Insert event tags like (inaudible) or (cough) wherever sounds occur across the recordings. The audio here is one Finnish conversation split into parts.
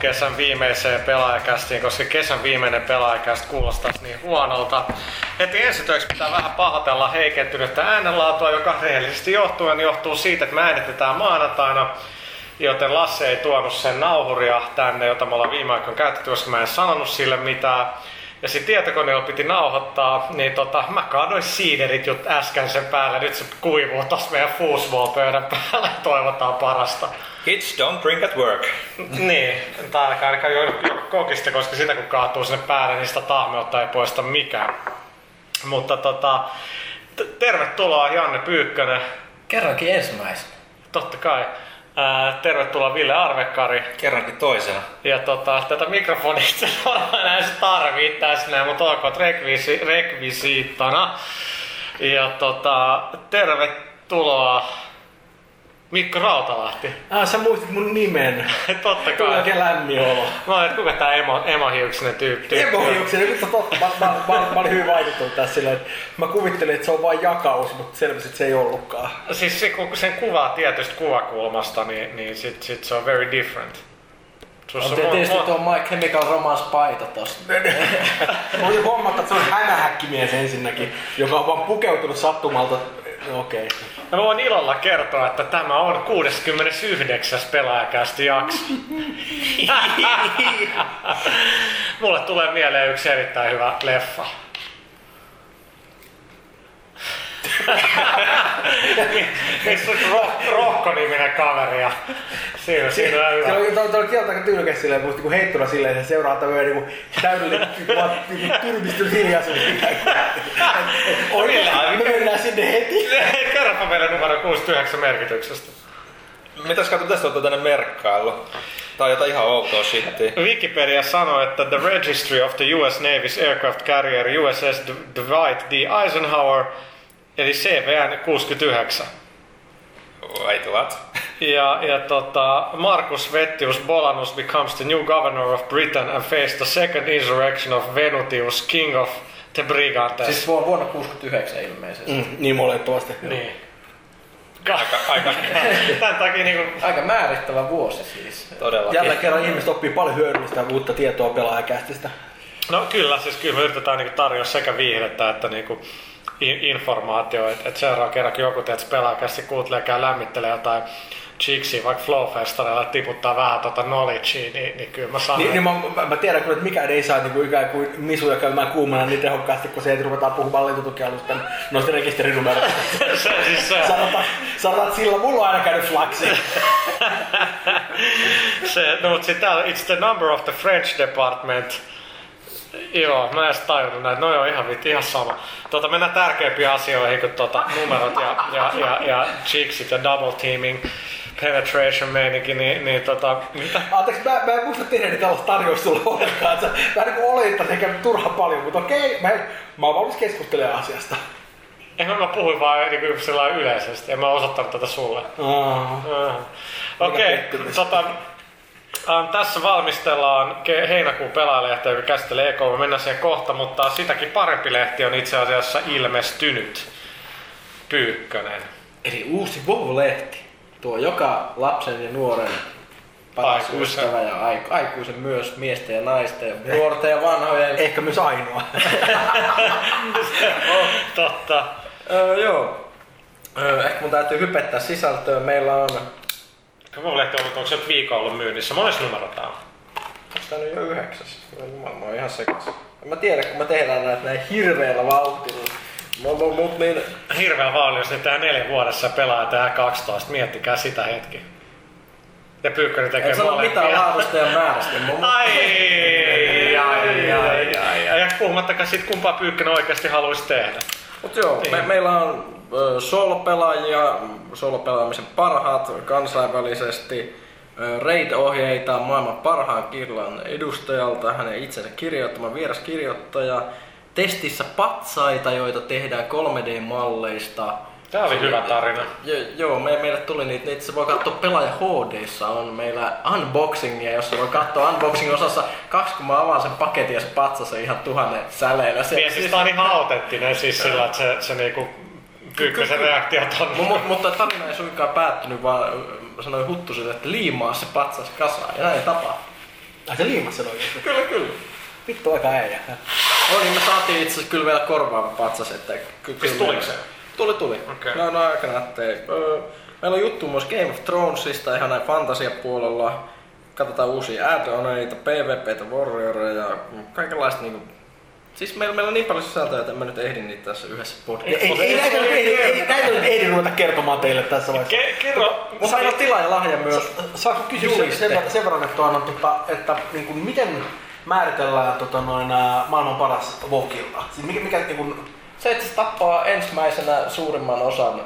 alkukesän viimeiseen pelaajakästiin, koska kesän viimeinen pelaajakäst kuulostaa niin huonolta. Heti ensitöiksi pitää vähän pahoitella heikentynyttä äänenlaatua, joka rehellisesti johtuen johtuu siitä, että me äänitetään maanantaina, joten Lasse ei tuonut sen nauhuria tänne, jota me ollaan viime aikoina käytetty, koska mä en sanonut sille mitään. Ja sitten tietokoneella piti nauhoittaa, niin tota, mä kaadoin siiderit jut äsken sen päälle. Nyt se kuivuu tossa meidän foosball-pöydän päällä. Toivotaan parasta. Kids don't drink at work. (laughs) niin, tää alkaa ainakaan jo kokista, koska sitä kun kaatuu sinne päälle, niin sitä tahmeutta ei poista mikään. Mutta tota, t- tervetuloa Janne Pyykkönen. Kerrankin ensimmäisenä. Totta kai. Ää, tervetuloa Ville Arvekkari. Kerrankin toisena. Ja tota, tätä mikrofonia itse varmaan enää se tarvii tässä näin, mutta olkoon rekvisi, rekvisiittana. Ja tota, tervetuloa Mikko Rautalahti. Ah, sä muistit mun nimen. (laughs) Totta Tuli kai. oikein lämmin olo. Mä olin, että kuka tää emo, emohiuksinen tyyppi? Emohiuksia, nyt on totta. Mä, mä, mä, mä, olin hyvin vaikuttunut tässä silleen, että mä kuvittelin, että se on vain jakaus, mutta selvisi, että se ei ollutkaan. Siis se, kun sen kuvaa tietystä kuvakulmasta, niin, niin sit, sit se on very different. Sus On tietysti tuo My Chemical Romance paita tossa. (laughs) Mä olin huomata, että se on hämähäkkimies ensinnäkin, joka on vaan pukeutunut sattumalta. No, Okei. Mä voin ilolla kertoa, että tämä on 69. pelaajakästi jakso. (laughs) Mulle tulee mieleen yksi erittäin hyvä leffa. Missä on Ro- Rokko-niminen kaveri ja siinä, siinä on Se hyvä. oli, toi, toi oli kieltä aika tyylikäs silleen, musta niinku heittona silleen, että se seuraa tämmöinen niinku täydellinen niinku hiljaisuus. Oikein, me mennään sinne heti. (laughs) Kerropa meille numero 69 merkityksestä. Mitäs katso, pitäis ottaa tänne merkkailu? Tää on jotain ihan outoa shittiä. Wikipedia sanoo, että the registry of the US Navy's aircraft carrier USS Dwight D. Eisenhower, eli CVN 69. Wait, what? Ja, ja tota, Marcus Vettius Bolanus becomes the new governor of Britain and faced the second insurrection of Venutius, king of the Brigantes. Siis vuonna, vuonna 69 ilmeisesti. Mm, niin molemmat niin. Aika, aika (laughs) Tän takia niinku, Aika määrittävä vuosi siis. todellakin. Jälleen kerran ihmiset oppii paljon hyödyllistä uutta tietoa pelaajakästistä. no kyllä, siis kyllä me yritetään niinku tarjota sekä viihdettä että niinku in- informaatio, että et seuraava kerran kun joku teet pelaa käsi kuuntelee, käy lämmittelee jotain chicksiä vaikka Flowfestarilla tiputtaa vähän tota knowledgea, niin, niin kyllä mä sanon, Niin, niin mä, mä, mä, tiedän kyllä, että mikään ei saa niin ikään kuin misuja käymään kuumana niin tehokkaasti, kun se, että ruvetaan puhumaan lentotukialustan noista rekisterinumeroista. (laughs) se, siis se, sanotaan, sanotaan, että sillä mulla on aina käynyt flaksi. (laughs) se, no, mutta sitten täällä, it's the number of the French department. Joo, mä en edes tajunnut näitä. No joo, ihan vitti, ihan sama. Tota, mennään tärkeimpiin asioihin kuin tota, numerot ja, ja, ja, ja chicksit ja double teaming, penetration meininki, niin, niin tota, mitä? Anteeksi, mä, mä en muista tehneeni tällaista tarjousta sulle ollenkaan. Sä vähän niin kuin oletit, että käy turhan paljon, mutta okei, mä, mä oon valmis keskustelemaan asiasta. Eihän mä puhuin vaan niin kuin yleisesti, en mä osoittanut tätä sulle. Oh. Ah. Okei, pettymys. tota, ähm, tässä valmistellaan ke- heinäkuun pelaajalehtiä, joka käsittelee EK. Me mennään siihen kohta, mutta sitäkin parempi lehti on itse asiassa ilmestynyt. Pyykkönen. Eli uusi WoW-lehti. Tuo joka lapsen ja nuoren paras Aikuisen. ystävä ja aiku, aikuisen myös miesten ja naisten ja nuorten ja vanhojen. Ehkä myös ainoa. (laughs) Totta. öö, joo. Öö, ehkä mun täytyy hypettää sisältöä. Meillä on... Mun lehti on ollut, onko se nyt viikon ollut myynnissä? Monessa numero tää on? Onko tää nyt jo yhdeksäs? Jumala, mä oon ihan sekas. En mä tiedä, kun me tehdään näitä näin hirveellä vauhtilla. Mut, mut, mut niin... Hirveän vaali, jos ne tehdään neljä vuodessa pelaa tehdään 12. Miettikää sitä hetki. Ja Pyykkönen tekee En sano molempia. mitään laadusta ja määrästä. Mun- (laughs) Ai, ai, ai, ai, ai. Ja puhumattakaan siitä, kumpaa Pyykkönen oikeasti haluaisi tehdä. Mut joo, me, meillä on ö, solo-pelaajia, solo-pelaamisen parhaat kansainvälisesti, raid-ohjeita maailman parhaan kirjan edustajalta, hänen itsensä kirjoittama vieraskirjoittaja, testissä patsaita, joita tehdään 3D-malleista. Tää oli hyvä tarina. Jo, joo, me, meille tuli niitä, niitä se voi katsoa pelaaja HDssa, on meillä unboxingia, jossa voi katsoa unboxing osassa kaksi, kun mä avaan sen paketin ja se patsas on ihan tuhannen säleillä. Se, Niin, siis tää on ihan autenttinen siis sillä, että se, se niinku Pyykkösen reaktiot on. Mut, mutta tarina ei suinkaan päättynyt, vaan mä sanoin Huttuselle, että liimaa se patsas kasaan. Ja näin ei tapahtunut. Ai se liimasi sen oikeesti. Kyllä, kyllä. Vittu aika äijä. Oli, niin me saatiin itse asiassa kyllä vielä korvaava patsas, että ky- Siis tuliko se? Tuli, tuli. Okei. No, no aikana, ettei. Öö, Meillä on juttu myös Game of Thronesista ihan näin fantasiapuolella. Katsotaan uusia add-oneita, PvPtä, Warrioreja ja kaikenlaista niinku... Siis meillä, meillä on niin paljon sisältöä, että en mä nyt ehdin niitä tässä yhdessä Ei, podcastissa. ei, ei, näitä, nyt- ei, ei, näitä nyt ehdi ruveta kertomaan teille tässä vaiheessa. Ke- kerro. Mutta on tila ja lahja myös. Saanko kysyä sen, sen, verran- että, on, tota, että niin kuin, miten määritellään tota, noin, maailman paras vokilla? Siis mikä, mikä niin kuin, Se, että se tappaa ensimmäisenä suurimman osan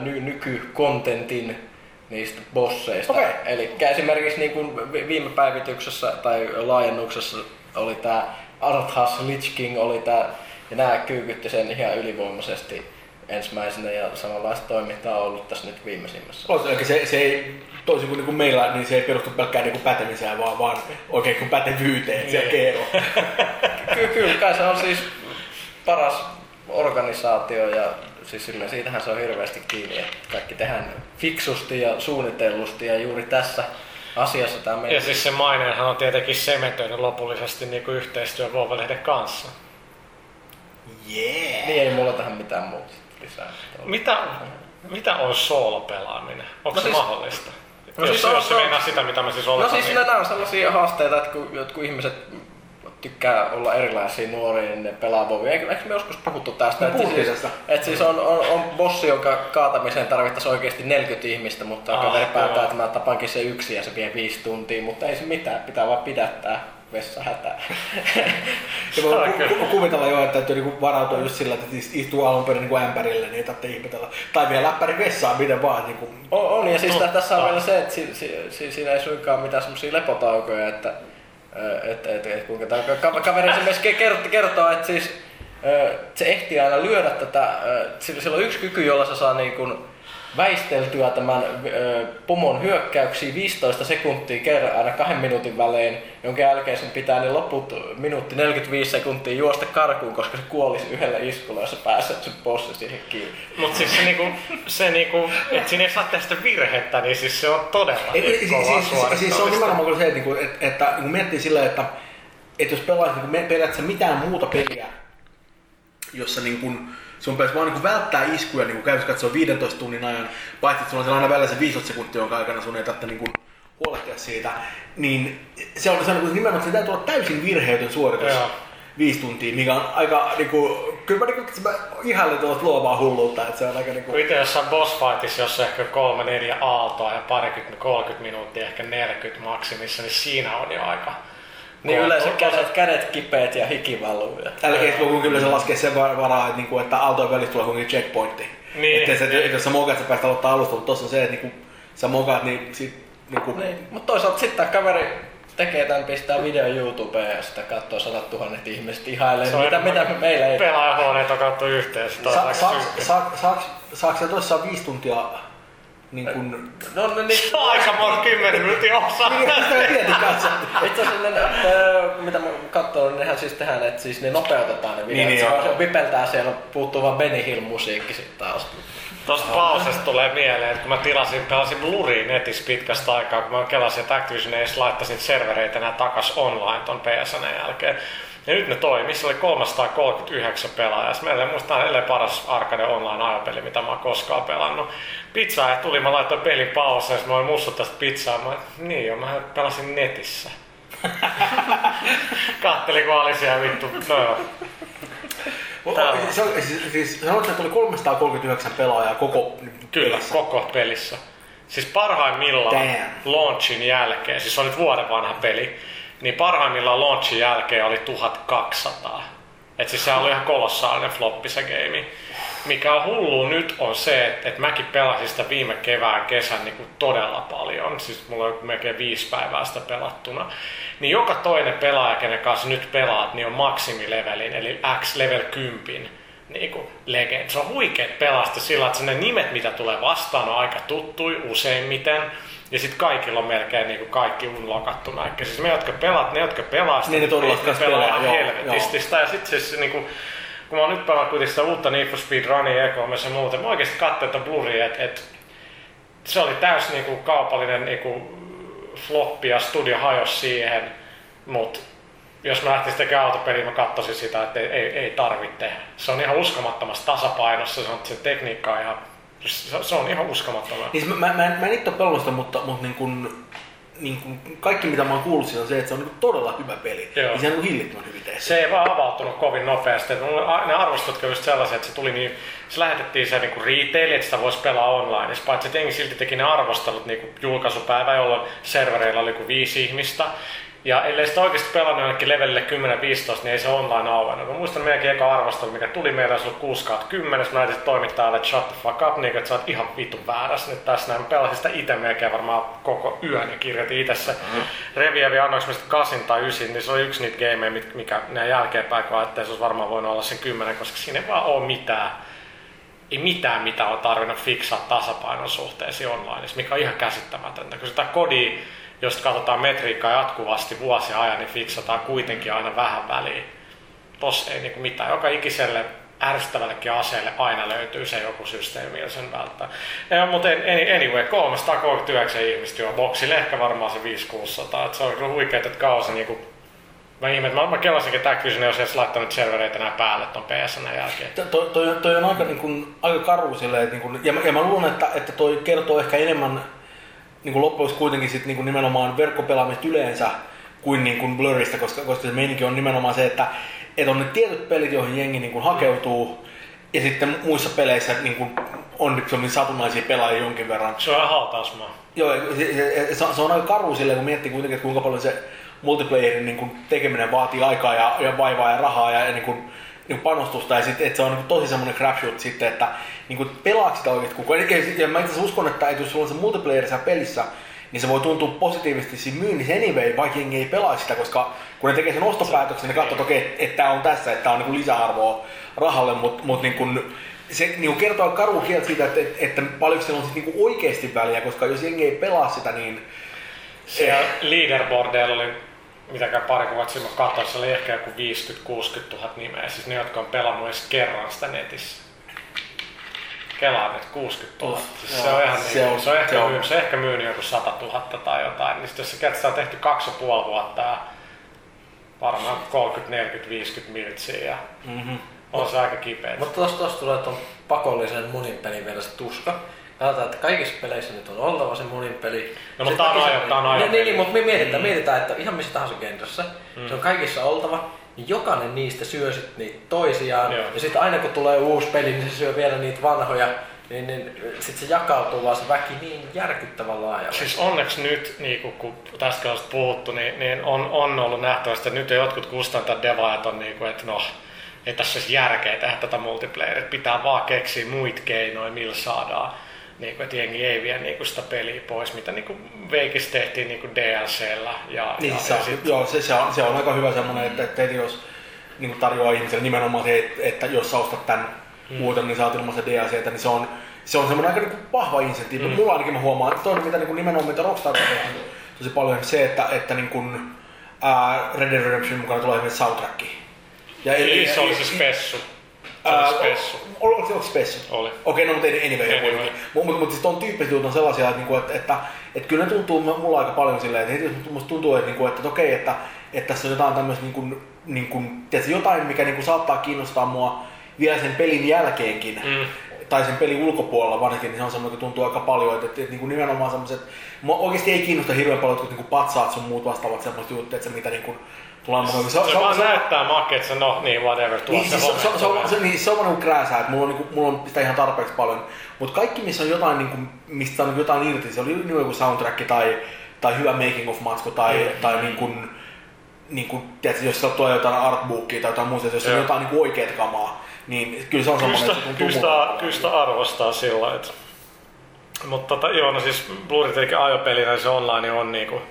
ny- nykykontentin niistä bosseista. Okei. Eli esimerkiksi niin kuin vi- viime päivityksessä tai laajennuksessa oli tämä Arthas Lich King oli tää, ja nämä kyykytti sen ihan ylivoimaisesti ensimmäisenä ja samanlaista toimintaa on ollut tässä nyt viimeisimmässä. Eli se, se ei, toisin kuin, niin kuin meillä, niin se ei perustu pelkkään niin pätemiseen, vaan, vaan oikein kuin pätevyyteen. Se ero. Ky- kyllä, kai se on siis paras organisaatio ja siis silleen, siitähän se on hirveästi kiinni, että kaikki tehdään fiksusti ja suunnitellusti ja juuri tässä asiassa tämä Ja meidän... siis se maineenhan on tietenkin sementöinyt lopullisesti niin kuin yhteistyön Volvelehden kanssa. Yeah. Niin ei mulla tähän mitään muuta lisää. Mitä, mitä on soolo-pelaaminen? Onko No se siis- mahdollista? no jos, siis on- jos se on- meinaa sitä, mitä mä siis No oletan. siis niin... nämä on sellaisia haasteita, että kun jotkut ihmiset tykkää olla erilaisia nuoria, niin ne pelaa vovia. Eikö, eikö me joskus puhuttu tästä? Että siis, että siis on, on, on bossi, jonka kaatamiseen tarvittaisiin oikeasti 40 ihmistä, mutta Ah, kaveri päättää, että mä tapankin se yksi ja se vie viisi tuntia, mutta ei se mitään, pitää vaan pidättää vessa hätää. Ja voi (laughs) Ai ku- kuvitella jo, että täytyy niinku varautua just sillä, että istuu alun perin niinku ämpärille, niin ei tarvitse ihmetellä. Tai vielä läppäri vessaan, miten vaan. Niinku. On, on ja siis Totta. tässä on vielä se, että si, si, si, siinä ei suinkaan mitään semmoisia lepotaukoja, että et, et, et, kuinka tämä ka- kaveri esimerkiksi kertoo, kertoo, että siis se ehtii aina lyödä tätä, sillä on yksi kyky, jolla se saa niin kuin väisteltyä tämän ö, pomon hyökkäyksiä 15 sekuntia kerran aina kahden minuutin välein, jonka jälkeen sen pitää niin loput minuutti 45 sekuntia juosta karkuun, koska se kuolisi yhdellä iskulla, jos se pääsee se bossi siihen kiinni. Mutta siis se, niinku, se niinku, että siinä ei saa tehdä virhettä, niin siis se on todella Ei, ei, kovaa siis, siis, siis, siis se on nimenomaan se, että, niinku, että, että niin miettii silleen, että, että jos pelaat niin me- periaatteessa mitään muuta peliä, jossa niin kuin, sun pitäisi vaan niin välttää iskuja niin käytössä katsoa 15 tunnin ajan, paitsi että sulla on aina välillä se 15 sekuntia, jonka aikana sun ei tarvitse niin kuin huolehtia siitä, niin se on, se on niin kuin nimenomaan, että se täytyy olla täysin virheetön suoritus. Joo. Viisi tuntia, mikä on aika niinku, kyllä mä, niinku, mä ihailen tuollaista luovaa hulluutta, että se on aika niinku, itse jossain boss fightissa, jossa ehkä kolme, neljä aaltoa ja parikymmentä, 30 minuuttia, ehkä 40 maksimissa, niin siinä on jo aika Niin yleensä kädet, kädet kipeät ja hiki valuu. Tällä hetkellä kun kyllä se laskee sen var- varaa, että, niinku, että aaltojen välissä tulee kuitenkin checkpointti. Niin. Että se, että jos sä mokaat, sä päästä aloittaa alusta, mutta tossa on se, että niinku, sä mokaat, niin sit niinku, Niin. Mutta toisaalta sitten kaveri tekee tämän, pistää videon YouTubeen ja sitä katsoo sadat tuhannet ihmiset ihailee, Se mitä, mitä meillä ei... Pelaajahuoneet on katsottu yhteen. se on sa, aika saaks, synkkä. saaks, saaks, saaks sä toissaan viisi tuntia niin kuin... No, no niin, Se (laughs) on aika monta 10 minuutin osaa. Niin, sitä mä mietin kanssa. itse asiassa ne, ö, mitä mä katson, niin nehän siis tehdään, että siis ne nopeutetaan ne videot. Niin, niin, se, se vipeltää siellä, puuttuu vaan Benny Hill musiikki sitten taas. Tuosta pausesta tulee mieleen, että kun mä tilasin, pelasin Blurin netissä pitkästä aikaa, kun mä kelasin, että Activision ei edes laittaisi niitä servereitä enää takas online ton PSN jälkeen. Ja nyt ne toimii, se oli 339 pelaajaa. Meillä ei muista edelleen paras arcade online ajopeli, mitä mä oon koskaan pelannut. Pizzaa ja tuli, mä laitoin pelin pauseen, ja mä olin mussut tästä pizzaa. Mä, niin jo, mä pelasin netissä. (laughs) Kattelin, kun oli siellä vittu, no joo. Tää- Se, on- siis, siis sanoit, että oli 339 pelaajaa koko Kyllä, pelissä. koko pelissä. Siis parhaimmillaan Damn. launchin jälkeen, siis se on nyt vuoden vanha peli, niin parhaimmillaan launchin jälkeen oli 1200. Et siis se oli ihan kolossaalinen floppi se game. Mikä on hullu nyt on se, että, että mäkin pelasin sitä viime kevään kesän niin kuin todella paljon. Siis mulla on melkein viisi päivää sitä pelattuna. Niin joka toinen pelaaja, kenen kanssa nyt pelaat, niin on maksimilevelin, eli X level 10 niinku legend. Se on huikeet pelasta sillä, että ne nimet, mitä tulee vastaan, on aika tuttui useimmiten. Ja sitten kaikilla on melkein niinku kaikki unlokattuna. Eli siis me, jotka pelaat, ne, jotka pelaa sitä, Niin, ne todella ne pelaa ihan joo, helvetisti sitä. Ja sitten siis niinku, kun kun mä oon nyt pelannut kuitenkin sitä uutta Need for Speed Runia Ecoomessa ja muuta, mä oikeesti katsoin että Bluri, että et, se oli täys niinku kaupallinen niinku floppi ja studio hajosi siihen, mutta jos mä lähtisin tekemään autopeliä, mä katsoisin sitä, että ei, ei, ei tarvitse tehdä. Se on ihan uskomattomassa tasapainossa, se, on, se tekniikka on ihan, se, se on ihan uskomattomaa. Niin siis mä, mä, mä, en, mä en itse ole sitä, mutta, mutta niin kun, niin kun kaikki mitä mä oon kuullut siitä on se, että se on niin todella hyvä peli. Joo. Ja se on niin hillittömän hyvin tehty. se ei vaan avautunut kovin nopeasti. Ne arvostutkin just sellaisia, että se tuli niin, se lähetettiin se niinku retail, että sitä voisi pelaa online. Paitsi että jengi silti teki ne arvostelut niinku julkaisupäivä, jolloin servereillä oli kuin viisi ihmistä. Ja ellei sitä oikeasti pelannut jonnekin levelille 10-15, niin ei se online auennut. Mä muistan meidänkin eka arvostelu, mikä tuli meillä, se oli 6 10. Mä näytin toimittajalle, että shut the fuck up, niin, että sä oot ihan vitun väärässä nyt tässä näin. Mä pelasin sitä itse melkein varmaan koko yön ja kirjoitin itse se Revievi annoiksi mä sitten 8 tai 9, niin se oli yksi niitä gameja, mikä näin jälkeenpäin, kun ajattelin, että se olisi varmaan voinut olla sen 10, koska siinä ei vaan ole mitään ei mitään, mitä on tarvinnut fiksaa tasapainon suhteessa online, mikä on ihan käsittämätöntä. Kun sitä kodi, jos katsotaan metriikkaa jatkuvasti vuosia ajan, niin fiksataan kuitenkin aina vähän väliin. Tossa ei niinku mitään. Joka ikiselle ärsyttävällekin aseelle aina löytyy se joku systeemi, millä sen välttää. Ja, mutta anyway, 339 ihmistä jo boksille, ehkä varmaan se 500-600. Et se on kyllä huikeet, että kausi niinku Mä ihmettä, mä, mä kelasinkin, että Activision olisi edes laittanut servereitä enää päälle ton PSN jälkeen. To- Toi, toi, toi on aika, niin kuin, aika karu silleen, niin kuin, ja, mä, ja mä luulen, että, että toi kertoo ehkä enemmän niin kuin loppujen kuitenkin sit, niin kuin nimenomaan verkkopelaamista yleensä kuin, niin kuin Blurista, koska, koska se meininki on nimenomaan se, että, että on ne tietyt pelit, joihin jengi niin kuin hakeutuu, ja sitten muissa peleissä niin kuin, on nyt semmoisia satunnaisia pelaajia jonkin verran. Se on ihan hautausmaa. Joo, se, se, se on aika karu silleen, kun miettii kuitenkin, että kuinka paljon se multiplayerin niin kuin tekeminen vaatii aikaa ja, ja vaivaa ja rahaa ja, ja niin kuin, niin panostusta. Ja sitten, että se on niin tosi semmoinen crapshoot sitten, että niin kuin pelaako sitä oikeasti kukaan. Ja mä itse uskon, että, jos sulla on se multiplayer siellä pelissä, niin se voi tuntua positiivisesti siinä myynnissä anyway, vaikka jengi ei pelaa sitä, koska kun ne tekee sen ostopäätöksen, ne katsoo, että okei, että tämä on tässä, että tämä on niin lisäarvoa rahalle, mutta mut niin kuin, se niin kertoo karu kieltä siitä, että, että, että paljonko sillä on sit niin oikeasti väliä, koska jos jengi ei pelaa sitä, niin Siellä leaderboardeilla oli mitäkään pari sitten mä katsoin, se oli ehkä joku 50-60 000 nimeä, siis ne, jotka on pelannut edes kerran sitä netissä. Kelaa nyt 60 000. Uff, Siis se on ihan Se niin, on- se on, ehkä se on- myy- se ehkä myynyt joku 100 000 tai jotain. Niin jos se kertaa sitä on tehty kaksi ja puoli vuotta ja varmaan 30, 40, 50 miltsiä ja mm-hmm. on se aika kipeä. Mutta tosta tulee tuon pakollisen monin pelin vielä se tuska. Katsotaan, että kaikissa peleissä nyt on oltava se monin peli. No, mutta tää on ajo- tää on Niin, ajopeli. niin, niin, mutta me mietitään, mietitään, että ihan missä tahansa genressä, se on kaikissa oltava, niin jokainen niistä syö sit niitä toisiaan. Joo. Ja sitten aina kun tulee uusi peli, niin se syö vielä niitä vanhoja. Niin, niin sitten se jakautuu vaan se väki niin järkyttävän laajalle. Siis onneksi nyt, niin kun, kun tästä on puhuttu, niin, niin on, on ollut nähtävästi, että nyt jo jotkut kustantajat devaajat on niin kuin, että no, ei tässä olisi järkeä tehdä tätä multiplayeria, pitää vaan keksiä muita keinoja, millä saadaan niin kuin, että jengi ei vie niin kuin sitä peliä pois, mitä niin kuin Veikis tehtiin niin kuin DLCllä. Ja, Niin, ja, se, ja sit, joo, se, se, on, se on aika hyvä semmoinen, että, että jos niin kuin tarjoaa ihmiselle nimenomaan se, että, että jos sä ostat tämän mm. muuten, niin saat ilman se DLCtä, niin se on, se on semmoinen aika niin kuin vahva insentiivi. Mm. Mulla ainakin mä huomaan, että toinen mitä niin kuin nimenomaan mitä Rockstar tekee tosi paljon, se, että, että niin kuin, ää, Red Dead Redemption mukana tulee esimerkiksi soundtrack. Ja Eli se oli se spessu. Oli spessu. Ol- Oliko se spessu? Oli. Okei, no mutta anyway, Anyway. Mutta mut, mut siis ton tyyppiset jutut on sellaisia, että, niinku, että, että, että kyllä ne tuntuu mulla aika paljon silleen, että heti musta tuntuu, että, niinku, että, että okei, että, että tässä on jotain tämmöistä niinku, niinku, tiedätkö, jotain, mikä niinku, saattaa kiinnostaa mua vielä sen pelin jälkeenkin. Mm. Tai sen pelin ulkopuolella varsinkin, niin se on semmoinen, joka tuntuu aika paljon, että, että, että niinku, nimenomaan semmoiset, oikeasti ei kiinnosta hirveän paljon jotkut niinku, patsaat sun muut vastaavat semmoiset jutut, että se mitä niinku, tulee mukaan. Se, se vaan näyttää makea, että se no niin whatever, tuo Niin, se siis se, se, se, homma. se, niin, se on vaan niinku krääsää, että mulla on, niinku, mulla on sitä ihan tarpeeksi paljon. Mutta kaikki, missä on jotain, niinku, mistä on jotain irti, se oli niinku joku soundtrack tai, tai hyvä making of matsku tai, Mm. tai niinku, niinku, tiedätkö, jos sieltä tulee jotain artbookia tai jotain muuta, jos on jotain niinku oikeat kamaa, niin kyllä se on semmoinen, että se tuntuu kyllä kyllä sitä arvostaa sillä että mutta tota, joo, no siis Blue tietenkin ajopelinä se online on niinku,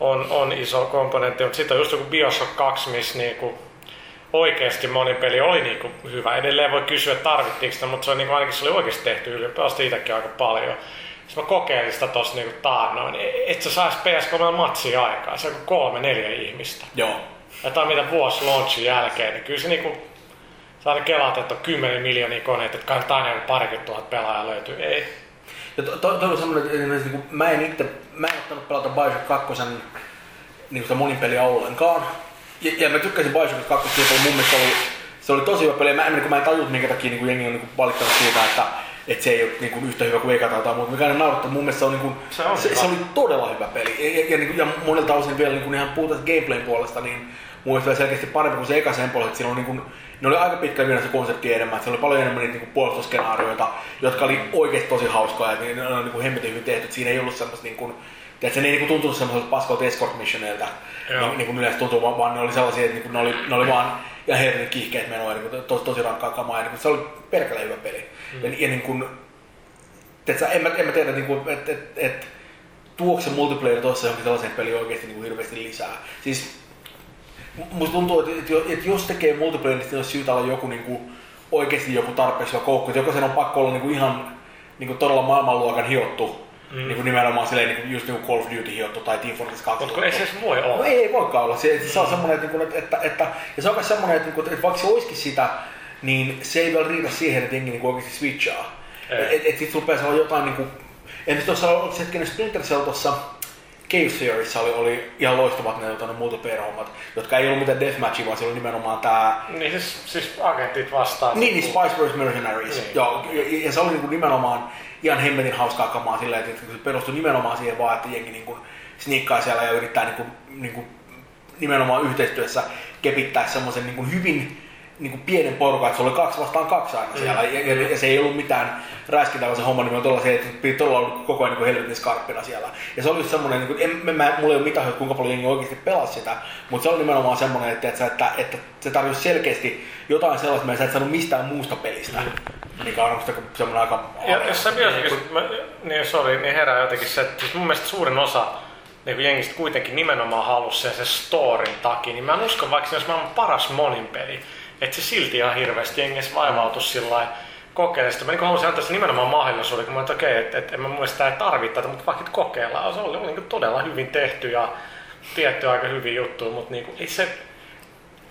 on, on iso komponentti, mutta sitten on just joku Bioshock 2, missä niinku oikeasti moni peli oli niinku hyvä. Edelleen voi kysyä, että tarvittiinko sitä, mutta se on niinku, ainakin se oli oikeasti tehty yli. Pelasin itsekin aika paljon. Sitten mä kokeilin sitä tossa niinku taannoin, et sä sais PS3 matsia aikaa. Se on kolme, neljä ihmistä. Joo. Ja tämä on mitä vuosi launchin jälkeen, niin kyllä se niinku, Sä kelaat, että on 10 miljoonia koneita, että kannattaa aina joku parikymmentä tuhat pelaajaa löytyy. Ei. Ja to, to, toi on semmoinen, että esimerkiksi niin mä en itse, mä en ottanut pelata Bioshock 2 niin sitä monin peliä ollenkaan. Ja, ja mä tykkäsin Bioshock 2, se oli mun mielestä oli, se oli tosi hyvä peli. Mä, en, kun mä en tajunnut minkä takia niin kuin jengi on niin kuin valittanut siitä, että, että se ei ole niin kuin yhtä hyvä kuin Eka tai jotain muuta. Mikä aina naurattaa, mun mielestä se, on, niin kuin, Se on se, hyvä. se, oli todella hyvä peli. Ja, ja, ja, niin kuin, ja monelta osin vielä niin kuin ihan puhutaan gameplayn puolesta, niin mun mielestä selkeästi parempi kuin se eka sen puolesta, että siinä on niin kuin, ne oli aika pitkä vielä se konsepti enemmän, että siellä oli paljon enemmän niitä niin puolustusskenaarioita, jotka oli oikeasti tosi hauskaa ja ne oli niin kuin hemmetin hyvin tehty. että Siinä ei ollut semmoista niin kuin, Tiedätkö, ne ei niinku tuntunut semmoiselta paskolta escort missioneilta, niin, niin kuin yleensä tuntuu, vaan, ne oli sellaisia, että niin ne, oli, ne oli vaan ja herrin kiihkeet menoa, niin kuin, tosi, tosi rankkaa kamaa, niin kuin, se oli perkele hyvä peli. Mm. Ja, ja niin kuin, tiedätkö, en mä, en mä tiedä, niin kuin, että et, et, tuoko se multiplayer tuossa johonkin sellaiseen peliin oikeasti niin kuin hirveästi lisää. Siis musta tuntuu, että, jo- jos tekee multiplayer, niin siinä olisi syytä olla joku niin kuin, oikeasti joku tarpeeksi hyvä koukku. Että joko sen on pakko olla niin kuin ihan niin kuin todella maailmanluokan hiottu, mm. niin kuin nimenomaan silleen, niin kuin, just niin kuin Call of Duty hiottu tai Team Fortress 2 Mutta ei se edes voi No olla. ei, ei voikaan olla. Se, se on semmoinen, että, että, että, että, ja se on myös semmoinen, että, että, että vaikka se olisikin sitä, niin se ei vielä riitä siihen, että jengi niin oikeasti switchaa. Että et, et sit rupeaa olla jotain niin kuin, en tuossa ollut se hetkinen Splinter Cell tuossa Cave Theoryssa oli, oli ihan loistavat ne, ne multiplayer-hommat, jotka ei ollut mitään deathmatchia, vaan se oli nimenomaan tää Niin siis, siis agentit vastaan. niin, niin Spice vs. Mercenaries. Niin. Joo, ja, ja, se oli niinku nimenomaan ihan hemmetin hauskaa kamaa silleen, että se perustui nimenomaan siihen vaan, että jengi niinku sniikkaa siellä ja yrittää niinku, niinku nimenomaan yhteistyössä kepittää semmoisen niinku hyvin niinku pienen porukan, että se oli kaksi vastaan kaksi aina siellä. Ja, ja, ja, se ei ollut mitään räskintää, vaan se homma niin tuolla se, että piti olla koko ajan niin helvetin skarppina siellä. Ja se oli just semmoinen, niin kuin, en, mä, mulla ei ole mitään, kuinka paljon jengi oikeasti pelasi sitä, mutta se oli nimenomaan semmoinen, että, että, että, että se tarjosi selkeästi jotain sellaista, mitä sä et saanut mistään muusta pelistä. Mikä on musta semmoinen aika... Ja jos sä mä, niin sorry, niin herää jotenkin se, että siis mun mielestä suurin osa niin jengistä kuitenkin nimenomaan halusi sen, sen storin takia, niin mä en usko, vaikka se olisi maailman paras monin peli, että se silti ihan hirveästi jengissä vaivautuisi sillä lailla sitä. Mä niin halusin antaa se nimenomaan mahdollisuuden, kun mä että okei, että, että en mä mielestä sitä ei tarvitse tätä, mutta vaikka kokeillaan, se oli, oli niin todella hyvin tehty ja tietty aika hyvin juttu, mutta niin kuin, ei se,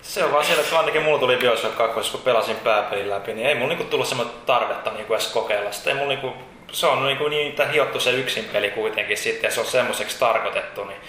Se on vaan siellä, että ainakin mulla tuli Bioshock 2, kun pelasin pääpelin läpi, niin ei mulla niinku tullut semmoista tarvetta niinku edes kokeilla sitä. Ei mulla niinku, se on niinku niin hiottu se yksin peli kuitenkin sitten ja se on semmoiseksi tarkoitettu, niin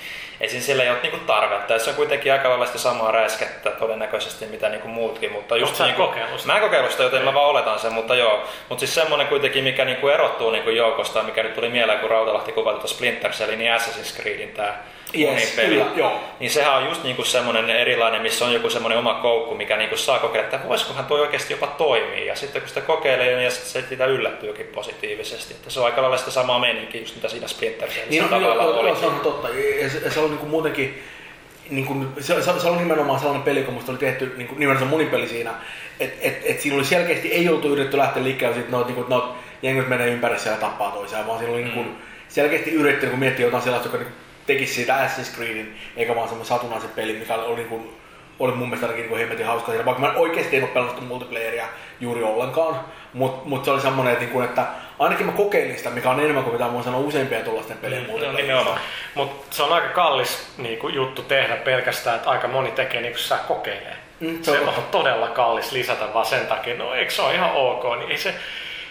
ei siinä sillä ei ole niinku tarvetta. Ja se on kuitenkin aika lailla sitä samaa räiskettä todennäköisesti mitä niinku muutkin, mutta just et niinku, kokeillut? Mä en kokeillut sitä, joten mä vaan oletan sen, mutta joo. Mutta siis semmonen kuitenkin, mikä niinku erottuu niinku joukosta, mikä nyt tuli mieleen, kun Rautalahti kuvasi tuota Splinter Cellin, niin Assassin's Creedin tää Yes, peli. kyllä, joo. Niin sehän on just niinku semmoinen erilainen, missä on joku semmoinen oma koukku, mikä niinku saa kokeilla, että voisikohan tuo oikeasti jopa toimia. Ja sitten kun sitä kokeilee, niin se siitä yllättyykin positiivisesti. Että se on aika lailla sitä samaa meininkiä, just mitä siinä Splinter Cellissä Niin, no, joo, tavallaan joo, oli. joo, se on totta. Ja se, se oli niinku muutenkin, niinku, se, se, se oli nimenomaan sellainen peli, kun musta oli tehty niinku, nimenomaan monin peli siinä, että et, et siinä oli selkeästi, ei oltu yritetty lähteä liikkeelle että noit, niinku, noit jengit menee ympäri ja tappaa toisiaan, vaan siinä oli niinku, selkeästi yritetty niinku, miettiä jotain sellaista, joka niinku, tekisi siitä Assassin's Creedin, eikä vaan semmoinen satunnaisen peli, mikä oli, niinku, oli mun mielestä ainakin niin hemmetin hauska siinä, vaikka mä oikeasti en ole pelannut multiplayeria juuri ollenkaan, mutta mut se oli semmoinen, että, niinku, että ainakin mä kokeilin sitä, mikä on enemmän kuin mitä mä sanoa useimpien tuollaisten pelien mm, No, nimenomaan. Mutta se on aika kallis niin kuin, juttu tehdä pelkästään, että aika moni tekee niin kuin sä kokeilee. Mm, se se, on on todella kallis lisätä vaan sen takia, no eikö se ole ihan ok, niin ei se,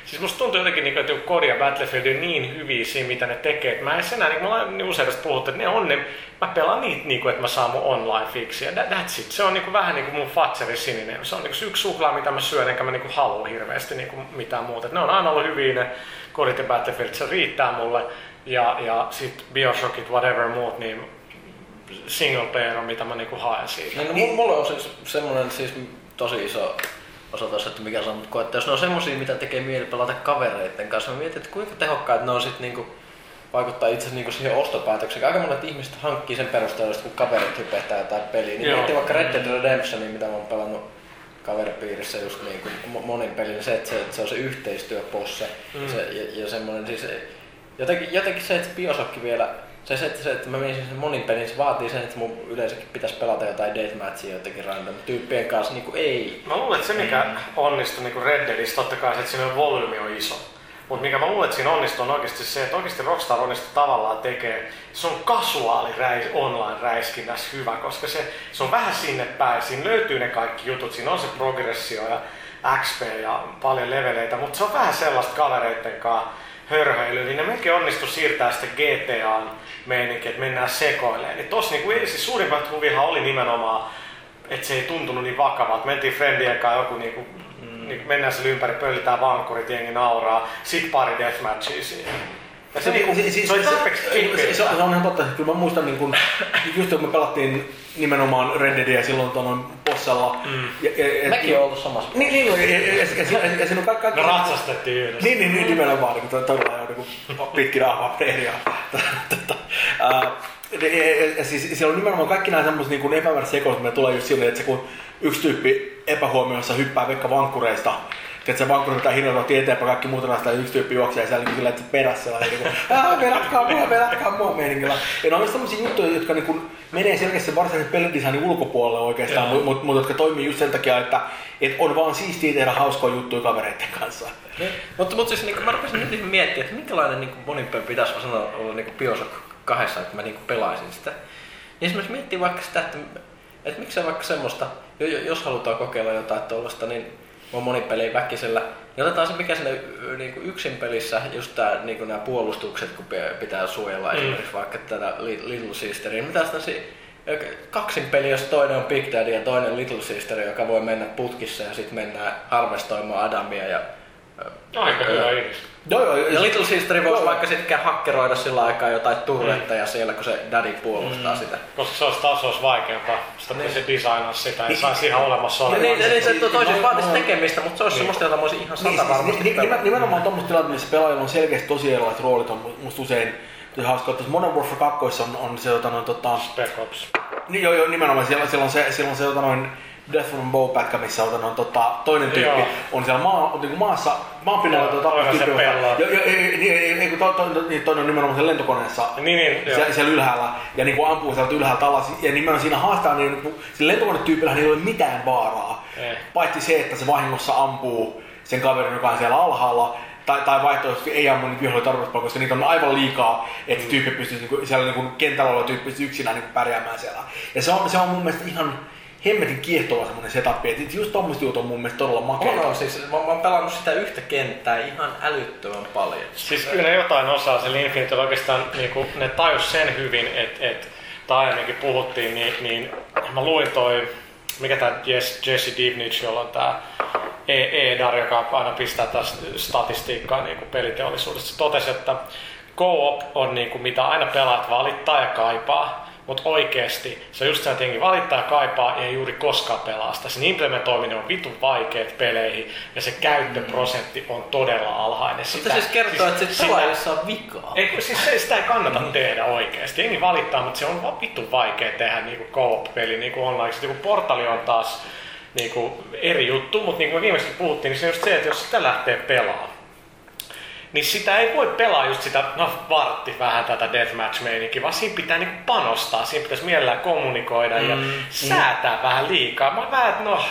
Siis musta tuntuu jotenkin, niin että Kodi ja Battlefield on niin hyviä siinä, mitä ne tekee. Mä en enää, niin kuin ollaan niin usein tästä puhuttu, että ne on ne, mä pelaan niitä, niin kuin, että mä saan mun online fixiä. That, that's it. Se on niin kuin, vähän niin kuin mun Fatseri sininen. Se on niin kuin, yksi suklaa, mitä mä syön, enkä mä niin kuin, halua hirveästi niin kuin, mitään muuta. Et ne on aina ollut hyviä ne Kodit ja Battlefield, se riittää mulle. Ja, ja sit Bioshockit, whatever muut, niin single player on mitä mä niinku haen siitä. Niin, no, mulle on siis semmoinen siis tosi iso osoitus, että mikä se on, mutta että jos ne on semmosia, mitä tekee mieli pelata kavereiden kanssa, mä mietin, että kuinka tehokkaat ne on sit niinku vaikuttaa itse asiassa niinku siihen ostopäätökseen. Aika monet ihmiset hankkii sen perusteella, kun kaverit hypettää jotain peliä. Niin Joo. miettii vaikka Red Dead Redemptionia, mitä mä oon pelannut kaveripiirissä just niin kuin mo- monin pelin, se, että se, että se on se yhteistyöposse mm. se, ja, ja semmoinen siis jotenkin, jotenkin se, että Bioshock vielä se, se, että, se, että mä menisin sen monin pelin, se vaatii sen, että mun yleensäkin pitäisi pelata jotain deathmatchia jotenkin random tyyppien kanssa, niin kuin ei. Mä luulen, että se mikä onnistui niin Red Deadissä, totta kai se, että siinä volyymi on iso. Mutta mikä mä luulen, että siinä onnistuu on oikeasti se, että oikeasti Rockstar onnistuu tavallaan tekee, se on kasuaali räis, online räiskinnässä hyvä, koska se, se on vähän sinne päin, siinä löytyy ne kaikki jutut, siinä on se progressio ja XP ja paljon leveleitä, mutta se on vähän sellaista kavereitten kanssa hörhöilyä, niin ne melkein onnistu siirtää sitten GTAn meininki, että mennään sekoilemaan. Niin tossa niinku, siis suurimmat huvihan oli nimenomaan, että se ei tuntunut niin vakavalta. Mentiin friendien kanssa joku niinku, mm. niin mennään sille ympäri, pöllitään vankkurit, jengi nauraa, sit pari deathmatchia siihen. Ja se, niinku, se, se, se, oli tarpeeksi se, se, se, on ihan totta, että kyllä mä muistan, niin kun, just kun me pelattiin nimenomaan Red Deadia silloin tuon bossalla. Mm. Ja, ja, ja, Mekin on ollut samassa. Niin, niin, ja, ja, ja, ja, ja, ja siinä on kaikki... Me ratsastettiin yhdessä. Niin, niin, niin nimenomaan, niin kuin todella jo niin pitkin ahmaa preeria. ja, siis siellä on nimenomaan kaikki nämä semmoiset niin epämääräiset sekoilut, mitä tulee just silleen, että se kun yksi tyyppi epähuomioissa hyppää vaikka vankkureista, että se vankkuri pitää hirveästi eteenpäin, kaikki muut rastaa ja yksi tyyppi juoksee siellä niin että perässä ja niin kuin, pelatkaa mua, pelatkaa mua meiningillä. Ja ne on sellaisia juttuja, jotka niin kuin, menee selkeästi varsinaisen pelidesignin ulkopuolelle oikeastaan, mutta mut, mut, jotka toimii just sen takia, että et on vaan siistiä tehdä hauskoja juttuja kavereiden kanssa. Niin. Mutta, mutta siis niin mä rupesin nyt miettimään, että minkälainen niin monipeli pitäisi sanoa olla niin Bioshock kahdessa, että mä niin pelaisin sitä. Niin esimerkiksi miettii vaikka sitä, että, että miksei vaikka semmoista, jos halutaan kokeilla jotain tuollaista, niin on monipeli väkisellä. Niin otetaan se mikä sinne niin yksin pelissä, just tää, niin nämä puolustukset, kun pitää suojella mm. esimerkiksi vaikka tätä Little Sisteria. Mitä sitten kaksin peli, jos toinen on Big Daddy ja toinen Little Sister, joka voi mennä putkissa ja sitten mennään harvestoimaan Adamia ja Aika hyvä. Joo, joo, ja Little Sister voisi vaikka sitten hakkeroida sillä aikaa jotain turretteja mm. siellä, kun se daddy puolustaa mm. sitä. Koska se olisi taas olisi vaikeampaa. Sitä niin. se designaa sitä, ei niin. saisi ihan olemassa. Niin, niin, niin se toisin vaatisi tekemistä, mutta se olisi niin. semmoista, jota mä olisin ihan sata niin, varmasti niin, niin, Nimenomaan tuommoista tilanteessa, missä pelaajilla on selkeästi tosi erilaiset roolit, on musta usein tosi hauska, että Modern Warfare 2 on, on se, jota noin tota... Spec Ops. Niin joo, joo, nimenomaan siellä, siellä on se, siellä on se, jota noin Death from Bow pätkä, missä on, on tota, toinen tyyppi Joo. on siellä maa, niin kuin maassa, maan pinnalla tuota, tyyppi. Ja, ja, niin, ei, kun to, to, niin, toinen on nimenomaan siellä lentokoneessa niin, niin, siellä, siellä, ylhäällä ja niin kuin ampuu sieltä ylhäältä alas. Ja nimenomaan siinä haastaa, niin, niin sillä lentokonetyypillä ei ole mitään vaaraa. Eh. Paitsi se, että se vahingossa ampuu sen kaverin, joka on siellä alhaalla, tai, tai vaihtoehtoisesti ei ammu niitä vihollisia tarpeeksi koska niitä on aivan liikaa, että mm. tyyppi pystyisi niinku, siellä niinku kentällä oleva tyyppi yksinään niinku pärjäämään siellä. Ja se on, se on mun mielestä ihan hemmetin kiehtova semmonen setup, että just tommoset jutut on mun mielestä todella makeita. On, on siis, mä, mä oon pelannut sitä yhtä kenttää ihan älyttömän paljon. Siis kyllä jotain osaa, se Infinite oikeastaan niinku, ne tajus sen hyvin, että et, tai aiemminkin puhuttiin, niin, niin mä luin toi, mikä tää Jesse, Jesse Divnich, jolla on tää EDAR, joka aina pistää tästä statistiikkaa niin kuin peliteollisuudesta. Se totesi, että co-op on niin kuin, mitä aina pelaat valittaa ja kaipaa. Mutta oikeasti se on just se, että jengi valittaa ja kaipaa ja ei juuri koskaan pelaa sitä. Sen implementoiminen on vitun vaikeet peleihin ja se käyttöprosentti on todella alhainen. Sitä, siis kertoo, siis, että se pelaajassa on vikaa. Ei, siis se, sitä ei kannata mm. tehdä oikeasti. Jengi valittaa, mutta se on vaan vitun vaikea tehdä niinku co-op-peli niinku online. Sitten niinku portali on taas niinku eri juttu, mutta niin kuin viimeksi puhuttiin, niin se on just se, että jos sitä lähtee pelaamaan, niin sitä ei voi pelaa just sitä, no vartti vähän tätä deathmatch-meininkiä, vaan siinä pitää niinku panostaa, siinä pitäisi mielellään kommunikoida mm, ja mm. säätää vähän liikaa. Mä vähän, että no,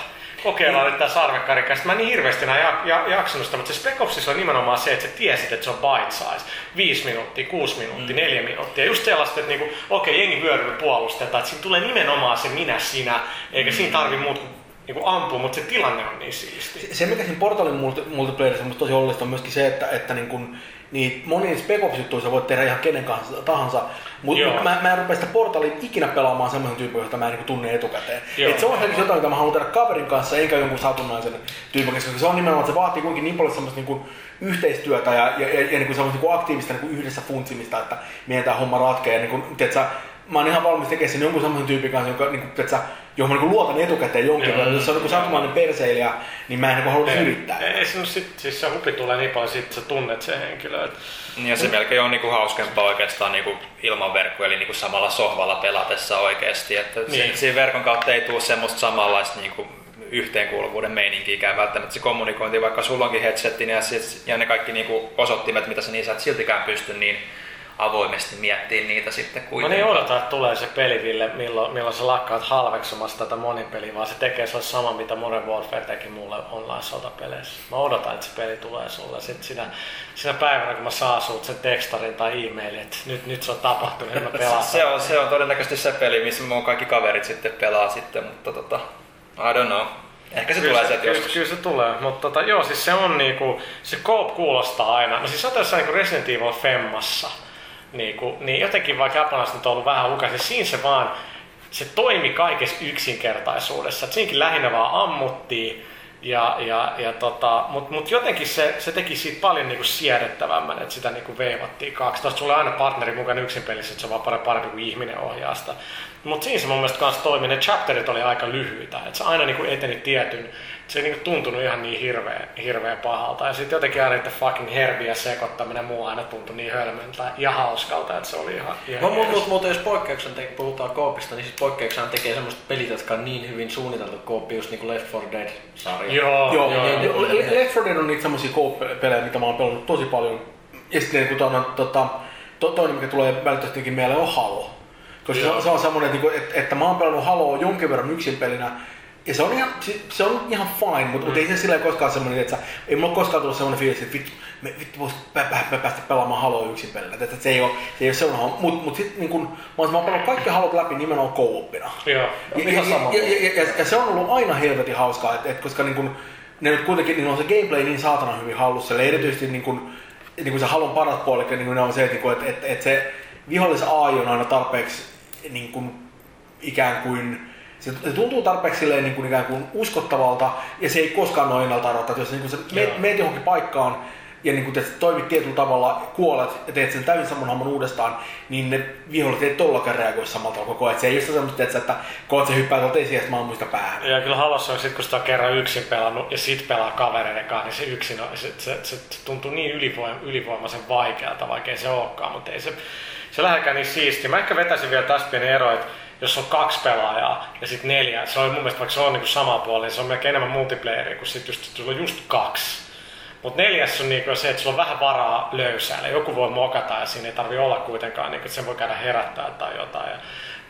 kokeillaan nyt tää sarvekkarikästä. Mä en niin hirveästi enää ja, jaksanut sitä, mutta se Spec Opsissa on nimenomaan se, että sä tiesit, että se on bite size. 5 minuuttia, 6 minuuttia, mm. 4 minuuttia. Just sellaista, että niinku, okei, jengi vyöryy puolustetaan, että siinä tulee nimenomaan se minä, sinä, eikä mm. siinä tarvi muut kuin niin ampuu, mutta se tilanne on niin siisti. Se, se mikä siinä portalin multiplayerissa on tosi oleellista on myöskin se, että, että niin kun, niin moni spec ops sä voit tehdä ihan kenen kanssa tahansa, mutta mä, mä en rupea sitä portalin ikinä pelaamaan semmoisen tyypin, jota mä en niin tunne etukäteen. Et se on ehkä jotain, mitä mä haluan tehdä kaverin kanssa, enkä jonkun satunnaisen tyypin koska se on nimenomaan, että se vaatii kuitenkin niin paljon semmoista niin yhteistyötä ja, ja, ja, ja niin semmoista niin aktiivista niin yhdessä funtsimista, että mietitään homma ratkeaa. Niin kun, tiedätkö, mä oon ihan valmis tekemään sen jonkun semmoisen tyypin kanssa, joka, niin kuin, että johon mä niin luotan etukäteen jonkin verran. Jos se on niin satumainen perseilijä, niin mä en niin halua yrittää. Ei, se, no sit, siis se hupi tulee niin paljon, että sä tunnet sen henkilö. Että... Ja se melkein on niinku hauskempaa oikeastaan niinku ilman verkkoa, eli niinku samalla sohvalla pelatessa oikeasti. Että niin. siinä verkon kautta ei tule semmoista samanlaista niinku yhteenkuuluvuuden meininkiä välttämättä se kommunikointi, vaikka sulla onkin headsetin ja, ja ne kaikki niinku osoittimet, mitä sä niin sä et siltikään pysty, niin avoimesti miettiä niitä sitten kuitenkin. Mä niin odotan, että tulee se peli, Ville, milloin, milloin sä lakkaat halveksumasta tätä monipeliä, vaan se tekee se sama, mitä Modern Warfare teki mulle online-sotapeleissä. Mä odotan, että se peli tulee sulle. Sitten sinä, sinä päivänä, kun mä saan sut sen tekstarin tai e-mailin, että nyt, nyt se on tapahtunut, ja mä (laughs) pelaan. se, on, se on todennäköisesti se peli, missä mun kaikki kaverit sitten pelaa sitten, mutta tota, I don't know. Ehkä se Kyllä tulee sieltä kyllä, joskus. kyllä se tulee, mutta tota, joo, siis se on niinku, se Coop kuulostaa aina, no siis sä oot jossain niinku Resident Evil Femmassa, niinku, niin jotenkin vaikka japanilaiset on ollut vähän lukaisin, siinä se vaan, se toimi kaikessa yksinkertaisuudessa, että siinäkin lähinnä vaan ammuttiin, ja, ja, ja tota, mutta mut jotenkin se, se teki siitä paljon niinku siedettävämmän, että sitä niinku veivattiin kaksi. Tuosta sulla aina partneri mukana yksin pelissä, että se on vaan paljon parempi kuin ihminen ohjaa sitä. Mutta siinä se mun mielestä kanssa toimi. Ne chapterit oli aika lyhyitä, että se aina niinku eteni tietyn. Se ei niinku tuntunut ihan niin hirveän, hirveän pahalta. Ja sitten jotenkin aina niiden fucking herbiä sekoittaminen muu aina tuntui niin hölmöltä ja hauskalta, että se oli ihan, ihan Mutta mut, jos poikkeuksen te, puhutaan koopista, niin siis poikkeuksena tekee semmoiset pelit, jotka on niin hyvin suunniteltu kooppi, just niinku Left 4 Dead-sarja. Joo, Joo, joo, niin, joo. niin, Le- Left 4 Dead on niitä semmosia co-pelejä, mitä mä oon pelannut tosi paljon. Ja sitten kun on, tota, to, toinen, mikä tulee välttämättä mieleen, on Halo. Koska se, Joo. on- se on semmoinen, että, niinku, että, että mä oon pelannut Haloa jonkin verran yksin pelinä. Ja se on ihan, se, on ihan fine, mutta, mm. ei se sillä koskaan semmoinen, että sä, ei mulla koskaan tullut semmoinen fiilis, että vittu, me, vittu vois pä, pä, pä, päästä pelaamaan Haloa yksin pelinä. Että, se ei ole, se ei ole semmoinen, mutta mut sitten niin kun, mä oon, mä oon pelannut kaikki Halot läpi nimenomaan co-opina. Joo. On Ja, ihan ja, sama. ja, ja, ja, ja, se on ollut aina helvetin hauskaa, että, että koska niin kun, ne nyt kuitenkin niin on se gameplay niin saatana hyvin hallussa, eli erityisesti niin kun, niin kun se halon paras puoli, niin ne on se, että, niin kun, että, että, että se vihollis AI on aina tarpeeksi niin kun, ikään kuin se, se tuntuu tarpeeksi silleen, niin kuin ikään kuin uskottavalta ja se ei koskaan ole ennalta arvata, jos niin kuin sä meet, meet johonkin paikkaan ja niin kuin te toimit tietyllä tavalla, kuolet ja teet sen täysin saman homman uudestaan, niin ne viholliset ei tollakaan reagoi samalla tavalla koko ajan. Se ei ole semmoista, että, että koot se hyppää tuolta esiin mä ammuin sitä päähän. Ja kyllä Halossa on sit, kun sitä on kerran yksin pelannut ja sit pelaa kavereiden kanssa, niin se yksin on, se, se, se, tuntuu niin ylivoim, ylivoimaisen vaikealta, vaikka ei se olekaan, mutta ei se, se lähdekään niin siistiä. Mä ehkä vetäisin vielä tästä pieni ero, että jos on kaksi pelaajaa ja sitten neljä, se on mun mielestä vaikka se on niin sama puoli, se on melkein enemmän multiplayeria kuin sit just, sulla on just kaksi. Mutta neljäs on niinku se, että sulla on vähän varaa löysäillä. Joku voi mokata ja siinä ei tarvi olla kuitenkaan, niinku, että sen voi käydä herättää tai jotain.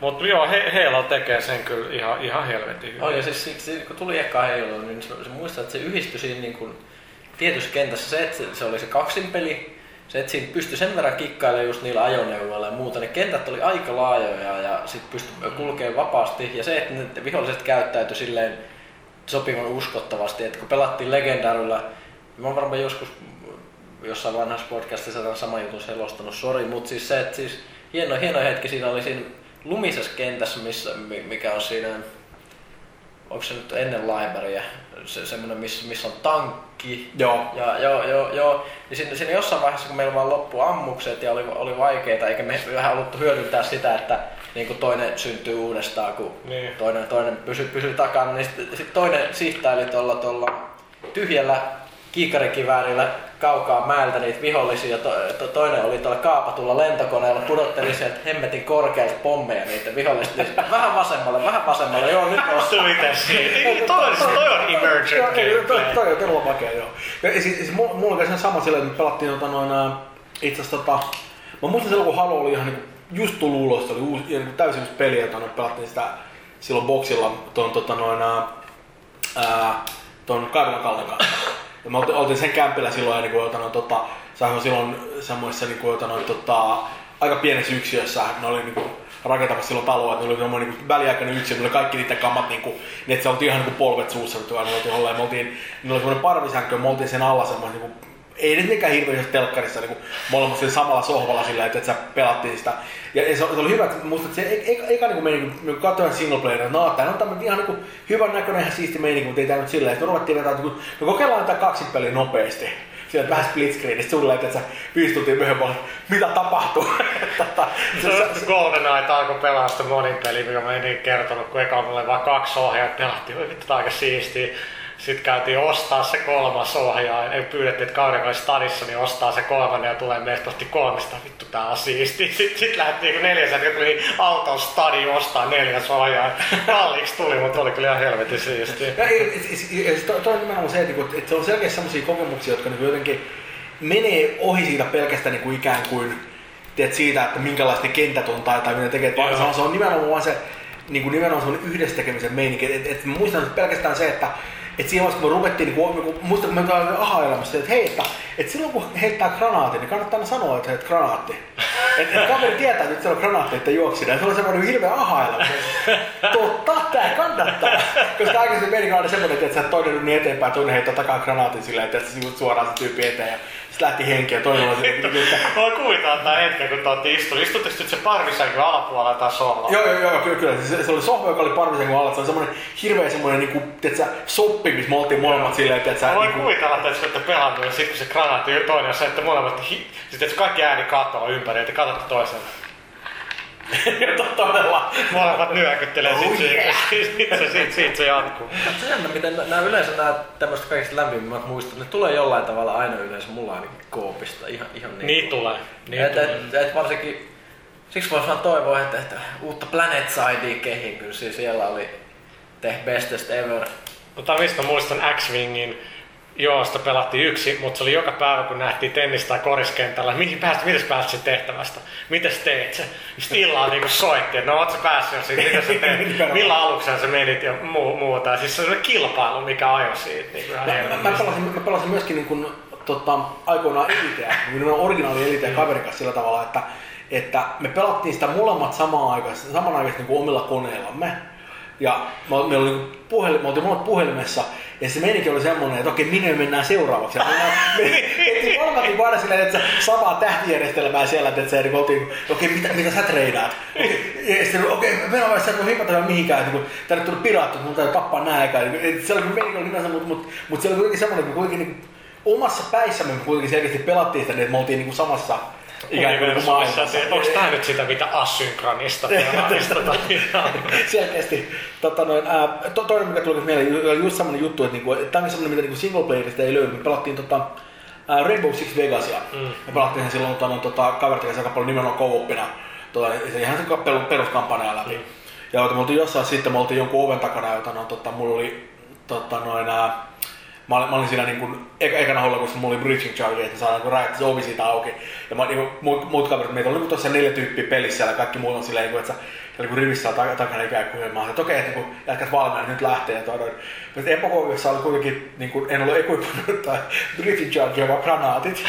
Mutta joo, he, Halo tekee sen kyllä ihan, ihan helvetin hyvin. Oh, ja siis, siis, kun tuli eka Halo, niin se, se muistaa, että se yhdistyi siinä niin kuin, tietyssä kentässä se, että se, oli se kaksinpeli, se, että siinä pystyi sen verran kikkailemaan just niillä ajoneuvoilla ja muuta. Ne kentät oli aika laajoja ja sitten pystyi kulkemaan vapaasti. Ja se, että ne viholliset käyttäytyi silleen sopivan uskottavasti, että kun pelattiin legendaarilla, mä oon varmaan joskus jossain vanhassa podcastissa tämän saman jutun selostanut, sori, mutta siis se, että siis hieno, hieno hetki siinä oli siinä lumisessa kentässä, missä, mi- mikä on siinä, onko se nyt ennen Librarya, se, semmoinen, missä, missä on tankki, Joo. ja joo, joo, joo. Niin siinä, siinä jossain vaiheessa, kun meillä vaan loppu ammukset ja oli, oli vaikeita, eikä me vähän haluttu hyödyntää sitä, että niin kuin toinen syntyy uudestaan, kun Niin. toinen, toinen pysyy, pysyy takana, niin sitten sit toinen sihtaili tuolla, tuolla tyhjällä kiikarikiväärillä kaukaa määltä niitä vihollisia ja to, to, toinen oli tuolla kaapatulla lentokoneella, pudotteli sieltä hemmetin korkealta pommeja niitä vihollista. Niin vähän vasemmalle, vähän vasemmalle, joo nyt on. Siinä? Toi, on- toi on emergent toi, on todella makea, joo. Ja siis, siis mulla, oli sama silleen, että me pelattiin tota noin, itse asiassa tota, mä muistan silloin kun Halo oli ihan niinku just tullut ulos, se oli uusi, ja niinku täysin uusi peli, jota me pelattiin sitä silloin boksilla ton tota noin, ää, ää, ton Karla Kallen kanssa. Ja me oltiin, sen kämpillä silloin, ja niinku, jota, no, tota, on silloin semmoissa niinku, jota, no, tota, aika pienessä yksiössä, ne oli niinku, rakentamassa silloin taloa, että ne oli semmoinen niin väliaikainen yksiö, ne oli kaikki niiden kammat niinku, niin että se oltiin ihan niinku polvet suussa, nyt aina oltiin olleen, me oltiin, ne oli semmoinen parvisänkkö, me oltiin sen alla semmoinen niinku, ei nyt mikään isossa telkkarissa, niin molemmat sillä samalla sohvalla sillä, että, että sä pelattiin sitä. Ja, se, se, oli hyvä, että muistat, että se eka, eka niin meni, niin katsoin single player, että no, tämä on tämmöinen ihan niin kuin, hyvän näköinen, ihan siisti meininki, mutta ei tämä nyt silleen. Sitten ruvettiin vetää, että no kokeillaan tätä kaksin peliä nopeasti. Sieltä vähän split screenistä sulle, että sä viisi tuntia myöhemmin, mitä tapahtuu. (laughs) Tota, se, se, se, GoldenEye alkoi pelaa sitä monin peliä, mikä mä en niin kertonut, kun eka oli vain kaksi ohjaajaa, pelattiin, oi vittu, tää on aika siistiä. Sitten käytiin ostaa se kolmas ohjaaja, ei pyydettiin, että kanssa stadissa, niin ostaa se kolmannen ja tulee meistä osti kolmesta, vittu tää on siisti. Sitten sit lähdettiin, kun neljäs, että tuli auton stadi ostaa neljäs ohjaaja. Kalliiksi tuli, mutta oli kyllä ihan helvetin. Ja, ja, ja, ja, ja toi on nimenomaan se, että, niinku, se on selkeästi sellaisia kokemuksia, jotka niin jotenkin menee ohi siitä pelkästään niin kuin ikään kuin tiedät, siitä, että minkälaiset ne kentät on tai, tai mitä tekee. Vaan se on, se on nimenomaan se niin kuin nimenomaan semmoinen yhdessä tekemisen meininki. Et, et, muistan että pelkästään se, että et siinä vaiheessa, kun me ruvettiin, niin kuin, muistan, kun me oltiin aha-elämässä, että hei, että, että silloin kun heittää granaatin, niin kannattaa aina sanoa, että heit granaatti. että et kaveri tietää, että nyt siellä on granaatteita juoksina. Ja se oli semmoinen hirveä ahailla. Totta, tää kannattaa. Koska aikaisemmin meni aina semmoinen, että sä toinen niin eteenpäin, toinen heittää takaa granaatin silleen, että sä suoraan se tyyppi eteen. Sitten lähti ja silleen, että Mä kuvitella tää hetken, kun te. Istutteko nyt se parvisänky alapuolella tai sohvalla? Joo, joo, joo, kyllä, kyllä. Se, se oli sohva, joka oli parvisen kuin alla. Se oli semmoinen hirveä semmoinen niinku, tiedätkö, soppi, missä me oltiin molemmat silleen, että sä Mä voin niinku, kuvitella, että olette pelannut ja sit kun se granaatti toinen on se, että molemmat, hi- sit että kaikki ääni katoaa ympäri, että katsotte toisen. Todella. Molemmat nyökyttelee, Oh sit, yeah. se, (laughs) sit, se, sit, sit se (laughs) jatkuu. Se on jännä, miten nämä yleensä nämä tämmöiset kaikista lämpimmät muistot, ne tulee jollain tavalla aina yleensä mulla ainakin koopista. Ihan, ihan niin. Niin tulee. Niin et, tulee. et, et varsinkin, siksi voisi vaan toivoa, että, että uutta Planet Sidea kehittyy. Siis siellä oli the bestest ever. Mutta mistä muistan X-Wingin, joo, sitä pelattiin yksi, mutta se oli joka päivä, kun nähtiin tennistä tai koriskentällä, mihin pääsit, mites pääsit tehtävästä, mites teet se? Sitten illalla niinku soitti, että no oot sä päässyt jo siitä, mitä sä teet, (laughs) millä aluksella sä menit ja muu, muuta. Ja siis se oli kilpailu, mikä ajoi siitä. Niin Mä, mä, mä, pelasin, mä pelasin myöskin niin kuin, tota, aikoinaan Eliteä, niin kuin originaali Eliteä kaverin kanssa sillä tavalla, että, että me pelattiin sitä molemmat samaan aikaan, samanaikaisesti niin kuin omilla koneillamme. Ja me, meillä oli niin puhelin, me oltiin molemmat puhelimessa, ja se meininki oli semmoinen, että okei, minne me mennään seuraavaksi. Ja me, me, me me molemmat niin aina silleen, että samaa tähtijärjestelmää siellä, että se niin oltiin, okei, mitä, mitä sä treidaat? Ja sitten okei, me on sä voi himpata mihinkään, että kun tänne tuli piraattu, mun täytyy tappaa nää aikaa. Se oli meininki oli nimensä, mutta mut, mut se oli kuitenkin semmoinen, että me kuitenkin niin omassa päissämme me kuitenkin selkeästi pelattiin sitä, niin että me oltiin niin kuin samassa ikään kuin, maailmassa. Onko tää nyt sitä, mitä asynkronista pelaamista? (laughs) Selkeästi. Tota noin, ää, to, toinen, mikä tuli mieleen, oli just semmoinen juttu, että niinku, tämä on semmoinen, mitä niinku single playerista ei löydy. Me pelattiin tota, ää, Rainbow Six Vegasia. Mm. Me pelattiin sen silloin tota, tota, kavertin kanssa aika paljon nimenomaan co-opina. Tota, se ihan se per- peruskampanjaa läpi. Mm. Ja me oltiin jossain sitten, me oltiin jonkun oven takana, jota no, tota, mulla oli tota, noin, ää, Mä olin, mä olin siinä niin kuin, eka, ekana kun mulla oli bridging charge, että saadaan niin rajat ovi siitä auki. Ja mä, niin kuin, muut, muut kaverit, meitä oli niin tuossa neljä tyyppiä pelissä siellä, kaikki muut on silleen, niin että sä niin rivissä tak- takana ikään kuin, ja mä olin, että okei, että niin kuin, jätkät valmiina, nyt lähtee. Ja toi, mutta epokoivissa oli kuitenkin, niin kuin, en ollut equipannut tai bridging charge, vaan granaatit.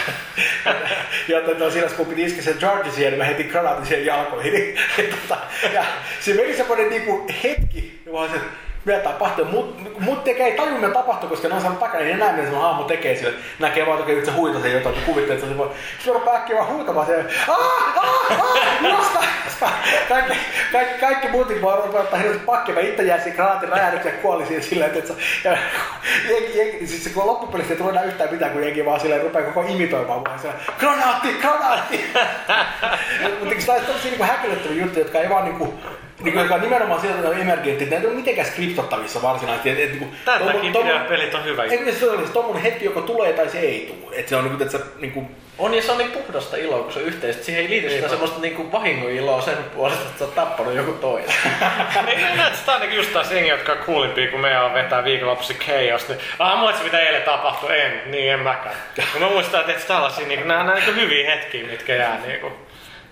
(laughs) ja tota, siinä kun piti iskeä sen charge siihen, niin mä heitin granaatin siihen jalkoihin. (laughs) ja, tota, ja se meni semmoinen niin kuin, hetki, ja mä olin, se, mitä tapahtuu, mut, mut tekee, ei tajua mitä tapahtuu, koska ne on saanut takana, niin ne näe, mitä se hahmo tekee sille. Näkee vaan että se huitasee jotain, että kuvittelee, että se on se rupeaa äkkiä vaan huutamaan siellä. Aah, aah, aah, juosta! (laughs) Kaikki, kaikki, kaikki muut niin vaan rupeaa ottaa hirveästi pakkia. Mä itse jäin siihen granaatin räjähdykseen ja kuolin siihen silleen, että se, ja (laughs) jengi, jengi, siis se, kun loppupelissä ei tule enää yhtään mitään, kun jengi vaan silleen rupeaa koko imitoimaan vaan siellä, granaatti, granaatti! (laughs) Mutta tämä on niin häkellyttäviä juttuja, jotka ei vaan niinku, niin joka on nimenomaan sieltä että on emergentti, että ne ei ole mitenkään skriptottavissa varsinaisesti. Et, et, niin kuin, Tän tommo- takia tommo- videopelit on hyvä. Eikö se ole se tommonen hetki, joko tulee tai se ei tule. Että se on niin kuin, että se niin kuin, On ja se on niin puhdasta iloa, kun se on yhteistä. Siihen ei liity sitä Niinpä. semmoista niinku vahingon iloa sen puolesta, että sä oot tappanut joku toisen. (laughs) Niin näet sitä ainakin just taas jengi, jotka on kuulimpia, kun meidän on vetää viikonloppuisi Chaos, niin ah, muistat mitä eilen tapahtui? En, niin en mäkään. Ja mä muistan, että et tällaisia, niin nämä, nämä niin hyviä hetkiä, mitkä jää, niin kuin,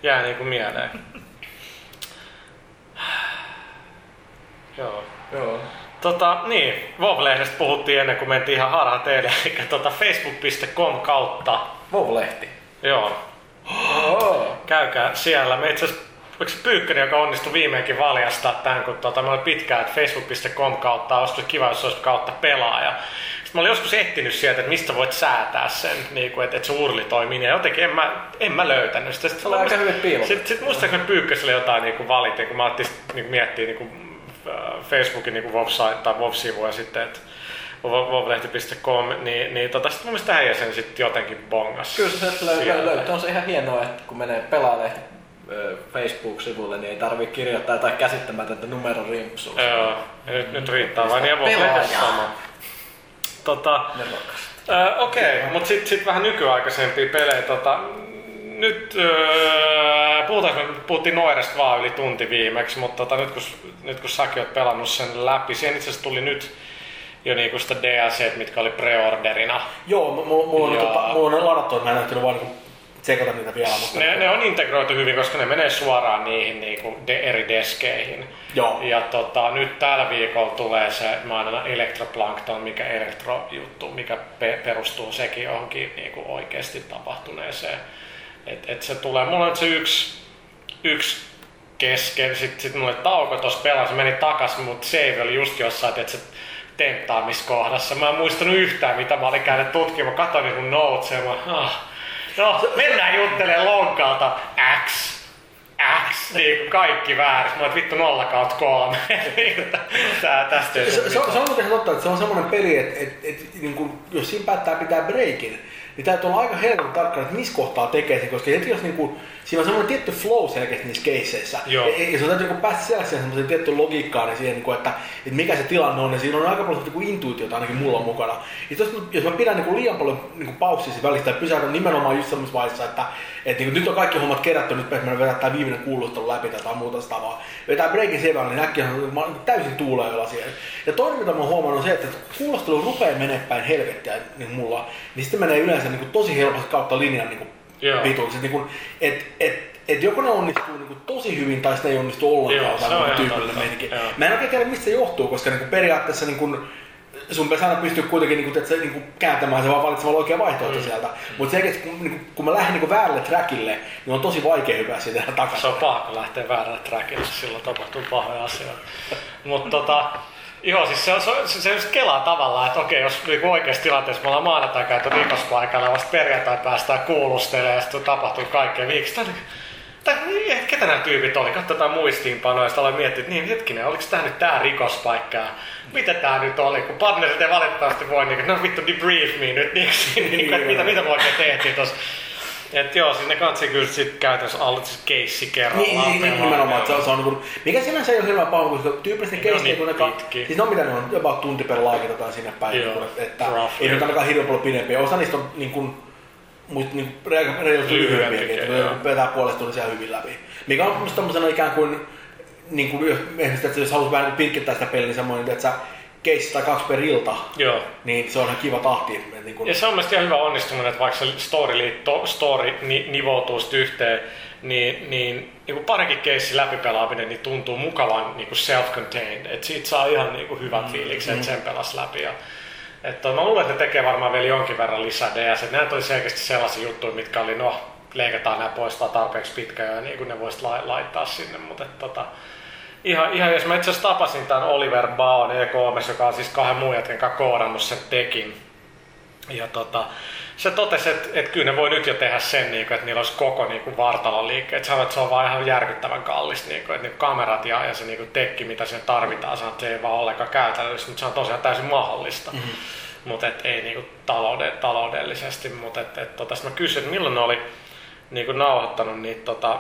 jää niin kuin mieleen. Joo. Joo. Tota, niin, WoW-lehdestä puhuttiin ennen kuin mentiin ihan harha teille, eli tota facebook.com kautta. Vov-lehti. Joo, Oo. käykää siellä. Me itse asiassa, oliko se Pyykkönen, joka onnistui viimeinkin valjastaa tämän, kun tota, me oli pitkään, että facebook.com kautta, olisiko kiva, jos olisi kautta pelaaja. Sitten mä olin joskus etsinyt sieltä, että mistä voit säätää sen, niin kuin, että, että se urli toimii, ja jotenkin en mä, en mä löytänyt sitä. Sitten Se oli aika hyvin piilotettu. Sitten sit muistaakseni Pyykköselle jotain niin kuin valitin, kun mä sit, niin miettiä niin kuin, Facebookin niin website tai web-sivuja sitten, että vovlehti.com, niin, niin tota, sitten mun mielestä äijä sen sitten jotenkin bongas. Kyllä se sieltä löy- sieltä. löy- löytyy. On se ihan hienoa, että kun menee pelaalehti ö, Facebook-sivulle, niin ei tarvitse kirjoittaa jotain käsittämätöntä numerorimpsua. Joo, ja nyt, nyt riittää vain. Ja Pelaaja. Vovlehdessä sama. Tota. Ö, Okei, okay, mutta sitten sit vähän nykyaikaisempia pelejä. Tota, nyt öö, puhutaanko, puhuttiin Noiresta vaan yli tunti viimeksi, mutta tota, nyt, kun, nyt kun säkin oot pelannut sen läpi, siihen itse asiassa tuli nyt jo niinku sitä DLC, mitkä oli preorderina. joo, mulla, mulla, on, Joo. tota, mulla on ladattu, että mä en ehtinyt vaan niin tsekata niitä vielä. Mutta, Ne, ne on integroitu hyvin, koska ne menee suoraan niihin niinku de, eri deskeihin. Joo. Ja tota, nyt tällä viikolla tulee se mainona Electroplankton, mikä elektrojuttu, mikä pe- perustuu sekin johonkin niinku oikeasti tapahtuneeseen Et, et se tulee, mulla on se yksi, yksi kesken, sitten sit mulla oli tauko tuossa pelasi, meni takas, mutta save oli just jossain, että se tenttaamiskohdassa. Mä en muistanut yhtään, mitä mä olin käynyt tutkimaan. Katoin niin mun notesia, mä, ah, no mennään juttelemaan lonkalta X. X, niin kaikki väärin. Mä oon vittu 0 kautta 3. (laughs) Tää, tästä Se, tule se, on- se on totta, että se on semmoinen peli, että et, et, niin kun, jos siinä päättää pitää breakin, niin täytyy olla aika helvetin tarkkana, että missä kohtaa tekee sen, koska heti jos niin kuin, siinä on semmoinen tietty flow selkeästi niissä keisseissä. Joo. Ja, ja se on täytyy niin päästä sellaiseen semmoiseen tiettyyn logiikkaan, niin siihen, niin kuin, että, että, mikä se tilanne on, ja siinä on aika paljon niin kuin intuitiota ainakin mulla on mukana. Ja jos, jos mä pidän niin kuin liian paljon niin kuin paussia siinä välistä, ja pysähdyn nimenomaan just semmoisessa vaiheessa, että, että niin kuin, nyt on kaikki hommat kerätty, nyt mennä vetää tämä viimeinen kuulustelu läpi tai muuta sitä vaan. Vetää breakin sen verran, niin äkkiä on mä oon täysin tuuleen siellä. Ja toinen, mitä mä oon huomannut, on se, että kuulostelu rupeaa menee päin helvettiä niin mulla, niin sitten menee yleensä niin kuin tosi helposti kautta linjan niin Joo. vituiksi. Niin kuin, et, et, et joko ne onnistuu niin kuin tosi hyvin tai sitten ei onnistu ollenkaan. Joo, se on joku ihan tyypillinen meininki. Joo. Mä en oikein tiedä, mistä se johtuu, koska niin kuin periaatteessa niin kuin, sun pitäisi aina pystyä kuitenkin niin kuin, että se, niin kuin, kääntämään se vaan valitsemalla oikea vaihtoehto Mm. sieltä. Mutta se, että kun, niin kuin, kun mä lähden niin kuin väärälle trackille, niin on tosi vaikea hypätä siitä takaisin. Se on paha, kun lähtee väärälle trackille, silloin tapahtuu pahoja asioita. Mutta tota, joo, siis se, on, se, se, just kelaa tavallaan, että okei, jos niinku oikeassa tilanteessa me ollaan maanantai käyty rikospaikalla, vasta perjantai päästään kuulustelemaan ja sitten tapahtuu kaikkea viikosta. Tai, tai niin, ketä nämä tyypit oli? Katsotaan muistiinpanoja ja sitten aloin miettiä, että niin hetkinen, oliko tämä nyt tämä rikospaikka? Mitä tämä nyt oli? Kun partnerit ei valitettavasti voi, niin, no vittu debrief me nyt, niin, niin, että mitä, mitä me oikein tehtiin tuossa. Et joo, sinne kansi kyllä sit käytännössä siis keissi kerrallaan. Niin, niin, niin nimenomaan, että se on, se on niin kuin, mikä sinänsä ei ole hirveän paha, koska tyypillisesti keistejä, niin kun pitkiä. siis ne on mitä ne on, jopa tunti per laakita tai sinne päin, Joo, niin kuin, että roughly. ei nyt ainakaan hirveän paljon pidempiä. Osa niistä on niin kuin, muist, niin reilusti lyhyempiäkin, että ne vetää puolesta tunnissa ihan hyvin läpi. Mikä on musta tommosena ikään kuin, niin kuin esimerkiksi, että jos haluat vähän pitkittää sitä peliä, niin semmoinen, että sä keissi tai kaksi per ilta, Joo. niin se on ihan kiva tahti. että Niin kuin, Ja se on mielestäni ihan hyvä onnistuminen, että vaikka se story, liitto, story ni, nivoutuu yhteen, niin, niin, niin kuin parinkin keissi läpipelaaminen niin tuntuu mukavan niin kuin self-contained. Että siitä saa ihan niin kuin hyvät fiilikset, että sen pelas läpi. Ja, että mä luulen, että ne tekee varmaan vielä jonkin verran lisää DS. Että nämä oli selkeästi sellaisia juttuja, mitkä oli, no, leikataan nämä poistaa tarpeeksi pitkään ja niin kuin ne voisit la- laittaa sinne. Mutta että, tota, Ihan, ihan jos mä itse asiassa tapasin tämän Oliver Baon E3, joka on siis kahden muun jätken kanssa koodannut sen tekin. Ja tota, se totesi, että, että kyllä ne voi nyt jo tehdä sen, niin kuin, että niillä olisi koko niin kuin vartalon liikkeet. Sanoi, että se on vaan ihan järkyttävän kallis, niin kuin, että ne kamerat ja, ja se niin kuin tekki, mitä siihen tarvitaan, sanoi, että se ei vaan ollenkaan käytännössä, mutta se on tosiaan täysin mahdollista. Mm-hmm. Mutta ei niin kuin taloude, taloudellisesti. Mutta et, et, tota, mä kysyin, että milloin ne oli niin kuin nauhoittanut niitä tota,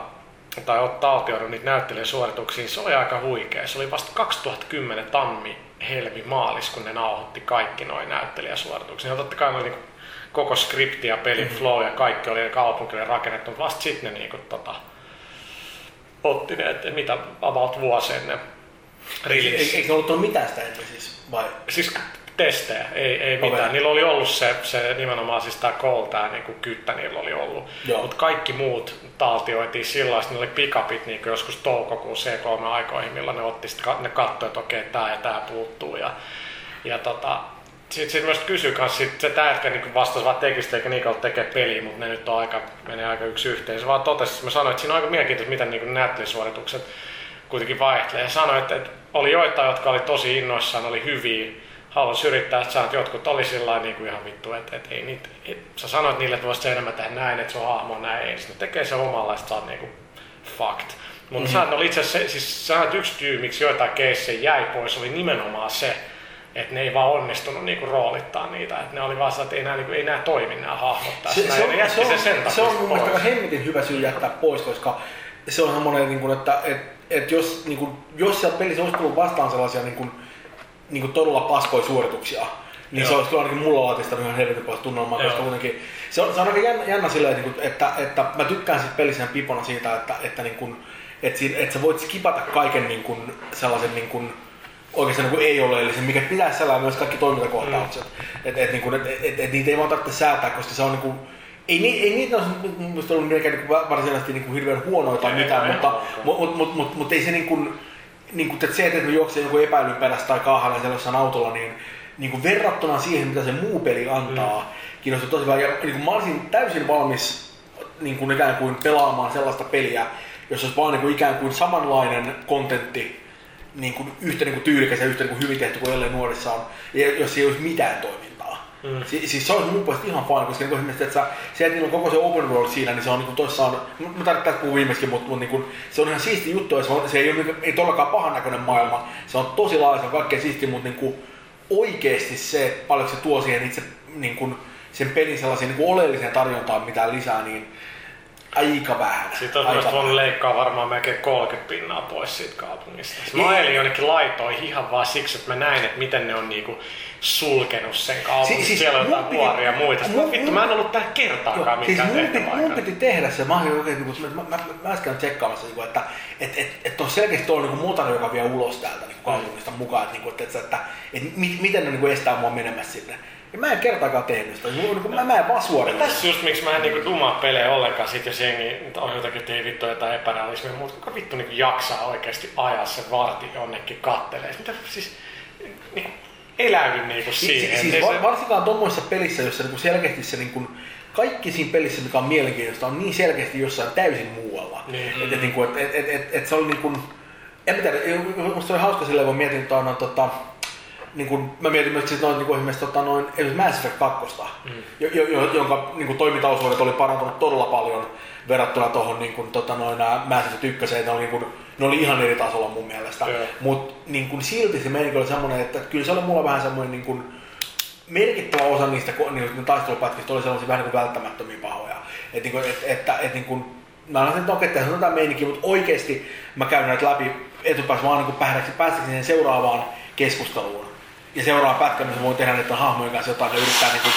tai ot- taltioinut niitä näyttelijäsuorituksia, se oli aika huikea. Se oli vasta 2010 tammi, helmi, maalis, kun ne nauhoitti kaikki noin näyttelijäsuorituksia. Ja totta kai ne oli niinku koko skripti ja pelin flow ja kaikki oli kaupunkille rakennettu, mutta vasta sitten ne niinku, tota, otti ne, että mitä about vuosi ennen release. Eikö ollut mitään sitä ennen siis? Vai? Siis testejä, ei, ei mitään. Okei. Niillä oli ollut se, se nimenomaan siis tää Cole, tää niinku kyttä niillä oli ollut. Mutta kaikki muut taltioitiin sillä että niillä oli pikapit niinku joskus toukokuun C3-aikoihin, milloin ne otti sit, ne katsoi, että okei, tää ja tää puuttuu. Ja, ja tota, sitten sit myös kysyi kans sit, se tää jätkä niinku vastasi vaan tekistä eikä niitä ollut tekee peliä, mutta ne nyt on aika, menee aika yksi yhteen. Se vaan totesi, mä sanoin, että siinä on aika mielenkiintoista, miten niinku näyttelijäsuoritukset kuitenkin vaihtelee. Ja sanoi, että, että oli joitain, jotka oli tosi innoissaan, oli hyviä, halusi yrittää, että sä jotkut oli sillä niin kuin ihan vittu, että, että ei niitä, et, sä sanoit niille, että voisit enemmän tehdä näin, että sun hahmo on näin, ei, sitten tekee se sit sä oot niin kuin fucked. Mutta mm-hmm. oli itse asiassa, se- siis sanoit yksi tyy, miksi joitain keissejä jäi pois, oli nimenomaan se, että ne ei vaan onnistunut niinku roolittaa niitä, että ne oli vaan että ei nämä, niinku, ei nämä toimi nämä hahmot tässä. Se, se, on, se, on, sen sen se on mun mielestä hemmetin hyvä syy jättää pois, koska se on semmoinen, niin kuin, että et, et jos, niin kuin, jos sieltä pelissä olisi tullut vastaan sellaisia niin kuin, niin kuin todella paskoja suorituksia, niin Joo. se olisi kyllä ainakin mulla laatistanut ihan helvetin paljon tunnelmaa, koska kuitenkin se on, se on aika jännä, jännä silleen, niin kuin, että, että mä tykkään siitä pelissä pipona siitä, että, että, niin kuin, että, siinä, että sä voit skipata kaiken niin kuin, sellaisen niin kuin, oikeastaan niin kuin ei-oleellisen, mikä pitäisi sellainen myös kaikki toimintakohtaukset. Mm. Että et, niin et, et, et, niitä ei vaan tarvitse säätää, koska se on niin kuin, ei, ni- ei niitä olisi mun mielestä ollut mitenkään niin kuin varsinaisesti niin kuin hirveän huonoja tai Ei, mitään, ei, mutta, ei, mut, mut, mut, mut, mut, ei se niin kuin, niin kuin, että se, että mä juoksen jonkun epäilyn perässä tai kaahalla jossain autolla, niin, niin kuin verrattuna siihen, mitä se muu peli antaa, mm. kiinnostaa tosi vähän. Ja niin kuin mä olisin täysin valmis niin kuin ikään kuin pelaamaan sellaista peliä, jossa olisi vaan niin kuin ikään kuin samanlainen kontentti niin kuin yhtä niin kuin tyylikäs ja yhtä niin kuin hyvin tehty kuin jälleen nuorissa on, ja jos ei olisi mitään toimintaa. Mm. Si- siis se olisi mun mielestä ihan fine, koska niin kuin, että se, että niillä on koko se open world siinä, niin se on niin toissaan, mä tarvitsen puhua viimeiskin, mutta, mutta niin kuin, se on ihan siisti juttu, ja se, on, se ei ole niin, ei todellakaan pahan näköinen maailma, se on tosi laaja, se on kaikkein siisti, mutta niin kuin, oikeasti se, paljonko se tuo siihen itse niin kuin, sen pelin sellaisen niin kuin oleelliseen tarjontaan mitään lisää, niin aika vähän. Siitä on aika myös voinut leikkaa varmaan melkein 30 pinnaa pois siitä kaupungista. Mä Niin. ajelin jonnekin laitoihin ihan vaan siksi, että mä näin, että miten ne on niinku sulkenut sen kaupungin. Si- siis Siellä on jotain vuoria ja muita. Sitten mun- mä, vittu, mä en ollut tähän kertaakaan Joo, siis mikään mun, mun piti tehdä se, mä, oikein, niin kuin, mä, mä, mä, mä äsken tsekkaamassa, niin kuin, että et, et, et on selkeästi tuolla niin motari, joka vie ulos täältä niin kaupungista mukaan, että, niin kuin, että, että, että, että mi, miten ne niin kuin estää mua menemässä sinne. Ja mä en kertaakaan tehnyt sitä, niin mä, mä en vaan suorita. Tässä just miksi mä en niinku dumaa pelejä ollenkaan sit, jos jengi on jotakin, että ei vittu jotain epärealismia, mutta kuka vittu niinku jaksaa oikeasti ajaa se varti jonnekin kattelee. Mitä siis niinku, eläydy niinku siihen. Siis, siis se- varsinkaan tuommoisessa pelissä, jossa niin kuin selkeästi se niin kuin, kaikki siinä pelissä, mikä on mielenkiintoista, on niin selkeästi jossain täysin muualla. Niin. Et, et, niin kuin, et, et, et, et, se oli niin kuin, en tiedä, musta oli hauska silleen, kun mietin tuota, noin, tota, niin kuin, mä mietin myös sit noin, niin kuin esimerkiksi tota, noin, Mass Effect 2, mm. jo, jo, jo, jonka niin kuin, toimintaosuudet oli parantunut todella paljon verrattuna tuohon niin kuin, tota, noin, Mass Effect 1, ne oli, niin kuin, ne oli ihan eri tasolla mun mielestä. Joo. Mutta niin kuin, silti se meininki oli semmoinen, että kyllä se oli mulla vähän semmoinen niin kuin, merkittävä osa niistä niin, taistelupätkistä oli sellaisia vähän niin kuin välttämättömiä pahoja. Et, niin kuin, et, että et, niin kuin, mä olen että okei, tässä on jotain meininkiä, mutta oikeasti mä käyn näitä läpi etupäässä vaan niin päästäkseni, seuraavaan keskusteluun. Ja seuraavaan pätkän, missä voin tehdä niiden hahmojen kanssa jotain ja yrittää, niin kuin,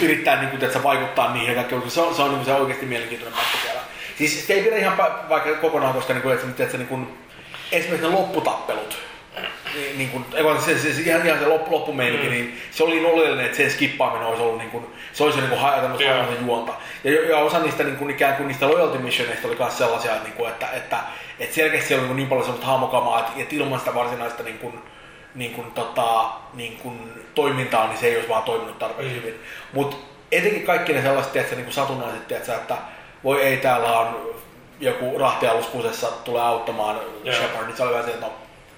yrittää niin kuin, että vaikuttaa niihin ja kaikkea, koska se on, se on niin kuin se oikeasti mielenkiintoinen pätkä siellä. Siis sitä ei pidä ihan vaikka kokonaan, koska niin kuin, että, että, niin kuin, esimerkiksi ne lopputappelut, niin, kuin, se, se, se, ihan, ihan se loppu, loppumeininki, mm. niin se oli niin oleellinen, että sen skippaaminen olisi ollut niin kuin, se olisi niin kuin yeah. juonta. Ja, ja, osa niistä niin kuin, ikään kuin niistä loyalty missioneista oli myös sellaisia, että, niin kuin, että, että, että selkeästi siellä oli niin, kuin niin paljon sellaista hahmokamaa, että, että ilman sitä varsinaista niin kuin, niin kuin, tota, niin kuin, toimintaa, niin se ei olisi vaan toiminut tarpeeksi Mm. hyvin. Mutta etenkin kaikki ne sellaiset tiedätkö, niin kuin satunnaiset, tiedätkö, että voi ei täällä on joku rahtialus kusessa tulee auttamaan Joo. Shepard, niin se oli vähän että no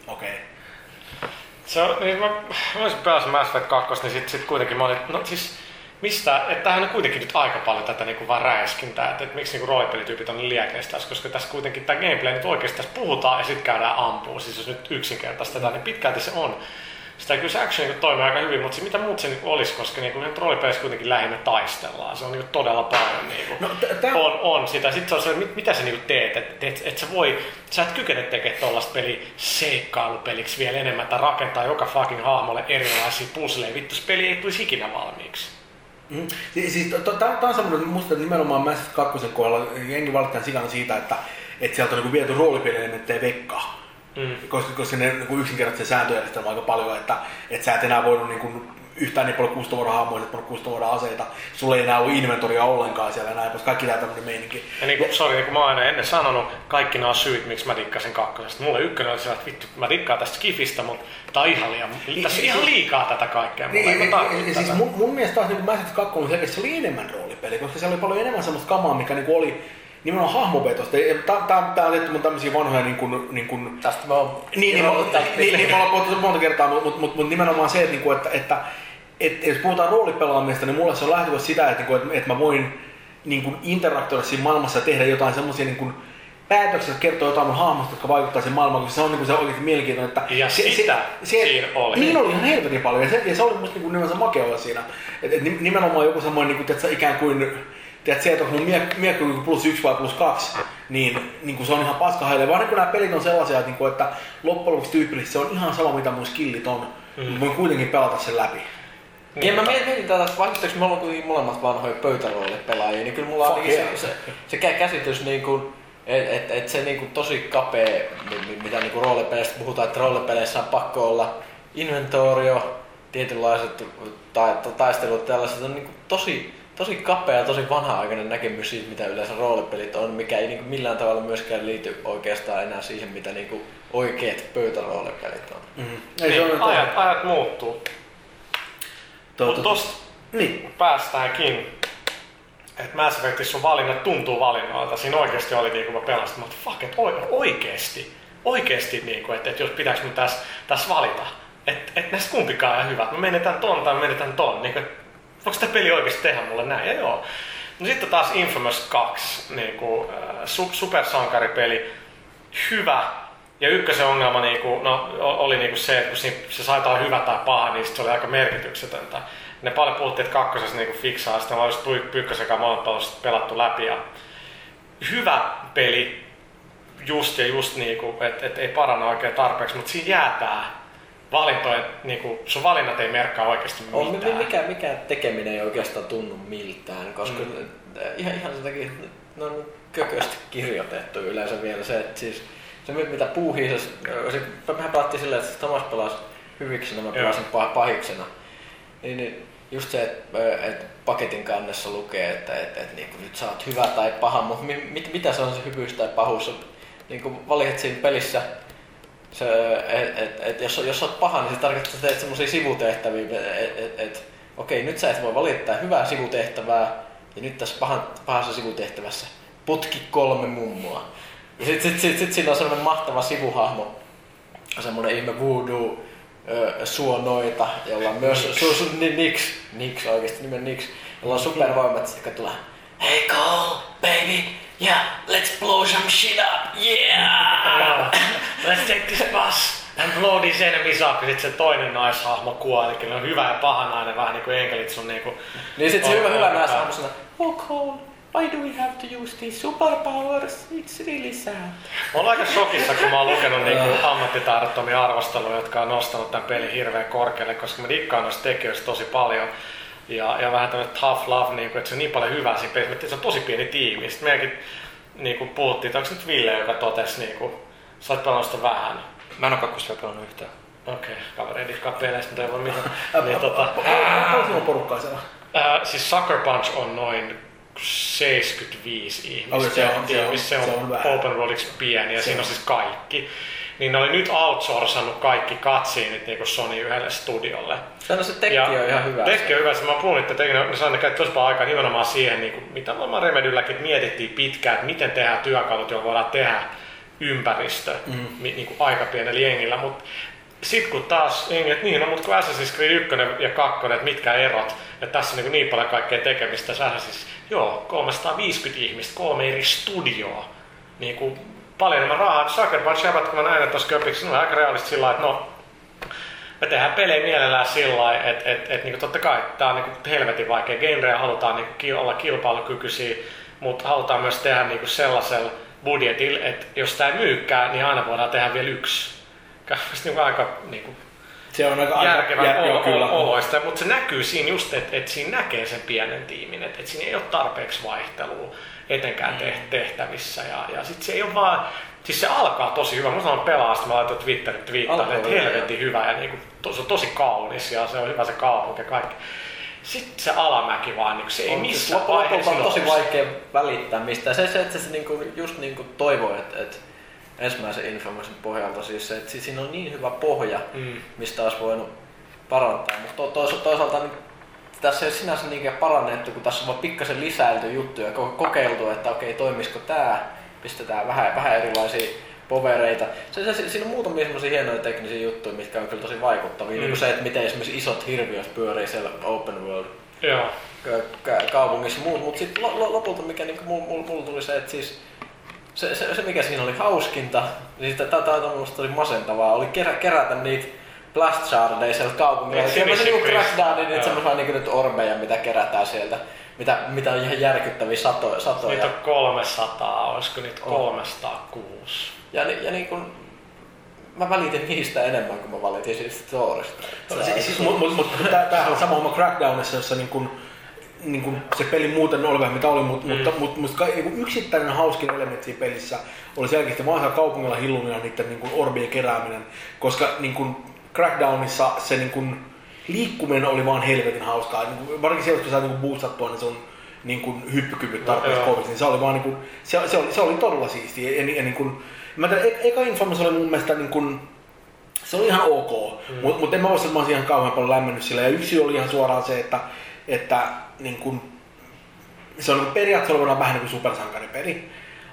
okei. Okay. Se on, niin mä, mä olisin päässyt Mass Effect 2, niin sit, sit kuitenkin mä olin, no siis mistä, että tämähän on kuitenkin nyt aika paljon tätä niinku vaan räiskintää, että, että miksi niinku roolipelityypit on niin liekeistä koska tässä kuitenkin tämä gameplay nyt oikeasti tässä puhutaan ja sitten käydään ampuu, siis jos nyt yksinkertaistetaan, niin pitkälti se on. Sitä kyllä se action niinku toimii aika hyvin, mutta se, mitä muut se niinku olisi, koska niinku nyt roolipeleissä kuitenkin lähinnä taistellaan, se on niinku todella paljon niinku, No, t- on, on sitä. Sitten se on se, mit- mitä sä niinku teet, että et, et sä voi, sä et kykene tekemään tollaista peli seikkailupeliksi vielä enemmän, tai rakentaa joka fucking hahmolle erilaisia puzzleja. Vittu, se peli ei tulisi ikinä valmiiksi. Mm. Si- Siis tämä on semmoinen, musta nimenomaan Mass Effect 2 kohdalla jengi valittaa sikana siitä, että, että sieltä on niin viety roolipelielementtejä vekkaa. Mm. Koska, koska ne niin yksinkertaisen sääntöjärjestelmä aika paljon, että, että sä et enää voinut niin kuin, yhtään niin paljon kustomoida hahmoja, että paljon kustomoida aseita. Sulla ei enää ollut inventoria ollenkaan siellä ja näin, koska kaikki tää tämmöinen meininki. Ja niin kuin, sorry, niin kuin mä oon aina ennen sanonut, kaikki nämä syyt, miksi mä dikkasin kakkosesta. Mulle ykkönen oli sellainen, että vittu, mä dikkaan tästä skifistä, mutta tää on ihan liian, tässä on ihan liikaa tätä kaikkea. Mulla Niin, ei mä ja, tätä. siis mun, mun mielestä taas niin Mass Effect 2 on selkeästi se oli enemmän roolipeli, koska siellä oli paljon enemmän semmoista kamaa, mikä niin oli nimenomaan hahmovetosta. Tää on tehty mun tämmöisiä vanhoja niin kuin, niin kuin Tästä mä oon Niin, niin, niin, niin, niin, me ollaan puhuttu monta kertaa, mutta mut, mut, mut nimenomaan se, että, niinku, että, että, että jos puhutaan roolipelaamista, niin mulle se on lähtökohtaisesti sitä, että, niinku, että, että mä voin niin kuin interaktoida siinä maailmassa ja tehdä jotain semmoisia niin kuin, päätöksiä, jotka kertoo jotain mun hahmosta, jotka vaikuttaa siihen maailmaan, koska se on niin kuin, se oikeasti mielenkiintoinen. Että Ja se, sitä siinä oli. Niin oli ihan helvetin paljon ja se, ja se oli musta niin kuin, nimensä makea olla siinä. Et, et, nimenomaan joku semmoinen niin kuin, tiedätkö, ikään kuin Tiedät, se, että onko niinku plus yksi vai plus kaksi, niin, niin kuin se on ihan paska haile. Vaan niin kun nämä pelit on sellaisia, että, niin kuin, että loppujen lopuksi tyypillisesti se on ihan sama, mitä mun skillit on. Mm. Voin kuitenkin pelata sen läpi. Ja mä mietin, tätä, että vaikka me ollaan kuitenkin molemmat vanhoja pöytäroolipelaajia, niin kyllä mulla on niin yeah. se, se, se kä- käsitys niin kuin, että et, et se niin kuin tosi kapea, mi- mi- mitä niin kuin roolipeleistä puhutaan, että roolipeleissä on pakko olla inventorio, tietynlaiset ta- ta- taistelut tällaiset, on niin kuin tosi, tosi kapea ja tosi vanha-aikainen näkemys siitä, mitä yleensä roolipelit on, mikä ei niin kuin millään tavalla myöskään liity oikeastaan enää siihen, mitä niin kuin oikeat pöytäroolipelit on. Mm-hmm. Niin, ajat, ajat muuttuu. Mutta tosta Niin. päästäänkin että Mass Effectissä sun valinnat tuntuu valinnoilta. Siinä oikeasti oli niin kuin mä pelasin, mutta fuck, että oikeasti, oikeasti niin kuin, että, että jos pitääkö mun tässä, tässä valita, että, että näistä kumpikaan on hyvä, mä menetän ton tai mä menetän ton, niin kuin, voiko tämä peli oikeasti tehdä mulle näin? Ja joo. No sitten taas Infamous 2, niin kuin, äh, supersankaripeli, hyvä, ja ykkösen ongelma niinku, no, oli niinku se, että kun se sai tai hyvä tai paha, niin se oli aika merkityksetöntä. Ne paljon puhuttiin, että kakkosessa niinku fiksaa, sitten olisi pyykkösen molemmat pelattu läpi. Ja hyvä peli, just ja just niinku, että et ei paranna oikein tarpeeksi, mutta siinä jää tää valintojen, niinku, sun valinnat ei merkkaa oikeasti mitään. On, mikä, mikä tekeminen ei oikeastaan tunnu miltään, koska mm. ihan, ihan sen takia, ne on kökösti kirjoitettu yleensä vielä se, että siis se mitä puuhii, se, mehän pelattiin silleen, että Thomas pelasi hyviksi, mä pelasin pahiksena. Niin, niin just se, että et paketin kannessa lukee, että et, et, niin nyt sä oot hyvä tai paha, mutta mit, mitä se on se hyvyys tai pahuus? Niin kuin valitset siinä pelissä, se, et, et, et, jos, jos oot paha, niin se tarkoittaa, että teet semmosia sivutehtäviä, että et, et, okei, nyt sä et voi valittaa hyvää sivutehtävää, ja nyt tässä pahan, pahassa sivutehtävässä potki kolme mummoa. Ja sitten sit, sit, sit, siinä on semmoinen mahtava sivuhahmo, semmoinen ihme voodoo suonoita, jolla on myös su, su, ni, Nix, Nix oikeasti nimen Nix, jolla on supervoimat, sitten tulee Hey Cole, baby, yeah, let's blow some shit up, yeah! let's take this bus and blow these enemies up. Ja sitten se toinen naishahmo kuoli, eli on hyvä ja paha nainen, vähän niin kuin enkelit sun niinku... Niin sitten se hyvä, hyvä naishahmo sanoo, oh Cole, why do we have to use these superpowers? It's really sad. Mä oon aika shokissa, kun mä oon lukenut (laughs) niinku ammattitaidottomia arvosteluja, jotka on nostanut tämän pelin hirveän korkealle, koska mä dikkaan noista tekijöistä tosi paljon. Ja, ja vähän tämmöinen tough love, niin kuin, että se on niin paljon hyvää siinä pelissä. Se on tosi pieni tiimi. Sitten meidänkin niin kuin puhuttiin, että onko nyt Ville, joka totesi, niin kuin, sä oot pelannut vähän. Mä en ole kakkosta pelannut yhtään. Okei, okay, kaveri ei peleistä, mutta ei voi mitään. (laughs) niin, tota, Paljon porukkaa siellä? Siis Sucker Punch on noin 75 ihmistä. Okay, se on, se on, se on, se on open worldiksi pieni ja se siinä on siis kaikki. Niin ne oli nyt outsourcannut kaikki katsiinit niin Sony yhdelle studiolle. Sano se tekki ja on ihan hyvä. Tekki on hyvä. Mä puhun, että tekin, ne saivat käyttää tosi paljon aikaa nimenomaan siihen, niin kuin, mitä varmaan Remedylläkin mietittiin pitkään, että miten tehdään työkalut, joilla voidaan tehdä ympäristö mm. niin kuin aika pienellä jengillä. Mutta sitten kun taas jengi, että niin, no mutta kun Assassin's Creed 1 ja 2, että mitkä erot, että tässä on niin, niin paljon kaikkea tekemistä Assassin's Joo, 350 ihmistä, kolme eri studioa. Niin kuin paljon enemmän rahaa. Sucker Punch jäbät, kun mä näin, että tuossa köpiksi, on aika realista sillä että no, me tehdään pelejä mielellään sillä lailla, että et, et, niin totta kai tämä on niin helvetin vaikea genre ja halutaan niin olla kilpailukykyisiä, mutta halutaan myös tehdä niin sellaisella budjetilla, että jos tämä ei myykään, niin aina voidaan tehdä vielä yksi. (laughs) Niin aika niin kuin, se on aika järkevän jär, olo, kyllä. oloista, mutta se näkyy siinä just, että, että siinä näkee sen pienen tiimin, että, että siinä ei ole tarpeeksi vaihtelua etenkään mm. tehtävissä. Ja, ja sitten se ei ole vaan, siis se alkaa tosi hyvä. Mä sanon pelaa, sitten mä laitan Twitterin twiittalle, että helvetin hyvä ja niin kuin, to, se on tosi kaunis ja se on hyvä se kaupunki ja kaikki. Sitten se alamäki vaan, niin se ei missään vaiheessa on tosi vaikea välittää mistä. Se, se että se niin kuin, just niin kuin toivoo, että, että ensimmäisen Infamousin pohjalta siis se, että siinä on niin hyvä pohja, mm. mistä olisi voinut parantaa. Mutta to, to, toisaalta niin tässä ei ole sinänsä niinkään parannettu, kun tässä on vaan pikkasen lisäilty juttuja, kokeiltu, että okei, toimisiko tämä, pistetään vähän, vähän erilaisia povereita. Se, se, siinä on muutamia semmoisia hienoja teknisiä juttuja, mitkä on kyllä tosi vaikuttavia. Mm. Niin se, että miten esimerkiksi isot hirviöt pyörii siellä open world Joo. kaupungissa muut. Mutta sitten lopulta mikä niin mulla mul, tuli se, että siis se, se, se, mikä siinä oli hauskinta, niin tämä oli masentavaa, oli kerä, kerätä niitä blast shardeja sieltä kaupungilla. Semmoisia niinku crackdownin, niitä semmoisia niinku nyt orbeja, mitä kerätään sieltä. Mitä, mitä on ihan järkyttäviä satoja. satoja. Niitä on 300, olisiko niitä 306? Ja, ja niin kun, mä välitin niistä enemmän kuin mä valitin siitä storista. Siis, Mutta mut, tämähän on sama homma Crackdownissa, jossa niin kun, niin kuin se peli muuten oli vähän mitä oli, mutta, mm. mutta, mutta, mutta niin yksittäinen hauskin elementti pelissä oli selkeästi vaan kaupungilla hilluminen niiden niin kuin orbien kerääminen, koska niin kuin Crackdownissa se niin kuin, liikkuminen oli vaan helvetin hauskaa. Niin kuin, varsinkin siellä, kun sä niin boostattua, niin sun niin kuin, hyppykyvyt tarpeeksi no, koviksi, niin se oli vaan niin kuin, se, se, oli, se oli todella siistiä. Ja, ja, ja niin kuin, mä tiedän, e- eka Infamous oli mun mielestä niin kuin, se oli ihan ok, mm. mutta mut en mä voisi, että mä olisin ihan kauhean paljon lämmennyt sillä. Ja yksi oli ihan suoraan se, että, että niin kuin, se on niin periaatteessa vähän niin kuin supersankaripeli.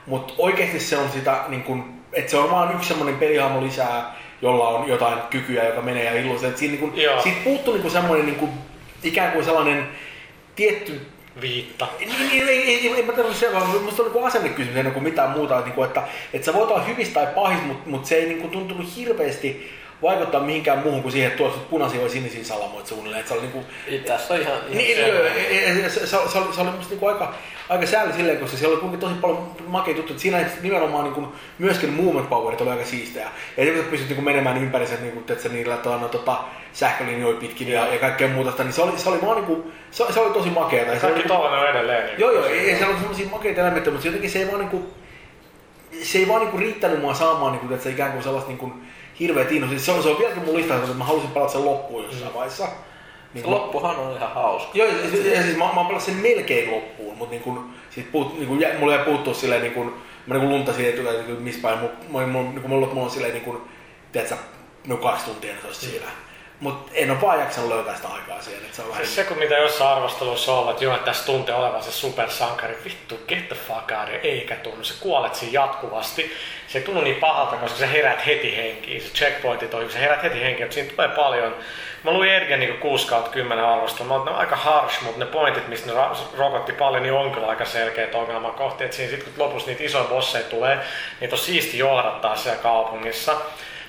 Mutta oikeasti se on sitä, niin kuin, että se on vaan yksi semmoinen pelihahmo lisää, jolla on jotain kykyä, joka menee ja illuusio. Että siinä, niin kuin, Joo. siitä puuttuu niin kuin semmoinen niin kuin, ikään kuin sellainen tietty Viitta. niin, niin, ei, ei, ei, ei mä tarvitse se, vaan musta on niin asennekysymys ennen kuin mitään muuta, että, niin kuin, että, että sä voit olla hyvissä tai pahis, mutta, mutta se ei niin kuin, tuntunut hirveästi vaikuttaa mihinkään muuhun kuin siihen, että tuossa punaisia vai sinisiä salamoita suunnilleen. Että se oli niin kuin, Tässä on ihan... ihan niin, ei- se, se, se, se, oli, se oli musta niinku aika, aika sääli silleen, koska siellä oli kuitenkin tosi paljon makeita juttuja. että Siinä nimenomaan niinku, myöskin movement powerit oli aika siistejä. Ja sitten kun pystyt niinku menemään ympärissä niinku, että niillä tuota, tota, sähkölinjoja pitkin ja, ja kaikkea muuta, niin se oli, se oli vaan niinku, se, se oli tosi makeata. Se oli, Kaikki tollanen on edelleen. niin Joo, joo, ei, siellä on semmosia makeita elementtejä, mutta se jotenkin se ei vaan niinku, se ei vaan niinku riittänyt mua saamaan niinku, että se ikään kuin sellaista niinku hirveet innosta. Se on, se on vieläkin mun listassa, että mä halusin pelata sen loppuun jossain vaiheessa. Niin kun- Loppuhan on ihan hauska. Joo, ja, siis- ja siis mä, mä pelasin sen melkein loppuun, mutta niin kun, siitä puut, niin kun, jä, mulla jäi puuttua silleen, niin kun, mä niin luntasin etukäteen, niin missä päin, mulla, mulla, mulla, niin mulla, mulla on silleen, niin kun, tiedätkö, no kaksi tuntia nyt olisi siinä. Mutta en ole vaan jaksanut löytää sitä aikaa siihen, että se on vähän... Siis se, kun mitä jossain arvostelussa on, että joo, että tässä tuntee olevan se supersankari, vittu, get the fuck out, eikä tunnu, sä kuolet siinä jatkuvasti. Se ei tunnu niin pahalta, koska sä herät heti henkiin, se checkpointit on, sä herät heti henkiin, mutta siinä tulee paljon. Mä luin Ergen niin 6 kautta 10 arvostelua, mä oon aika harsh, mutta ne pointit, mistä ne rokotti paljon, niin on kyllä aika selkeät ongelmakohtia. Et siinä sit, kun lopussa niitä isoja bosseja tulee, niitä on siisti johdattaa siellä kaupungissa.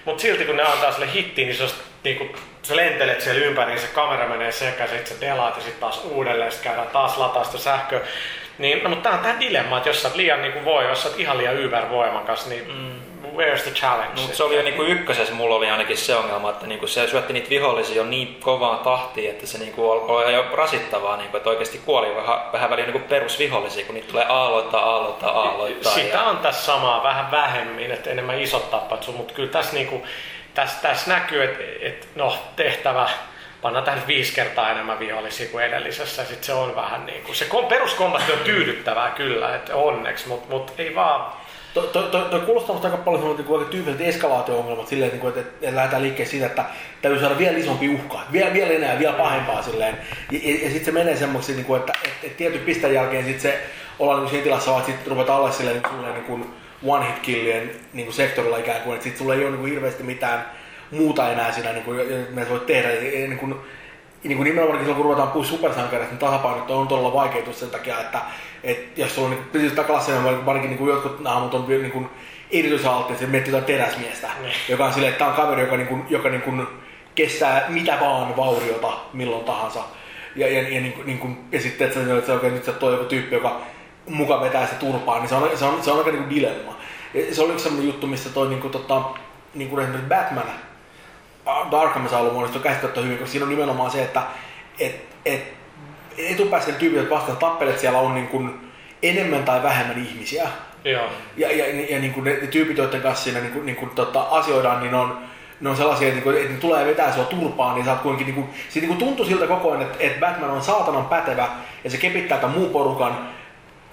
Mutta silti kun ne antaa sille hittiin, niin se on niinku, sä lentelet siellä ympäri, se kamera menee sekaisin, sit sä delaat ja sitten taas uudelleen, sit käydään taas lataa sitä sähköä. Niin, no, mutta tää on tää dilemma, että jos sä oot liian niinku voi, jos sä oot ihan liian ybervoimakas, niin mm. Where's the challenge? Mutta se oli jo niinku ykkösessä, mulla oli ainakin se ongelma, että niinku se syötti niitä vihollisia jo niin kovaan tahtiin, että se niinku alkoi jo rasittavaa, niinku, että oikeasti kuoli vähän, vähän väliin niinku perusvihollisia, kun niitä tulee aalloittaa, aalloittaa, aalloittaa. Sitä ja- on tässä samaa, vähän vähemmin, että enemmän isot tappat sun, mutta kyllä tässä, niinku, tässä, tässä näkyy, että et, no, tehtävä, pannaan tähän viisi kertaa enemmän vihollisia kuin edellisessä, sit se on vähän niin kuin, se kom- peruskombatti on tyydyttävää kyllä, että onneksi, mutta mut ei vaan, Toi, toi, toi, kuulostaa musta aika paljon niin aika tyypilliset eskalaatio-ongelmat silleen, niin kuin, että, että, että lähdetään liikkeelle siitä, että täytyy saada vielä isompi uhka, vielä, vielä enää, vielä pahempaa silleen. Ja, ja, ja sitten se menee semmoiksi, niin kuin, että, että, että tietyn pisteen jälkeen sitten se ollaan niin siinä tilassa, vaan sitten ruvetaan olla silleen niin, kuin, niin kuin one hit killien niin kuin sektorilla ikään kuin, että sitten sulla ei ole niin kuin hirveästi mitään muuta enää siinä, niin kuin, sä voit tehdä. Niin kuin, niin kuin nimenomaan silloin, kun ruvetaan puhua supersankareista, niin tasapainot on todella vaikeutus sen takia, että, että jos sulla on niin pysyt takalassena, varsinkin niin kuin jotkut hahmot on niin kuin erityisalttiit, se miettii jotain teräsmiestä, Niin. joka on silleen, että tämä on kaveri, joka, niin kuin, joka niin kuin kestää mitä vaan vauriota milloin tahansa. Ja, ja, ja, niin niin kuin, ja sitten, että se, että se oikein nyt se toi joku tyyppi, joka muka vetää sitä turpaa, niin se on, se on, se on aika niin kuin dilemma. Ja se oli yksi sellainen juttu, missä toi niin kuin, tota, niin kuin esimerkiksi Batman, Darkham Asylum on käsitetty hyvin, koska siinä on nimenomaan se, että et, et, etupäässä tyypit, jotka vastaan tappelet, siellä on niin kuin enemmän tai vähemmän ihmisiä. joo. Ja, ja, ja, ja niin kuin ne, ne tyypit, joiden kanssa siinä niin kuin, niin kuin, tota, asioidaan, niin on, ne on sellaisia, että, niin kuin, että ne tulee vetää sua turpaan, niin sä oot kuitenkin, niin kuin, se niin kuin tuntuu siltä koko ajan, että, että Batman on saatanan pätevä ja se kepittää tämän muun porukan,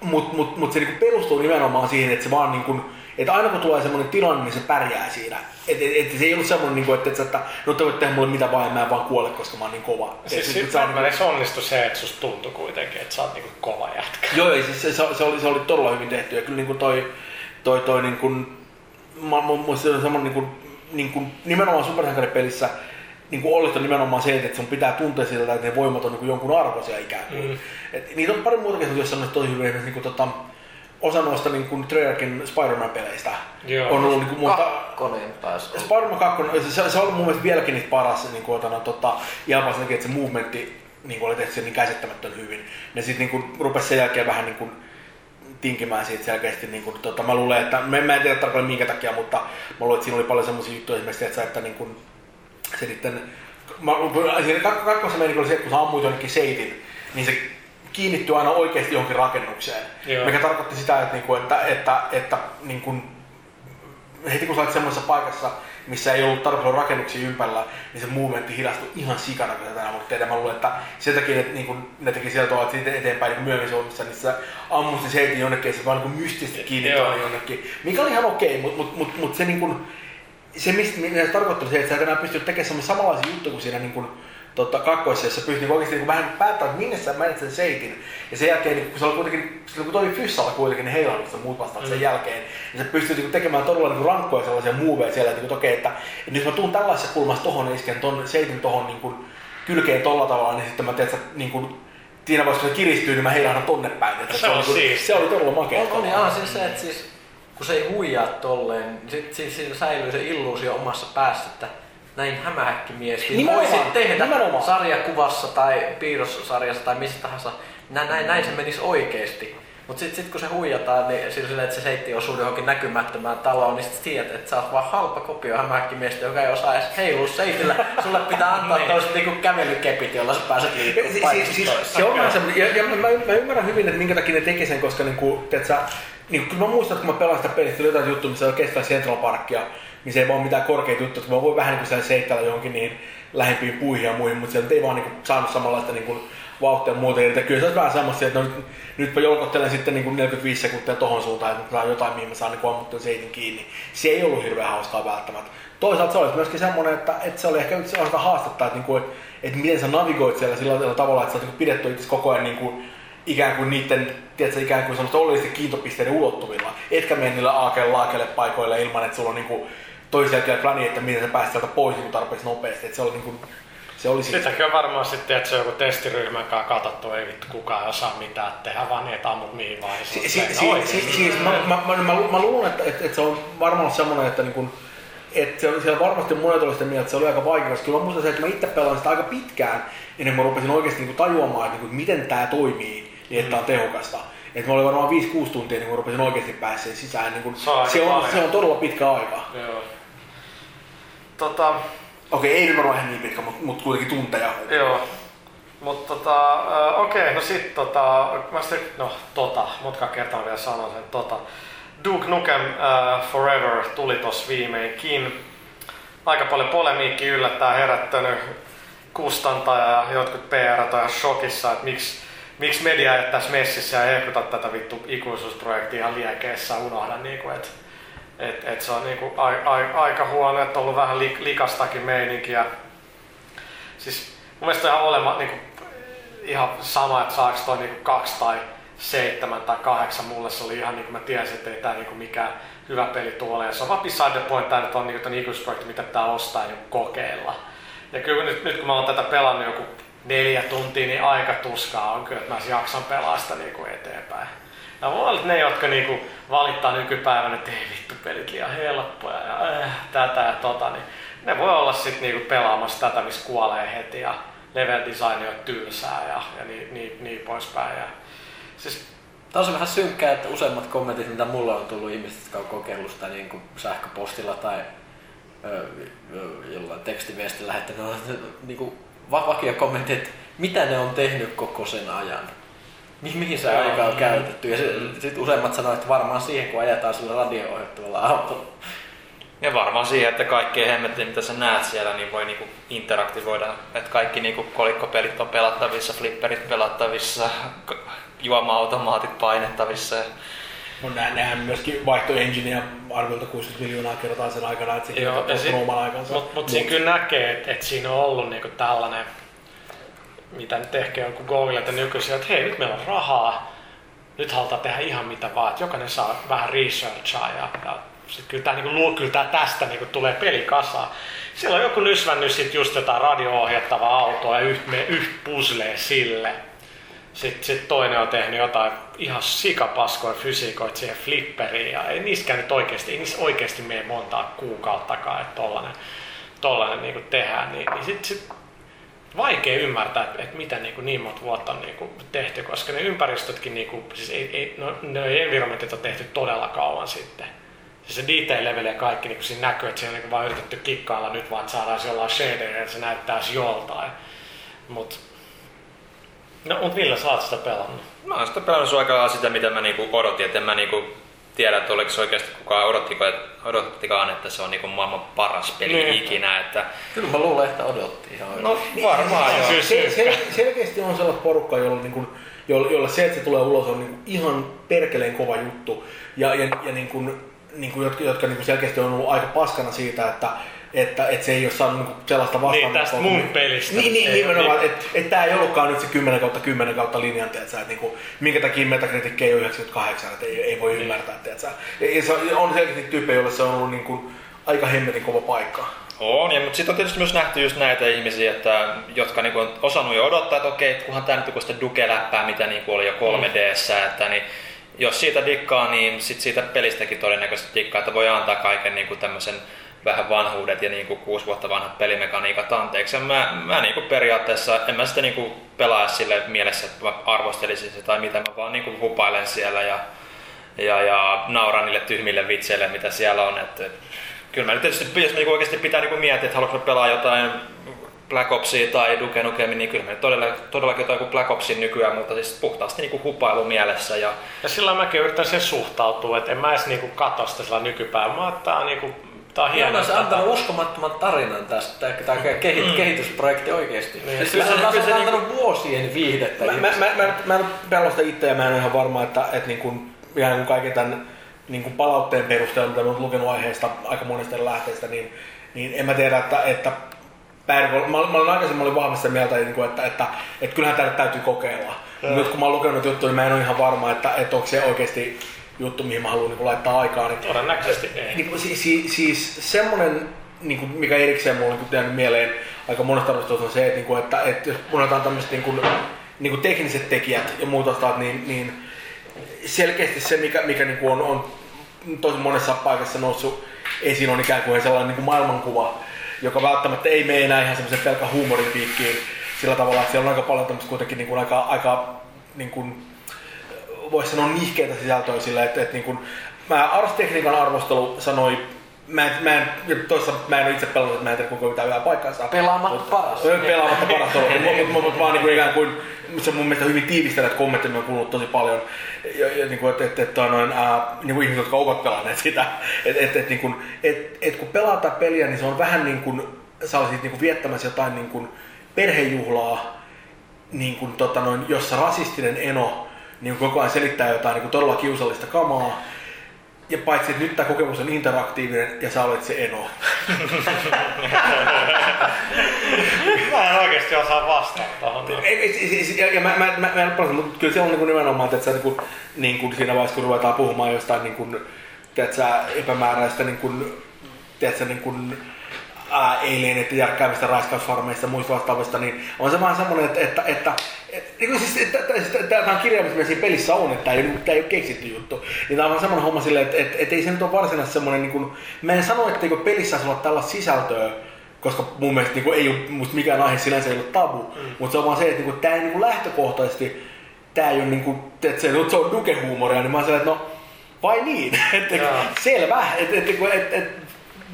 mutta mut, mut se niin kuin perustuu nimenomaan siihen, että se vaan niin kuin, että aina kun tulee semmoinen tilanne, niin se pärjää siinä. Että et, et se ei ollut semmoinen, niin kuin, että, että, että no te voitte tehdä mulle mitä vaan, mä en vaan kuole, koska mä oon niin kova. Siis sit- sit sit sä- Batmanissa onnistui se, että susta tuntui kuitenkin, että sä oot niinku kova jätkä. Joo, ei, siis se, se, se, oli, se oli todella hyvin tehty. Ja kyllä niin kuin toi, toi, toi niin kuin, mä, mä, mä, se on semmoinen niin kuin, niin kuin, nimenomaan supersankaripelissä niin kuin ollista nimenomaan se, että sun pitää tuntea siltä, että ne voimat on niin kuin jonkun arvoisia ikään kuin. Mm. Mm. Et, niitä on pari muutakin, joissa on tosi hyvin. Esimerkiksi niin kuin, tota, osa noista niin kuin Treyarchin Spider-Man-peleistä Joo. on ollut niin kuin, muuta, Kakkonen olla. Spider-Man 2, se, se oli mun mielestä vieläkin niitä paras, niin kuin, otana, tota, ihan vaan sen että se movementti niin kuin oli tehty niin käsittämättömän hyvin. Ne sitten niin rupesi sen jälkeen vähän niin kuin, tinkimään siitä selkeästi. Niin kuin, tota, mä luulen, että, mä, mä en tiedä tarkalleen minkä takia, mutta mä luulen, että siinä oli paljon semmoisia juttuja esimerkiksi, että, että niin kuin, se sitten, mä, siinä kak- kakkosen meni oli se, että kun sä ammuit jonnekin seitin, niin se kiinnittyi aina oikeasti johonkin rakennukseen. Joo. Mikä tarkoitti sitä, että, niinku, että, että, että niin kuin, heti kun sä olet semmoisessa paikassa, missä ei ollut tarpeeksi rakennuksia ympärillä, niin se movementti hidastui ihan sikana, kun tänään voit tehdä. Mä luulen, että sen takia että niin kun ne teki sieltä tavalla siitä eteenpäin niin myöhemmin Suomessa, niin sä ammut se seitin jonnekin se vaan niin mystisesti kiinni jonnekin. Mikä oli ihan okei, mutta mut, mut, mut se niin kun, se, mistä mitä se tarkoittaa se, että sä et enää pysty tekemään samanlaisia juttuja kuin siinä niin kun tota, kakkoissa, jossa pystyi niinku oikeasti niin vähän päättämään, että minne sä menet sen seitin. Ja sen jälkeen, niin, kun se oli kuitenkin, se oli toimi fyssalla kuitenkin niin heilannut muut vastaan mm. sen jälkeen, niin se pystyi niin tekemään todella niin rankkoja sellaisia moveja siellä, että, niin, okei, että, että jos mä tuun tällaisessa kulmassa tohon ja isken ton seitin tohon niin kuin, kylkeen tolla tavalla, niin sitten mä tiedän, että niin kuin, siinä vaiheessa, kun se kiristyy, niin mä heilahdan tonne päin. Että Se se, on oli, niin siistiä. se oli todella makea. On, on, on siis se, että siis, kun se ei huijaa tolleen, niin sit, sit, sit säilyy se illuusio omassa päässä, että näin hämähäkkimies niin Nimenomaan, voisi tehdä nimenomaan. sarjakuvassa tai piirrossarjassa tai missä tahansa. Näin, näin, näin se menisi oikeesti. Mutta sitten sit kun se huijataan, niin sillä että se seitti osuu johonkin näkymättömään taloon, niin sitten tiedät, että sä oot vaan halpa kopio hämähäkkimiestä, joka ei osaa edes heilua seitillä. Sulle pitää antaa toiset niinku kävelykepit, jolla sä pääset liikkumaan siis, toiseen. se on vähän semmoinen, ja, ja mä, mä, ymmärrän hyvin, että minkä takia ne teki sen, koska niinku, tiedät sä, niin kyllä mä muistan, että kun mä pelasin sitä pelistä, oli jotain juttuja, missä oli kestää Central Parkia, niin se ei vaan mitään korkeita juttuja, että mä voin vähän niin kuin johonkin niin lähempiin puihin ja muihin, mutta sieltä ei vaan niin kuin, saanut samanlaista niin kuin, vauhtia ja muuta irti. Kyllä se olisi vähän semmoista, että no nyt, nytpä jolkottelen sitten niin kuin 45 sekuntia tohon suuntaan, että mä saan jotain, mihin mä saan niin ammuttua seitin kiinni. Se ei ollut hirveän hauskaa välttämättä. Toisaalta se olisi myöskin semmoinen, että, että se oli ehkä yksi sellaista haastetta, että, niin kuin, että miten sä navigoit siellä sillä tavalla, että sä oot niin pidetty itse koko ajan niin kuin, ikään kuin niiden, tiedätkö, ikään kuin semmoista oleellisten kiintopisteiden ulottuvilla. Etkä mene niillä aakelle laakelle paikoille ilman, että sulla on niin kuin, toisia plani, että miten sä pääset sieltä pois niin tarpeeksi nopeasti. Että se oli, niin kuin, se oli siis... Sitäkin on varmaan sitten, että se on joku testiryhmän kanssa katsottu, ei vittu kukaan osaa mitään tehdä, vaan niin, että ammut mihin vaan. Si- si- si- si- siis mä, mä, mä, mä, mä luulen, että, että, että se on varmaan semmoinen, että niin kun, että se, siellä varmasti monet oli sitä mieltä, että se oli aika vaikea, koska kyllä mä muistan se, että mä itse pelaan sitä aika pitkään, ennen kuin mä rupesin oikeasti niin kuin tajuamaan, että, niin kuin, miten tämä toimii, niin että tämä on tehokasta. Et mä olin varmaan 5-6 tuntia, niin kun rupesin oikeasti pääsee sisään. Niin kun, Se on se on todella pitkä aika. Joo. Tota, Okei, ei nyt varmaan ihan niin pitkä, mutta, mutta kuitenkin tunteja. joo. Mutta tota, okei, no sit tota, mä sitten, no tota, mutka kertaa vielä sanon sen, tota. Duke Nukem äh, Forever tuli tossa viimeinkin. Aika paljon polemiikki yllättää herättänyt kustantaja ja jotkut PR on ihan shokissa, että miksi, miksi media jättäisi messissä ja hehkuta tätä vittu ikuisuusprojektia ihan liekeessä unohda niinku, että et, et se on niinku a, a, aika huono, että on ollut vähän li, likastakin meininkiä. Siis mun mielestä on ihan olema niinku, ihan sama, että saako toi niinku kaksi tai seitsemän tai kahdeksan. Mulle se oli ihan niinku mä tiesin, että ei tää niinku mikään hyvä peli tuolle. Ja se on vaan beside the point, tää nyt on niinku tän ikuisuusprojekti, mitä pitää ostaa ja kokeilla. Ja kyllä nyt, nyt kun mä oon tätä pelannut joku neljä tuntia, niin aika tuskaa on kyllä, että mä jaksan pelaa sitä niinku eteenpäin. Ja voi olla, että ne, jotka niinku valittaa nykypäivänä, että ei vittu pelit liian helppoja ja äh, tätä ja tota, niin ne voi olla sitten niinku pelaamassa tätä, missä kuolee heti ja level design on tylsää ja, ja niin, niin, niin poispäin. Ja, siis, Tämä on vähän synkkää, että useimmat kommentit, mitä mulle on tullut ihmiset, jotka on kokeillut sitä niin kuin sähköpostilla tai ö, ö, jollain tekstiviestillä lähettänyt, on (laughs) niin kuin va- vakio kommentti, että mitä ne on tehnyt koko sen ajan. Mi- mihin se aika on käytetty? Ja sitten useimmat sanoivat, että varmaan siihen, kun ajetaan sillä radio-ohjattavalla autolla. Ja varmaan siihen, että kaikkea hemmettiä, mitä sä näet siellä, niin voi niinku interaktivoida. Että kaikki niinku kolikkopelit on pelattavissa, flipperit pelattavissa, juoma-automaatit painettavissa. Ja No nää, nehän myöskin vaihtoi engineä arviolta 60 miljoonaa kertaa sen aikana, että sekin Joo, ja aikansa. Mutta mut siinä kyllä näkee, että et siinä on ollut niinku tällainen, mitä nyt ehkä joku Google että nykyisin, että hei nyt meillä on rahaa, nyt halutaan tehdä ihan mitä vaan, että jokainen saa vähän researchaa ja, ja sit kyllä tää, niinku, kyllä tää tästä niinku, tulee pelikasa. Siellä on joku nysvännyt sit just jotain radio-ohjattavaa autoa ja yht, me, yht puzzlee sille. Sitten sit toinen on tehnyt jotain ihan sikapaskoja fysiikoita siihen flipperiin ja ei niiskään nyt oikeasti, ei oikeasti mene montaa kuukauttakaan, että tollanen, tollanen niinku tehdään. Niin, niin sit, sit vaikea ymmärtää, että, että mitä niin, kuin niin monta vuotta on niin kuin tehty, koska ne ympäristötkin, niin kuin, siis ei, ei, no, ne environmentit on tehty todella kauan sitten. Siis se detail level ja kaikki, niin kuin siinä näkyy, että siinä on niin vaan yritetty kikkailla nyt vaan, että saadaan jollain shader, että se näyttäisi joltain. Mut, no, mut Ville, sä oot sitä pelannut. Mä oon sitä pelannut aika sitä, mitä mä niinku odotin. Et en mä niinku tiedä, että oliko se oikeasti kukaan odottiko, odottikaan, että se on niinku maailman paras peli Niin. ikinä. Että, Kyllä mä luulen, että odotti ihan no varmaan joo. Siis- se, se, selkeästi on sellaista porukkaa, jolla, niin kuin, jolla, jolla se, että se tulee ulos, on niin kuin ihan perkeleen kova juttu. Ja, ja, ja niin kuin, niin kuin, jotka, jotka niin kuin selkeästi on ollut aika paskana siitä, että että, että se ei ole saanut niinku sellaista vastaan. Niin, tästä mun pelistä. Niin, niin nimenomaan, niin. että et tää ei ollutkaan nyt se 10 kautta 10 kautta linjan, että sä, et niinku, minkä takia Metacritic ei ole 98, että ei, ei voi Niin. ymmärtää, että sä, ja, ja se on- on selkeästi tyyppejä, joille se on ollut niinku aika hemmetin kova paikka. On, ja, mutta sitten on tietysti myös nähty just näitä ihmisiä, että, jotka niinku on osannut jo odottaa, että okei, kunhan tämä nyt joku sitä Duke-läppää, mitä niinku oli jo 3 d että niin jos siitä dikkaa, niin sit siitä pelistäkin todennäköisesti dikkaa, että voi antaa kaiken niinku tämmöisen vähän vanhuudet ja niinku kuusi vuotta vanhat pelimekaniikat anteeksi. Ja mä, mä niinku periaatteessa, en mä sitä niinku pelaa sille mielessä, että mä arvostelisin sitä tai mitä, mä vaan niinku hupailen siellä ja, ja, ja nauran niille tyhmille vitseille, mitä siellä on. Että, kyllä mä nyt tietysti, jos niinku oikeasti pitää niinku miettiä, että haluatko mä pelaa jotain Black Opsia tai Duke Nukemia, niin kyllä mä nyt todella, todellakin jotain kuin Black Opsin nykyään, mutta siis puhtaasti niinku hupailu mielessä. Ja, Ja sillä mäkin yritän sen suhtautua, että en mä edes niinku katso sitä sillä nykypäivänä. Mä on niinku, tää on hieno. Hieno, se antanut uskomattoman tarinan tästä, tämä kehit, mm. kehitysprojekti oikeasti. Niin, Siis se, on se antanut vuosien viihdettä. Mä, mä, mä, mä, mä en pelaa sitä itse ja mä en ole ihan varma, että, että niin kuin, ihan kuin kaiken tämän niin kuin palautteen perusteella, mitä mä oon lukenut aiheesta aika monesta eri lähteestä, niin, niin en mä tiedä, että, että Päivä, mä, mä olin aikaisemmin olin vahvasti sitä mieltä, niin kuin, että, että, että kyllähän tämä täytyy kokeilla. Joo. Nyt kun mä oon lukenut juttuja, niin mä en ole ihan varma, että, että onko se oikeasti juttu, mihin mä haluan niin laittaa aikaa. Niin, Todennäköisesti ei. niin siis, siis, siis semmoinen, niin kuin, mikä erikseen mulla on niin kuin, jäänyt mieleen aika monesta arvostelusta on se, että, niin kuin, että, että jos puhutaan tämmöiset niin kuin, niin kuin tekniset tekijät ja muut vastaavat, niin, niin selkeästi se, mikä, mikä niin kuin on, on tosi monessa paikassa noussut esiin, on ikään kuin sellainen niin kuin maailmankuva, joka välttämättä ei mene enää ihan semmoisen pelkän huumorin piikkiin sillä tavalla, että siellä on aika paljon tämmöistä kuitenkin niin kuin aika, aika niin kuin, voisi sanoa nihkeitä sisältöä sillä, että, että niin kuin, mä Ars Technican arvostelu sanoi, mä en, mä en, ja toisaalta mä en ole itse pelannut, että mä en tiedä kuinka mitään hyvää paikkaansa. Pelaamatta paras. Pelaamatta paras ollut, (laughs) mutta mut, mut, vaan niin kuin ikään kuin, se on mun mielestä hyvin tiivistäneet kommentteja, on kuullut tosi paljon, ja, ja niin kuin, että, että, että noin, ää, niin kuin ihmiset, jotka ovat pelanneet sitä, että, että, että, niin kuin, että, että kun pelaat tätä peliä, niin se on vähän niin kuin, sä olisit niin kuin viettämässä jotain niin kuin perhejuhlaa, niin kuin, tota noin, jossa rasistinen eno niin koko ajan selittää jotain niin kuin todella kiusallista kamaa. Ja paitsi, että nyt tämä kokemus on interaktiivinen ja sä olet se eno. (laughs) Mä en oikeesti osaa vastata ei, ja, ja mä, mä, mä, mä en paljon, mutta kyllä se on niin kuin nimenomaan, että sä, niin kuin, niin kuin siinä vaiheessa, kun ruvetaan puhumaan jostain niin kuin, tiedätkö, epämääräistä niin kuin, tiedätkö, niin kuin, ää, alienit järkkäämistä, raiskausfarmeista ja muista vastaavista, niin on se vaan semmoinen, että, että, että et, niin kuin siis, että, että, että, että tämä on kirjaimista, mitä siinä pelissä on, että tämä ei, tämä ei ole keksitty juttu. Niin tämä on vaan semmoinen homma silleen, että, että, että ei se nyt ole varsinaisesti semmoinen, niin kuin, mä en sano, että niin pelissä saisi olla tällaista sisältöä, koska mun mielestä niin kuin, ei ole musta mikään aihe sinänsä ei ole tabu, mm. mutta se on vaan se, että niin kuin, tämä ei niin kuin lähtökohtaisesti, tämä ei ole niin kuin, että se, se on duke-huumoria, niin mä oon sellainen, että no vai niin? (laughs) että Joo. selvä, että et, et, et, et,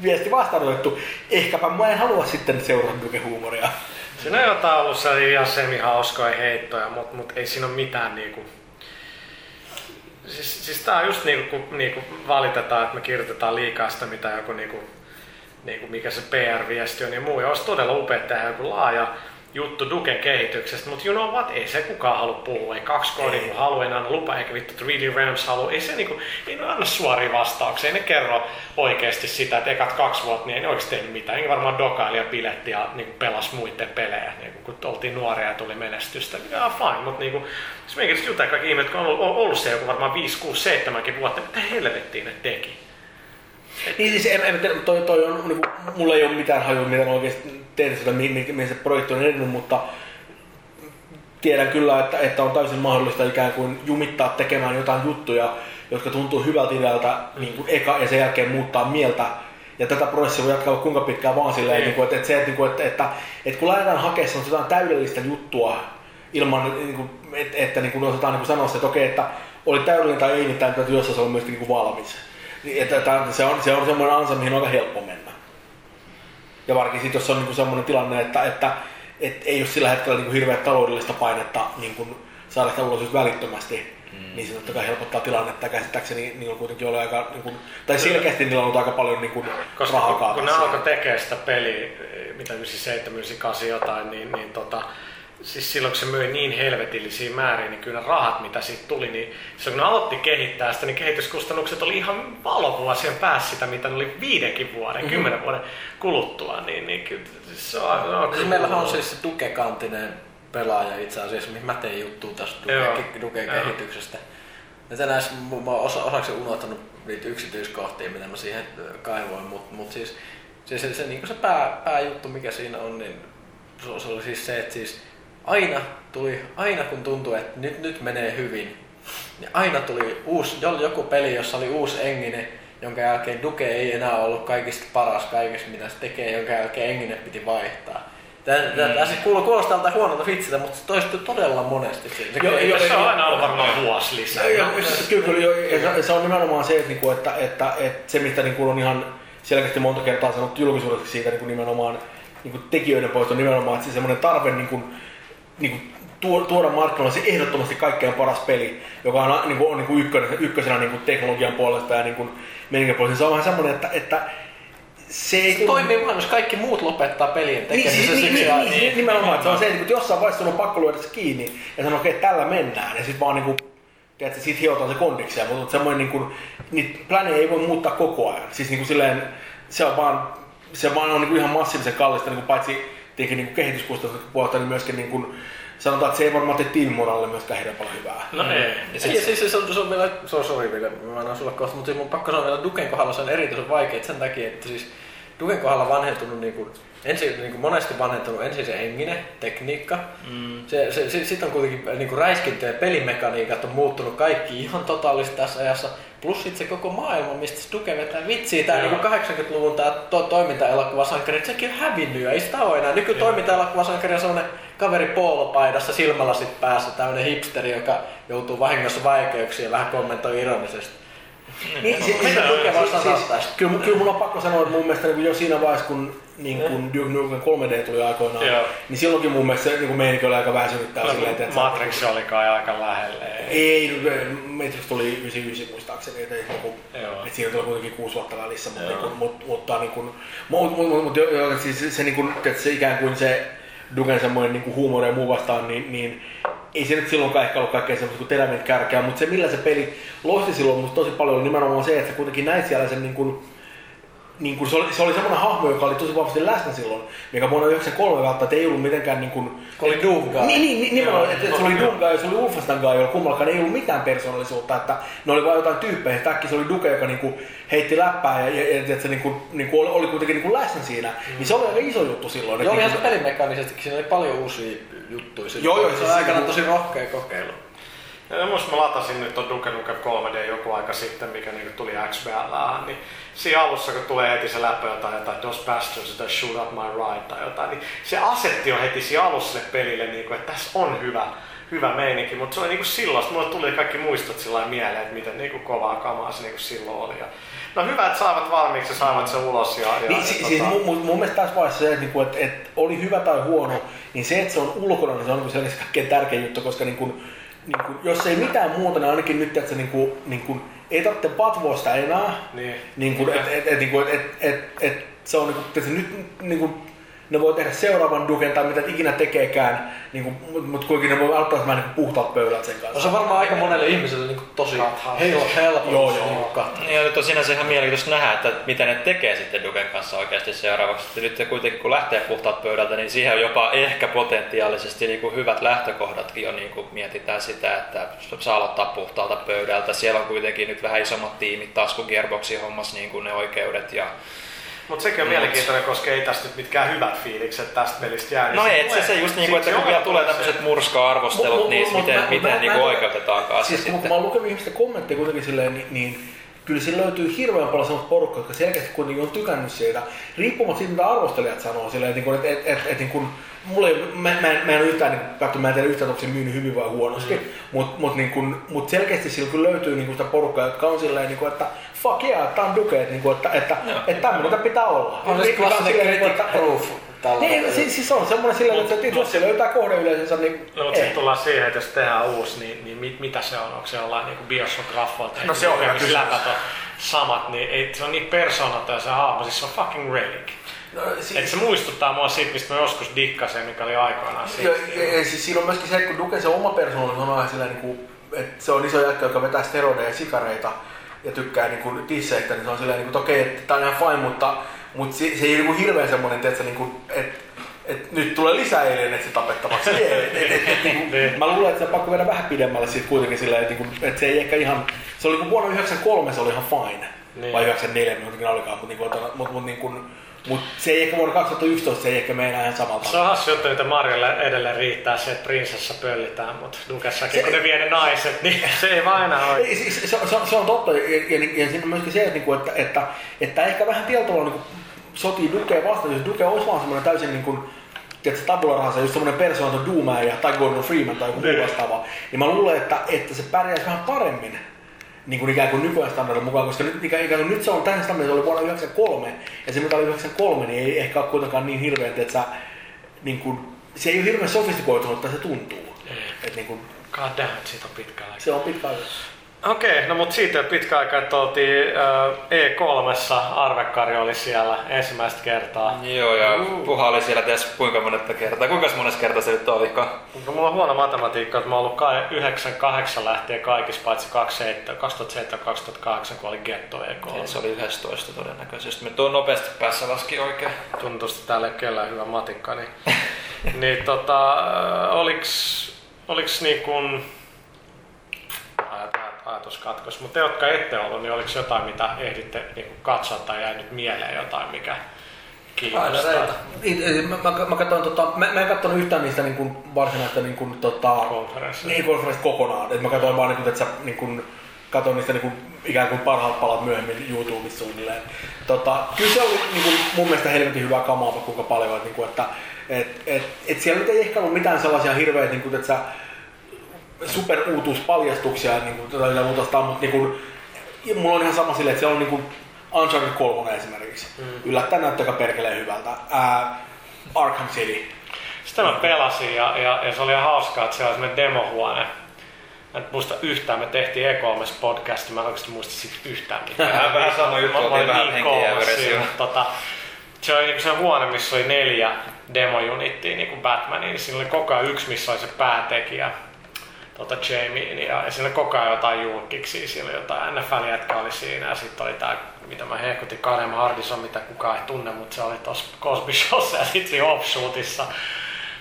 viesti vastaanotettu. Ehkäpä mä en halua sitten seurata duke-huumoria. Siinä on jotain ollut sellaisia ihan semihauskoja heittoja, mutta mut ei siinä ole mitään niinku... Siis, siis tää on just niinku, kun niinku valitetaan, että me kirjoitetaan liikaa sitä, mitä joku niinku, niinku mikä se PR-viesti on ja muu. Ja olisi todella upea tehdä joku laaja juttu Duken kehityksestä, mutta you know what, ei se kukaan halua puhua, ei kaksi koodin kun haluaa, ei ne anna lupa, eikä vittu 3D Realms halua, ei se niinku, ei ne anna suoria vastauksia, ei ne kerro oikeasti sitä, että ekat kaksi vuotta niin ei ne oikeasti tehnyt mitään, eikä varmaan dokaili ja piletti ja niinku pelas muiden pelejä, niinku, kun oltiin nuoria ja tuli menestystä, niin ihan fine, mutta niinku, jos meikin jutellaan kaikki ihmiset, kun on ollut, on ollut se joku varmaan 5, 6, 7 vuotta, mitä helvettiin ne teki? Niin siis en, en, tiedä, toi, toi on, niin kuin, mulla ei ole mitään hajua, miten oikeasti tehdä sitä, mihin, mihin se projekti on edennyt, mutta tiedän kyllä, että, että on täysin mahdollista ikään kuin jumittaa tekemään jotain juttuja, jotka tuntuu hyvältä idealta niin kuin eka ja sen jälkeen muuttaa mieltä. Ja tätä prosessia voi jatkaa kuinka pitkään vaan silleen, Niin. niin kuin, että, että, se, että, niin kuin, että, että, että kun lähdetään hakemaan jotain täydellistä juttua ilman, niin kuin, että, että niin kuin osataan niin kuin sanoa se, että okei, että oli täydellinen tai ei, niin tämä täytyy jossain olla myöskin niin kuin valmis. Niin, että, että se, on, se on semmoinen ansa, mihin on aika helppo mennä. Ja varsinkin sit, jos on niin semmoinen tilanne, että, että, että ei ole sillä hetkellä niin hirveä taloudellista painetta niin kuin saada sitä ulos välittömästi, mm. niin se totta kai helpottaa tilannetta. Käsittääkseni niillä on kuitenkin ollut aika, niin kuin, tai selkeästi niillä on ollut aika paljon niin kuin, Koska rahaa kun, kun ne alkoi tekemään sitä peliä, mitä 97, 98 jotain, niin, niin tota, siis silloin kun se möi niin helvetillisiin määriin, niin kyllä ne rahat, mitä siitä tuli, niin silloin kun ne aloitti kehittää sitä, niin kehityskustannukset oli ihan valovuosien päässä sitä, mitä ne oli viidenkin vuoden, mm-hmm. kymmenen vuoden kuluttua, niin, niin kyllä se on, no, Siis meillähän on siis se Duke-kantinen pelaaja itse asiassa, mihin mä tein juttua tästä Joo. Duke- Duke-kehityksestä. Ja tänään mä, oon osa, osaksi unohtanut niitä yksityiskohtia, mitä mä siihen ö, kaivoin, mutta mut siis se, se, se, niin se pää, pääjuttu, mikä siinä on, niin se, se oli siis se, että siis aina tuli, aina kun tuntui, että nyt, nyt menee hyvin, niin aina tuli uusi, jo- joku peli, jossa oli uusi Engine, jonka jälkeen Duke ei enää ollut kaikista paras kaikessa, mitä se tekee, jonka jälkeen Engine piti vaihtaa. Tämä, tämä, tämä siis kuulostaa, kuulostaa tältä huonolta vitsiltä, mutta se toistuu todella monesti. Se, se, Joo, joo, se on aina ollut varmaan vuosi lisää. Ja, ja, kyllä, kyllä, joo, ja se- se on nimenomaan se, että, niinku, että, että, että se mistä niinku on ihan selkeästi monta kertaa sanottu julkisuudessa siitä niinku nimenomaan niinku tekijöiden poisto nimenomaan, että se semmoinen tarve niinku, niinku, tuo- tuoda markkinoille se ehdottomasti kaikkein paras peli, joka on, niinku, on niinku ykkönen, ykkösenä niinku teknologian puolesta ja niinku meninkin puolesta. Se on vähän semmoinen, että, että se ei se toimii vain, jos kaikki muut lopettaa pelien niin, tekemisen. siis, niin, siksi niin, ja- niin, niin, nimenomaan, että se on se, että jossain vaiheessa sun on pakko lyödä se kiinni ja sanoa, okei, okay, tällä mennään. Ja sitten vaan niinku, tiedätkö, sit hiotaan se kondikseen, mutta semmoinen niinku, niitä planeja ei voi muuttaa koko ajan. Siis niinku silleen, se on vaan, se vaan on niinku ihan massiivisen kallista, niinku paitsi tietenkin niinku kehityskustannukset puolesta, niin myöskin niinku, sanotaan, että se ei varmaan tee tiimimoraalille myöskään hirveän paljon hyvää. No ei. Ja siis, siis se, on, se on vielä, se on sori vielä, mä annan sulle kohta, mutta siis mun pakko sanoa vielä Duken kohdalla se on erityisen vaikea sen takia, että siis Duken kohdalla vanhentunut niin kuin, ensin niin kuin monesti vanhentunut ensin se henginen tekniikka. Mm. Se, se, se, sitten on kuitenkin niin kuin räiskintä ja pelimekaniikat on muuttunut kaikki ihan totaalisesti tässä ajassa. Plus sitten se koko maailma, mistä se Duke vetää vitsiä. Joo. niin 80-luvun tää to, toiminta-elokuvasankari, että sekin on hävinnyt ja ei sitä ole enää. Nyky toiminta-elokuvasankari on sellainen kaveri poolopaidassa, silmälasit päässä, tämmöinen hipsteri, joka joutuu vahingossa vaikeuksiin ja vähän kommentoi ironisesti. Niin, si- Mitä si- Duke voi siis- sanoa siis- tästä? Kyllä, kyllä mun on pakko sanoa, että mun mielestä niin jo siinä vaiheessa, kun niin kun Duke Nukem 3D tuli aikoinaan, Joo. niin silloinkin mun mielestä se niin meininki oli aika väsynyttää No, silleen, että Matrix oli kai aika lähellä. Ei. Ei, Matrix tuli 99 muistaakseni, että, niinku, Joo. että siinä tuli kuitenkin kuusi vuotta välissä, mutta, Joo. niinku, mut, mutta niin kuin, mut, mut, mut, mut, jo- jo- siis se, se, niin kuin, että se ikään kuin se Duken semmoinen niin huumori ja muu vastaan, niin, niin ei se nyt silloinkaan ehkä ollut kaikkein semmoista kuin terävin kärkeä, mutta se millä se peli loisti silloin musta tosi paljon oli nimenomaan se, että sä kuitenkin näit siellä sen niin kuin, niin kuin se, oli, se oli semmoinen hahmo, joka oli tosi vahvasti läsnä silloin, mikä vuonna 1993 välttämättä ei ollut mitenkään niin kuin, Oli Doomguy. Niin, niin, niin nimenomaan, että, että se oli Dunga ja se oli Ulfastangaa, jolla kummallakaan ei ollut mitään persoonallisuutta, että ne oli vain jotain tyyppejä. Äkkiä se oli Duke, joka niinku heitti läppää ja, ja, ja että se niinku, niinku oli, oli kuitenkin niinku läsnä siinä. Mm. Niin se oli aika iso juttu silloin. Joo, että ihan se niinku- pelimekaanisestikin, siinä oli paljon uusia juttuja. Joo, joo, se siis on aikana se- tosi rohkea kokeilu. Ja musta mä latasin nyt ton Duke Nukem 3D joku aika sitten, mikä niinku tuli XBL, niin siinä alussa kun tulee heti se läppä jotain, jotain Those bastards that shoot up my ride tai jotain, niin se asetti jo heti siinä alussa sille pelille, niinku, että tässä on hyvä, hyvä meininki, mutta se oli niinku silloin, sit mulle tuli kaikki muistot sillä mieleen, että miten niinku kovaa kamaa se niinku silloin oli. Ja, no hyvä, että saivat valmiiksi ja saivat sen ulos. Ja, ja, Niin, ja, si- tota- siis mun, mun, mun mielestä tässä vaiheessa se, että, niinku, että, että oli hyvä tai huono, niin se, että se on ulkona, niin se on niinku selkeästi kaikkein tärkein juttu, koska niinku, niinku, jos ei mitään muuta, niin ainakin nyt, että se niinku, niinku, ei tarvitse patvoa sitä enää. Niin. Niin kuin, et, et, et, niinku, et, et, et, et, se on niinku, että nyt niinku, ne voi tehdä seuraavan duken tai mitä ikinä tekeekään, niinku, mutta mut kuitenkin ne voi aloittaa vähän niinku puhtaat pöydät sen No kanssa. se on varmaan aika monelle ihmiselle niin tosi Kathaa. hel- helppo. Joo, joo. niin. Niin, nyt on sinänsä ihan mielenkiintoista nähdä, että mitä ne tekee sitten Duken kanssa oikeasti seuraavaksi. Että nyt kuitenkin kun lähtee puhtaat pöydältä, niin siihen on jopa ehkä potentiaalisesti niin kuin hyvät lähtökohdatkin jo niin kuin mietitään sitä, että saa aloittaa puhtaalta pöydältä. Siellä on kuitenkin nyt vähän isommat tiimit taas kuin Gearboxin hommas niin kuin ne oikeudet ja Mutta sekin on mielenkiintoinen, koska ei tästä nyt mitkään hyvät fiilikset tästä pelistä jää. niin No ei, et se, se just niin kuin, sit että kun vielä tulee tämmöiset murska-arvostelut, Mut- niin mut- miten, miten mä- niin mä- oikeutetaankaan se Siis kun sitten. mä oon lukenut ihmisten kommentteja kuitenkin silleen, niin, niin kyllä siinä löytyy hirveän paljon sellaista porukkaa, jotka selkeästi kuitenkin on tykännyt siitä, riippumatta siitä, mitä arvostelijat sanoo, silleen, että, että, että, että, että niin mulle ei, mä, mä, en, mä en ole yhtään, niin katso, mä en tiedä yhtään, onko se myynyt hyvin vai huonosti, mm. mutta mut, niin kuin, mut selkeästi sillä kyllä löytyy niin kuin sitä porukkaa, jotka on silleen, niin kuin, että fuck yeah, tää on Duke, että, niin kuin, että, että, että tämmöinen tää pitää olla. On se on klassinen silleen, niin että- proof. Niin, siis, siis on semmoinen silleen, että, että jos se löytää kohdeyleisönsä, niin No, mutta ei. sitten tullaan siihen, että jos tehdään uusi, niin, niin mit, mitä se on? Onko se jollain niin Bioshock Raffoilta? No se on hyvä kysymys. läpät on samat, niin ei, se on niin persoonaton ja se hahmo, siis se on fucking relic. No, si- Et se muistuttaa mua siitä, mistä mä joskus dikkasin, mikä oli aikoinaan siitä. ja, ja siis siinä on myöskin se, että kun Duke se oma persoonallisuus on vähän silleen, niin kuin, että se on iso jätkä, joka vetää steroideja ja sikareita ja tykkää niin kuin disseistä, niin se on silleen, niin kuin, että okei, että tää on ihan fine, mutta, mutta se, se ei ole niin hirveän semmoinen, tiedätkö, niin kuin, että et nyt tulee lisää alienitsi tapettavaksi. Et, et, et, et, (laughs) niin kuin, mä luulen, että se on pakko viedä vähän pidemmälle siitä kuitenkin silleen, että, niin kuin, että se ei ehkä ihan, se oli kun vuonna 93 se oli ihan fine. Niin. Vai 94 minuutin olikaan, mutta, niin kuin, mutta, mutta, niin kuin, mutta se ei ehkä vuonna 2011, se ei ehkä meinaa ihan samalta. Se on hassu juttu, että Marjalle edelleen riittää se, että prinsessa pöllitään, mutta Dukessakin, Se- kun ne vie ne naiset, niin (laughs) se ei vaan enää ole. Ei, siis, se, se, se, on totta, ja, ja, ja siinä on myöskin se, että, niinku, että, että, että ehkä vähän tavalla niin sotii Dukea vastaan, jos Duke olisi vaan semmoinen täysin niin kuin, tiedätkö, tabula rahassa, just semmoinen persoonto Doomer ja tai Gordon Freeman tai joku muu Niin. vastaava, niin mä luulen, että, että se pärjäisi vähän paremmin niin kuin ikään kuin nykyajan standardin mukaan, koska nyt, ikään, kuin nyt se on tähän standardin, se oli vuonna 93, ja se mitä oli 93, niin ei ehkä ole kuitenkaan niin hirveän, että sä, niin kuin, se ei ole hirveän sofistikoitunut, että se tuntuu. Et niin kuin, God damn, siitä on pitkä aika. se on pitkä aika. Okei, no mutta siitä pitkä aika, että oltiin äh, E3, Arvekkari oli siellä ensimmäistä kertaa. Joo, ja Puha oli siellä ties kuinka monetta kertaa. Kuinka monessa kertaa se nyt olikaan? Mutta mulla on huono matematiikka, että mä oon ollut kai 9-8 lähtien kaikissa, paitsi 2007-2008, kun oli Getto E3. Se oli 11 todennäköisesti. Me tuon nopeasti päässä laski oikein. Tuntuu, että täällä kellään hyvä matikka. Niin, (laughs) niin tota, oliks, oliks niin kuin, ajatus katkos, mutta te, jotka ette ollut, niin oliko jotain, mitä ehditte niin katsoa tai jäi nyt mieleen jotain, mikä kiinnostaa? It- Mä, mä, mä, katsoin, tota, mä, mä en katsonut yhtään niistä niin kuin, varsinaista niin kuin, tota, niin kokonaan. Et mä katsoin vaan, niin kuin, että sä, niin kuin, katsoin niistä niin kuin, ikään kuin parhaat palat myöhemmin YouTubessa suunnilleen. Tota, kyllä se oli niin kuin, mun mielestä helvetin hyvää kamaa, kuinka paljon. Että, niin kuin, että et, et, et siellä nyt ei ehkä ollut mitään sellaisia hirveitä, niin kuin, että sä, superuutuuspaljastuksia niin kuin, tai jotain muuta, sitä, mutta niin kuin, mulla on ihan sama silleen, että siellä on niin kuin Uncharted 3 esimerkiksi. Mm. Yllättäen näyttää aika perkeleen hyvältä. Ää, Arkham City. Sitä mä pelasin ja, ja, ja se oli ihan hauskaa, että siellä oli semmoinen demohuone. Mä en muista yhtään, me tehtiin E3 podcast, mä en oikeasti muista siitä yhtään mitään. (laughs) Vähän- vähän sama juttu, Mä- olin vähän niin mutta Tota, se oli niinku se huone, missä oli neljä demojunittia niin kuin Batmanin, niin siinä oli koko ajan yksi, missä oli se päätekijä tota Jamie, ja, ja oli koko ajan jotain julkiksi, oli jotain NFL jätkä oli siinä, ja sitten oli tää, mitä mä hehkutin, Kanem Hardison, mitä kukaan ei tunne, mutta se oli tossa Cosby Showssa ja sitten siinä offshootissa,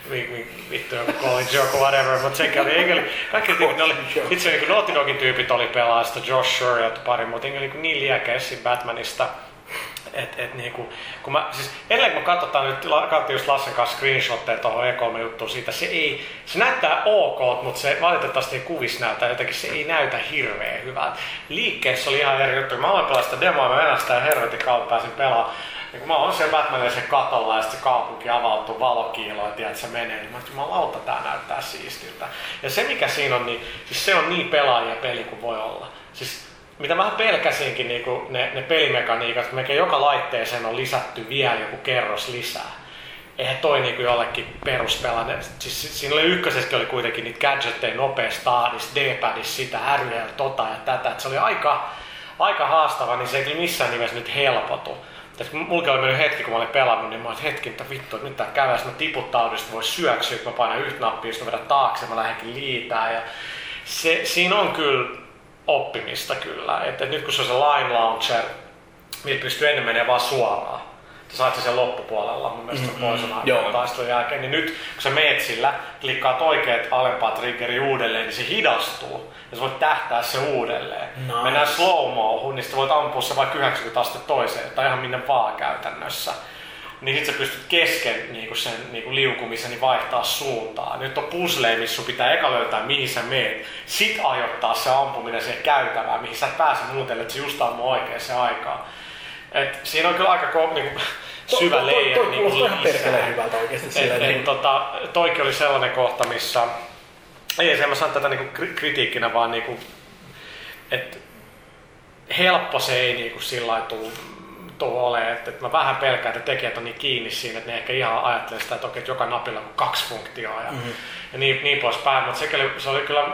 vi, vi, vittu joku Colin joku whatever, mutta sekin oli, eikä oli, kaikki tyypit, oli, itse niin Naughty Dogin tyypit oli pelaajista, Josh Shure ja pari, mutta niin, liäkeä Batmanista, (laughs) et, et niinku, kun mä, siis edelleen kun katsotaan nyt, just Lassen kanssa screenshotteja tuohon E3 juttuun siitä, se ei, se näyttää ok, mutta se valitettavasti ei kuvissa näytä jotenkin, se ei näytä hirveän hyvältä. Liikkeessä oli ihan eri juttu. Mä aloin pelaa sitä demoa, mä venän sitä ja helvetin kautta pääsin pelaamaan. Ja kun mä oon siellä Batmanin sen katolla ja sitten se kaupunki avautuu valokiiloin, ja että se menee, niin mä ajattelin, jumalauta, tää näyttää siistiltä. Ja se mikä siinä on, niin siis se on niin pelaajia peli kuin voi olla. Siis mitä vähän pelkäsinkin niin ne, ne pelimekaniikat, melkein joka laitteeseen on lisätty vielä joku kerros lisää. Eihän toi niin jollekin peruspelaaja. Siis si- siinä oli ykkösessäkin oli kuitenkin niitä gadgetteja nopeassa tahdissa, D-padissa, sitä, RL, tota ja tätä. Et se oli aika, aika haastava, niin se ei missään nimessä nyt helpotu. Kun Mulla oli mennyt hetki, kun mä olin pelannut, niin mä olin, hetki, että vittu, nyt tää käy, mä tiputtaudun, voi syöksyä, että mä painan yhtä nappia, mä vedän taakse, mä lähdenkin liitään. Ja se, siinä on kyllä oppimista kyllä. Että nyt kun se on se line launcher, millä pystyy ennen menee vaan suoraan. Sä saat sen sen loppupuolella mun mielestä mm-hmm. poisona Joo. taistelun jälkeen, niin nyt kun sä meet sillä, klikkaat oikeat alempaa triggeri uudelleen, niin se hidastuu. Ja sä voit tähtää se uudelleen. Nice. Mennään slow niin sitten voit ampua se vaikka 90 astetta toiseen, tai ihan minne vaan käytännössä. Niin sit sä pystyt kesken niinku sen niinku liukumisen niin vaihtaa suuntaa. Nyt on puzzle, missä sun pitää eka löytää mihin sä meet. Sit ajoittaa se ampuminen siihen käytävään, mihin sä et pääse muuten, että se just ammuu oikeaan aikaan. Et siinä on kyllä aika ko, niinku, syvä Toi- toi- leija. toi niinku kuulostaa ihan perkeleen hyvältä oikeesti Et, et, niin- tota, toikin oli sellainen kohta, missä, ei se mä sanon tätä niinku kri- kritiikkinä, vaan niinku, että helppo se ei niinku sillä lailla tuu, tuu olemaan, että, että mä vähän pelkään, että tekijät on niin kiinni siinä, että ne ehkä ihan ajattelee sitä, että, okei, että joka napilla on kaksi funktioa ja, mm-hmm. ja niin, niin poispäin, mutta se, se oli kyllä,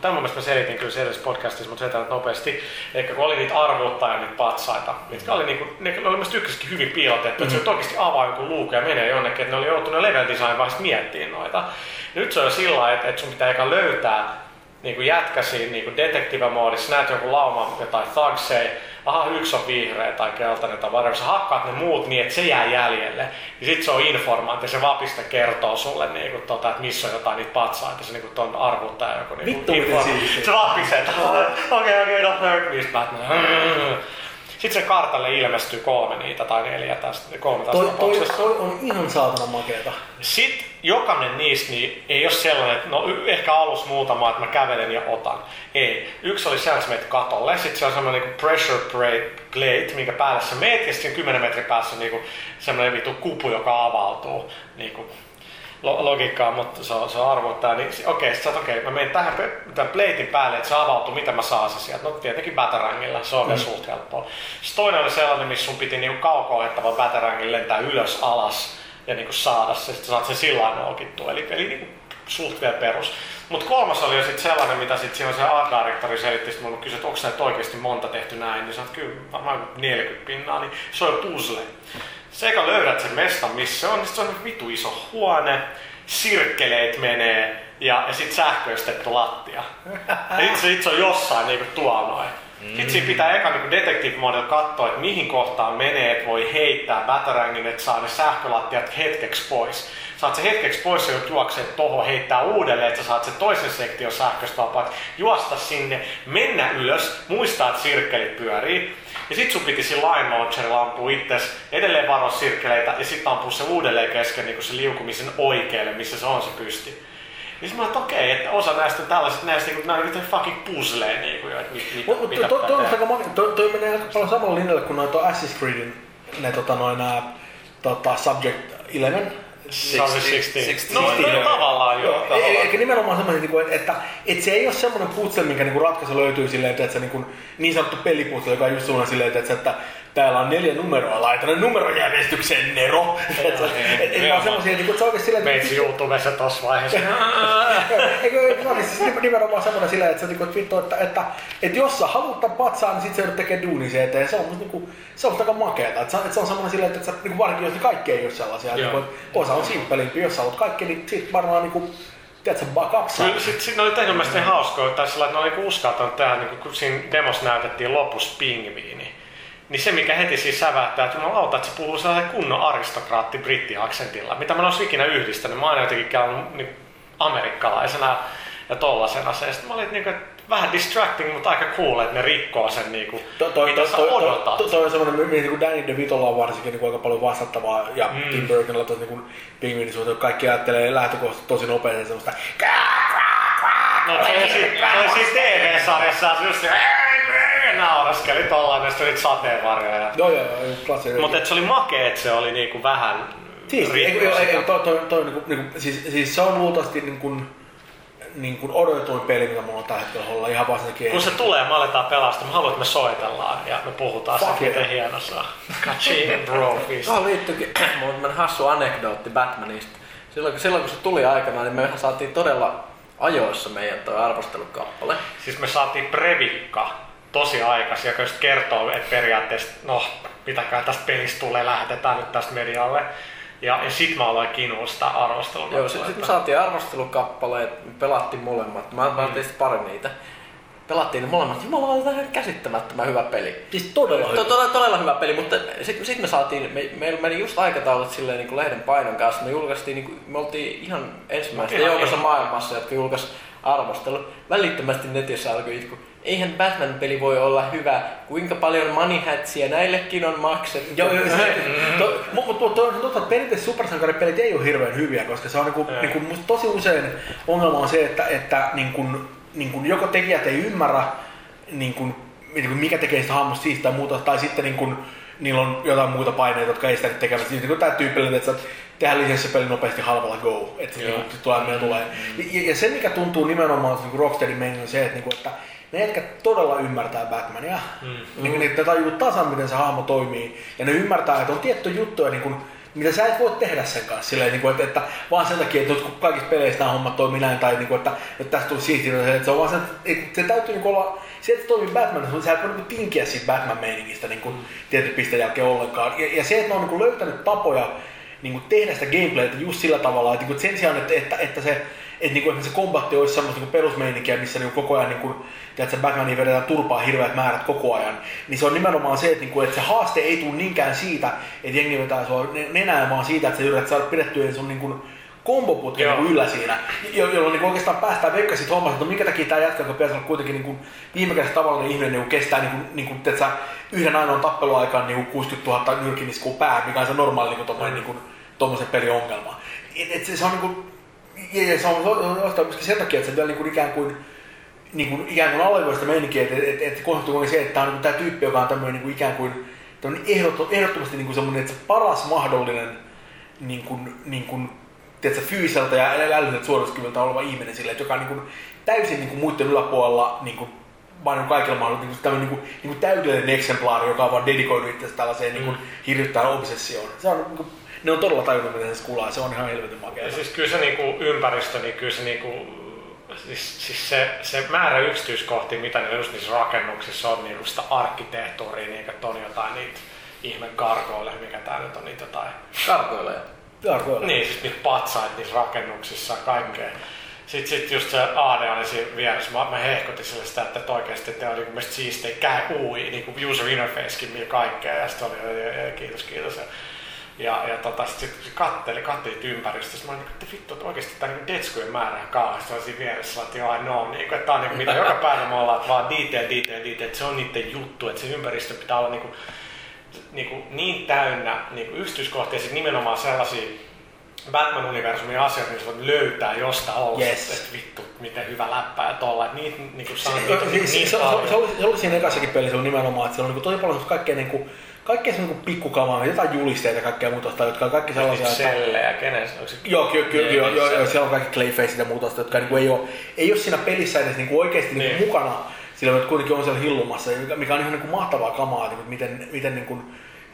tämän mielestä mä selitin kyllä se edellisessä podcastissa, mutta selitän nopeasti, eli kun oli niitä arvuuttajia, niitä patsaita, mitkä oli, niinku, ne oli mielestäni ykköskin hyvin piilotettu, mm-hmm. että se oikeasti avaa jonkun luukun ja menee jonnekin, että ne oli joutunut level design vaiheessa miettimään noita. Nyt se on sillä että, että sun pitää eikä löytää niin kuin jätkäsi niin kuin näet jonkun lauman jotain thugsei, aha yksi on vihreä tai keltainen tai whatever, sä hakkaat ne muut niin, että se jää jäljelle. Ja sit se on informantti, se vapista kertoo sulle niin kuin, tota, että missä on jotain niitä patsaita, se niin kuin ton arvuttaja joku niin Vittu siistiä. Se vapisee, että okei okei, no hurt me, Batman. Sitten se kartalle ilmestyy kolme niitä tai neljä tästä, kolme tästä Toi, toi, toi on ihan saatana makeeta. Sitten jokainen niistä niin ei ole sellainen, että no ehkä alus muutama, että mä kävelen ja otan. Ei. Yksi oli se, että sä meet katolle. Sitten se on semmoinen niin pressure plate, plate, minkä päälle sä meet, ja sitten 10 metrin päässä on niin semmoinen vitu kupu, joka avautuu. Niin kuin lo- logiikkaa, mutta se on, se on arvoittaa, niin okei, okay, okei, okay, mä menen tähän tämän platein päälle, että se avautuu, mitä mä saan se sieltä. No tietenkin batarangilla, se on vielä suht helppoa. Sitten toinen oli sellainen, missä sun piti niinku kauko-ohjattava batarangin lentää ylös alas ja niinku saada se, sitten saat sen sillä lailla noukittua. Eli, eli niinku suht vielä perus. Mutta kolmas oli jo sitten sellainen, mitä sitten siinä se art directori selitti, sitten mulle kysyi, että onko näitä oikeasti monta tehty näin, niin sanoit, kyllä varmaan 40 pinnaa, niin se on puzzle. Sekä löydät sen mestan, missä se on, niin se on vitu iso huone, sirkkeleet menee ja, ja sitten sähköistetty lattia. Ja sit, se- sit se on jossain niinku tuolla noin. Sitten siinä pitää eka niinku detective model katsoa, että mihin kohtaan menee, että voi heittää batarangin, että saa ne sähkölattiat hetkeksi pois. Saat se hetkeksi pois ja juoksee tohon, heittää uudelleen, että sä saat sen toisen sektion sähköstä vapaat, juosta sinne, mennä ylös, muistaa, että sirkkelit pyörii. Ja sit sun piti sillä line launcherilla ampua itses, edelleen varoa sirkkeleitä ja sitten ampua se uudelleen kesken niin se liukumisen oikealle, missä se on se pysti. Niin mä että okei, että osa näistä on tällaiset, näistä niinku, nää on niinku fucking puzzleen niinku jo, että mit, mit, Mutta mitä toi, pitää toi, tehdä. toi, menee aika paljon samalla linjalle kuin noita Assassin's Creedin ne tota noin nää tota, Subject 11. Se on se 16. 16. No, no, Joo. tavallaan joo. Joo, e- e- Eli nimenomaan semmoinen, niinku, että, että, että se ei ole semmoinen puzzle, minkä niinku ratkaisu löytyy silleen, että se niinku, niin sanottu pelipuzzle, joka on just sellainen silleen, että, että täällä on neljä numeroa, laita ne numerojärjestykseen, Nero. Että et, vaan semmoisia, niinku, että se oikeasti silleen, Meitsi YouTubessa tossa vaiheessa. (laughs) Eikö, se ole siis nimenomaan semmoinen silleen, että, se, niinku, että, vittu, että, että, että jos sä haluat tämän patsaan, niin sit sä joudut tekemään duunin sen eteen. Se on musta niinku, se on aika makeeta. Että, se- että se on semmoinen silleen, että sä, niinku, varsinkin jos kaikki ei ole sellaisia. Niinku, että osa on simppelimpi, jos sä haluat kaikki, niin sit varmaan niinku, tiedätkö, kaksi. Kyllä sit, sit ne oli tehnyt mielestäni hauskaa, tai sillä, että ne oli niinku uskaltanut tehdä, niin kun siinä demos näytettiin lopussa pingviini. Niin se, mikä heti siis säväyttää, että jumalauta, että se puhuu sellainen kunnon aristokraatti brittiaksentilla, mitä mä en olisi ikinä yhdistänyt. Mä oon aina jotenkin käynyt niin amerikkalaisena ja tollasena se. Sitten mä olin niin kuin, vähän distracting, mutta aika cool, että ne rikkoo sen, niin kuin, To, toi, mitä toi, sä toi, odotat. toi, toi on semmoinen, mihin niin Danny DeVitolla on varsinkin niin aika paljon vastattavaa, ja mm. Tim Burtonilla tuossa niin pingviinin suhteen, kaikki ajattelee lähtökohtaisesti tosi nopeasti semmoista No, se siis TV-sarjassa just se (laughs) nauraskeli tollainen, ja sitten oli niitä sateenvarjoja. ja- Joo, joo, joo, klassikko. Mutta se oli makea, että se oli niinku vähän Siis, ei, ei, ei, toi, toi, toi, niinku, niinku, siis, siis se on luultavasti niin kuin, niin kuin odotetuin peli, mitä mulla on tällä hetkellä olla ihan vaan sen takia. Kun se tulee, me aletaan pelastaa. Mä haluan, että me soitellaan ja me puhutaan Fuck siitä, miten hieno se on. Kaching bro. Tuohon liittyykin (clears throat) mulla on tämmönen hassu anekdootti Batmanista. Silloin, kun- silloin kun se tuli aikana, niin me saatiin todella ajoissa meidän toi arvostelukappale. Siis me saatiin Previkka tosi aikaisin, joka just kertoo, että periaatteessa, no, mitäkään tästä pelistä tulee, lähetetään nyt tästä medialle. Ja, ja sit mä aloin sitä arvostelua. Joo, sitten sit me saatiin arvostelukappaleet, me pelattiin molemmat. Mä, mä tein sitten pari niitä. Pelattiin ne molemmat. Jumala, on ihan käsittämättömän hyvä peli. Siis todella To, hyvä. todella, todella hyvä peli, mutta sitten sit me saatiin, me, meillä meni just aikataulut silleen niin kuin lehden painon kanssa. Me julkaistiin, niin kuin, me oltiin ihan ensimmäistä Ihan joukossa maailmassa, jotka julkaisi arvostelu. Välittömästi netissä alkoi itku. Eihän Batman-peli voi olla hyvä. Kuinka paljon money näillekin on maksettu? Joo, joo, se, to, mutta mut, to, on totta, että perinteisesti supersankaripelit ei ole hirveän hyviä, koska se on niinku, niinku, musta tosi usein ongelma on se, että, että niinku, niinku, joko tekijät ei ymmärrä, niinku, niinku, mikä tekee sitä hahmosta siitä tai muuta, tai sitten niinku, niillä on jotain muita paineita, jotka ei sitä tekemässä. Niin, tämä tyypillinen, että sä tehdään lisenssipeli nopeasti halvalla go, että se niinku, tulee, mitä tulee. Ja, ja, se, mikä tuntuu nimenomaan niinku Rocksteadin meininki on se, että, niinku, että ne jätkät todella ymmärtää Batmania. Mm. Niin, ne, ne tajuu tasan, miten se hahmo toimii. Ja ne ymmärtää, että on tietty juttuja, niin kuin, mitä sä et voi tehdä sen kanssa. Silleen, niin kuin, että, että, vaan sen takia, että kun kaikissa peleissä nämä hommat toimii näin, tai niin kuin, että, että tästä tuli siistiä, että se on vaan sen, että se täytyy niin kuin olla, se, että se toimii Batman, sä et voi niin tinkiä siitä Batman-meiningistä niin kuin, tietyn pisteen jälkeen ollenkaan. Ja, ja se, että ne on niin kuin löytänyt tapoja niin kuin tehdä sitä gameplaytä just sillä tavalla, että, niin kuin, sen sijaan, että, että, että se että niinku, se kombatti olisi semmoista niinku perusmeininkiä, missä niinku koko ajan niinku, tiedätkö, Batmania vedetään turpaa hirveät määrät koko ajan, niin se on nimenomaan se, että, niinku, että se haaste ei tule niinkään siitä, että jengi vetää sua nenään, vaan siitä, että sä yrität saada pidettyä sun niinku, komboputken niinku yllä siinä, jo, jolloin niinku oikeastaan päästään veikka siitä hommasta, että no minkä takia tämä jätkä, joka pitäisi olla kuitenkin niinku, viime kädessä tavallinen ihminen, niinku, kestää niinku, niinku, tiedätkö, yhden ainoan tappeluaikaan niinku 60 000 nyrkiniskua pää, mikä on se normaali niinku, tommoinen, mm. niinku, tommoisen pelin ongelma. Et, et se, se on niinku, ja, ja se on ostaa myöskin sen takia, että se vielä niin kuin ikään kuin niin kuin, ikään kuin allegoista meininkiä, että, että, että konsepti on se, että tämä on niin tämä tyyppi, joka on tämmöinen niin kuin, ikään kuin ehdottom, ehdottomasti niin kuin semmoinen, että se paras mahdollinen niin kuin, niin kuin, tiedätkö, fyysiseltä ja älylliseltä suorituskyvyltä oleva ihminen sille, että joka on niin kuin, täysin niin kuin, muiden yläpuolella niin kuin, vaan niin kaikilla mahdollisilla niin tämmöinen niin kuin, niin kuin täydellinen eksemplaari, joka on vaan dedikoinut itse tällaiseen niin kuin, mm. hirvittävään obsessioon. Se on niin kuin, ne on todella tajunnut, miten se kulaa. Se on ihan helvetin makea. Ja siis kyllä se niinku ympäristö, niin kyllä se niinku siis, siis se, se määrä yksityiskohtia, mitä ne just niissä rakennuksissa on, niin sitä arkkitehtuuria, niin että on jotain niitä ihme gargoille, mikä tää nyt on niitä jotain. Gargoille? Gargoille. Niin, siis niitä patsaita niissä rakennuksissa ja kaikkea. Sitten sit just se AD oli siinä vieressä, mä, mä hehkutin sille sitä, että oikeasti te oli mielestäni siistejä käy UI, niin kuin user interfacekin ja kaikkea, ja sitten oli, ja, ja, kiitos, kiitos. Ja, ja, ja tota, sit se katteli, katteli ympäristöstä. Mä olin, että vittu, että oikeasti tämä niin detskujen määrä on kauheasti. siinä vieressä, että joo, no, niin kuin, että tämä on niin mitä joka päivä me ollaan, että vaan detail, detail, detail, että se on niiden juttu, että se ympäristö pitää olla niin, kuin, niin, kuin, niin täynnä niin kuin yksityiskohtia, ja nimenomaan sellaisia Batman-universumin asioita, missä voit löytää jostain olla, yes. että vittu, miten hyvä läppä ja tolla. Että niitä, niin kuin, se, niitä, niin, niin, se, se, se, oli, se oli siinä ekassakin pelissä on nimenomaan, että siellä on niin kuin, tosi paljon kaikkea niin kuin, kaikkea se niin pikkukamaa, jotain julisteita ja kaikkea muuta, jotka on kaikki sellaisia... Että... Sellejä, kenen se? Joo, kyllä, kyllä, joo, joo, joo, siellä on kaikki clayfaceit ja muuta, jotka niin kuin, ei, ole, ei ole siinä pelissä edes niin kuin oikeasti niin. Niin mukana, sillä että kuitenkin on siellä hillumassa, mikä on ihan niin kuin mahtavaa kamaa, kuin, miten, miten niin kuin,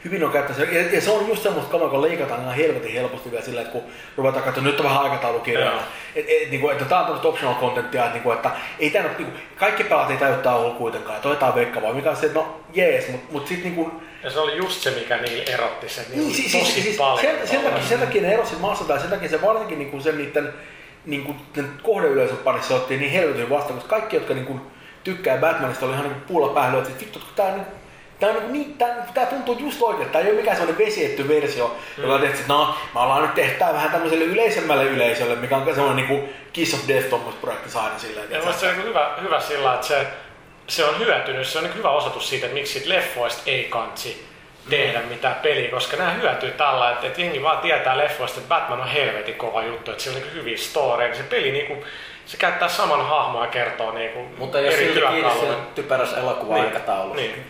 hyvin on käyttänyt. Ja, ja, se on just semmoista kamaa, kun leikataan ihan helvetin helposti vielä sillä, että kun ruvetaan katsomaan, nyt on vähän aikataulukirjaa. Että et, niin että tämä on tämmöistä optional contenttia, että, niin kuin, että ei tämä, niin kuin, kaikki pelaat ei täyttää olla kuitenkaan, ja toitaan vaan, mikä on se, että no jees, mutta mut sitten niin kuin, ja se oli just se, mikä niillä erotti sen niin, siis, tosi siis, siis paljon. Sen, sen, takia, sen takia ne erosit maassa, tai sen takia se varsinkin niin kuin sen niiden niin kuin, kohdeyleisön parissa otti niin helvetin vasta, koska kaikki, jotka niin kuin, tykkää Batmanista, oli ihan niin puulla päällä, että vittu, tämä on niin Tämä, on niin, tämä, tämä tuntuu just oikein. Tämä ei ole mikään sellainen vesietty versio, mm. joka on tehty, että no, me ollaan nyt tehty tämä vähän tämmöiselle yleisemmälle yleisölle, mikä on semmoinen niin kuin Kiss of Death tuommoista projekti saada silleen. Ja se on hyvä, hyvä sillä, että se, se on hyötynyt. Se on niin hyvä osoitus siitä, että miksi leffoista ei kansi tehdä mm. mitään peliä, koska nämä hyötyy tällä, että, että jengi vaan tietää leffoista, että Batman on helvetin kova juttu, että sillä on niin hyviä storeja, se peli niin kuin, se käyttää saman hahmoa ja kertoo niin kuin Mutta jos silti kiinni typerässä elokuva-aikataulussa. Niin. niin.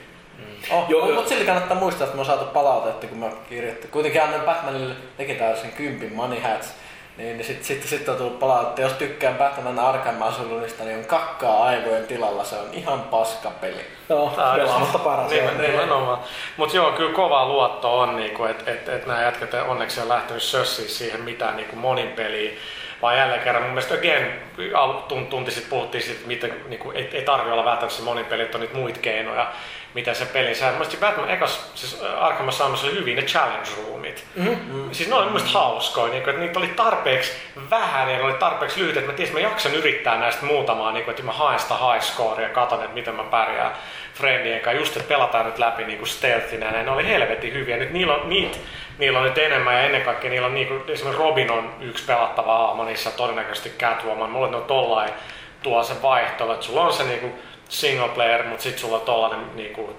Oh, joo, mutta silti kannattaa muistaa, että me on saatu palautetta, kun mä kirjoittin. Kuitenkin annan Batmanille teki tällaisen kympin Money Hats. Niin, niin sitten sit, sit on tullut palautetta, jos tykkään Batman Arkham Asylumista, niin on kakkaa aivojen tilalla, se on ihan paska peli. Joo, pelaamatta paras. Niin, nimenomaan. Mutta joo, kyllä kova luotto on, niinku, että et, et nämä jätkät onneksi on lähtenyt sössiin siihen mitään niinku monin peliin vaan jälleen kerran mun mielestä again, tunti sitten puhuttiin siitä, miten niin kuin, ei, ei tarvitse olla välttämättä se monin peli, että on niitä muita keinoja miten se peli sää. Mielestäni Batman ekas, siis Arkham Asylumissa oli hyvin ne challenge roomit. Mm-hmm. Siis ne oli mun hauskoja, niin kuin, että niitä oli tarpeeksi vähän ja ne oli tarpeeksi lyhyt, että mä tiesin, että mä jaksan yrittää näistä muutamaa, niin kuin, että mä haen sitä high score ja katson, että miten mä pärjään friendien kanssa, just että pelataan nyt läpi niin kuin stealthinä, ja ne oli helvetin hyviä. Nyt niillä on, niitä, niillä on nyt enemmän ja ennen kaikkea niillä on niin kuin, esimerkiksi Robin on yksi pelattava aama, niissä todennäköisesti Catwoman. Mulle ne on tollain tuo se vaihtelu, että sulla on se niin kuin, single player, mutta sitten sulla on tollanen niinku,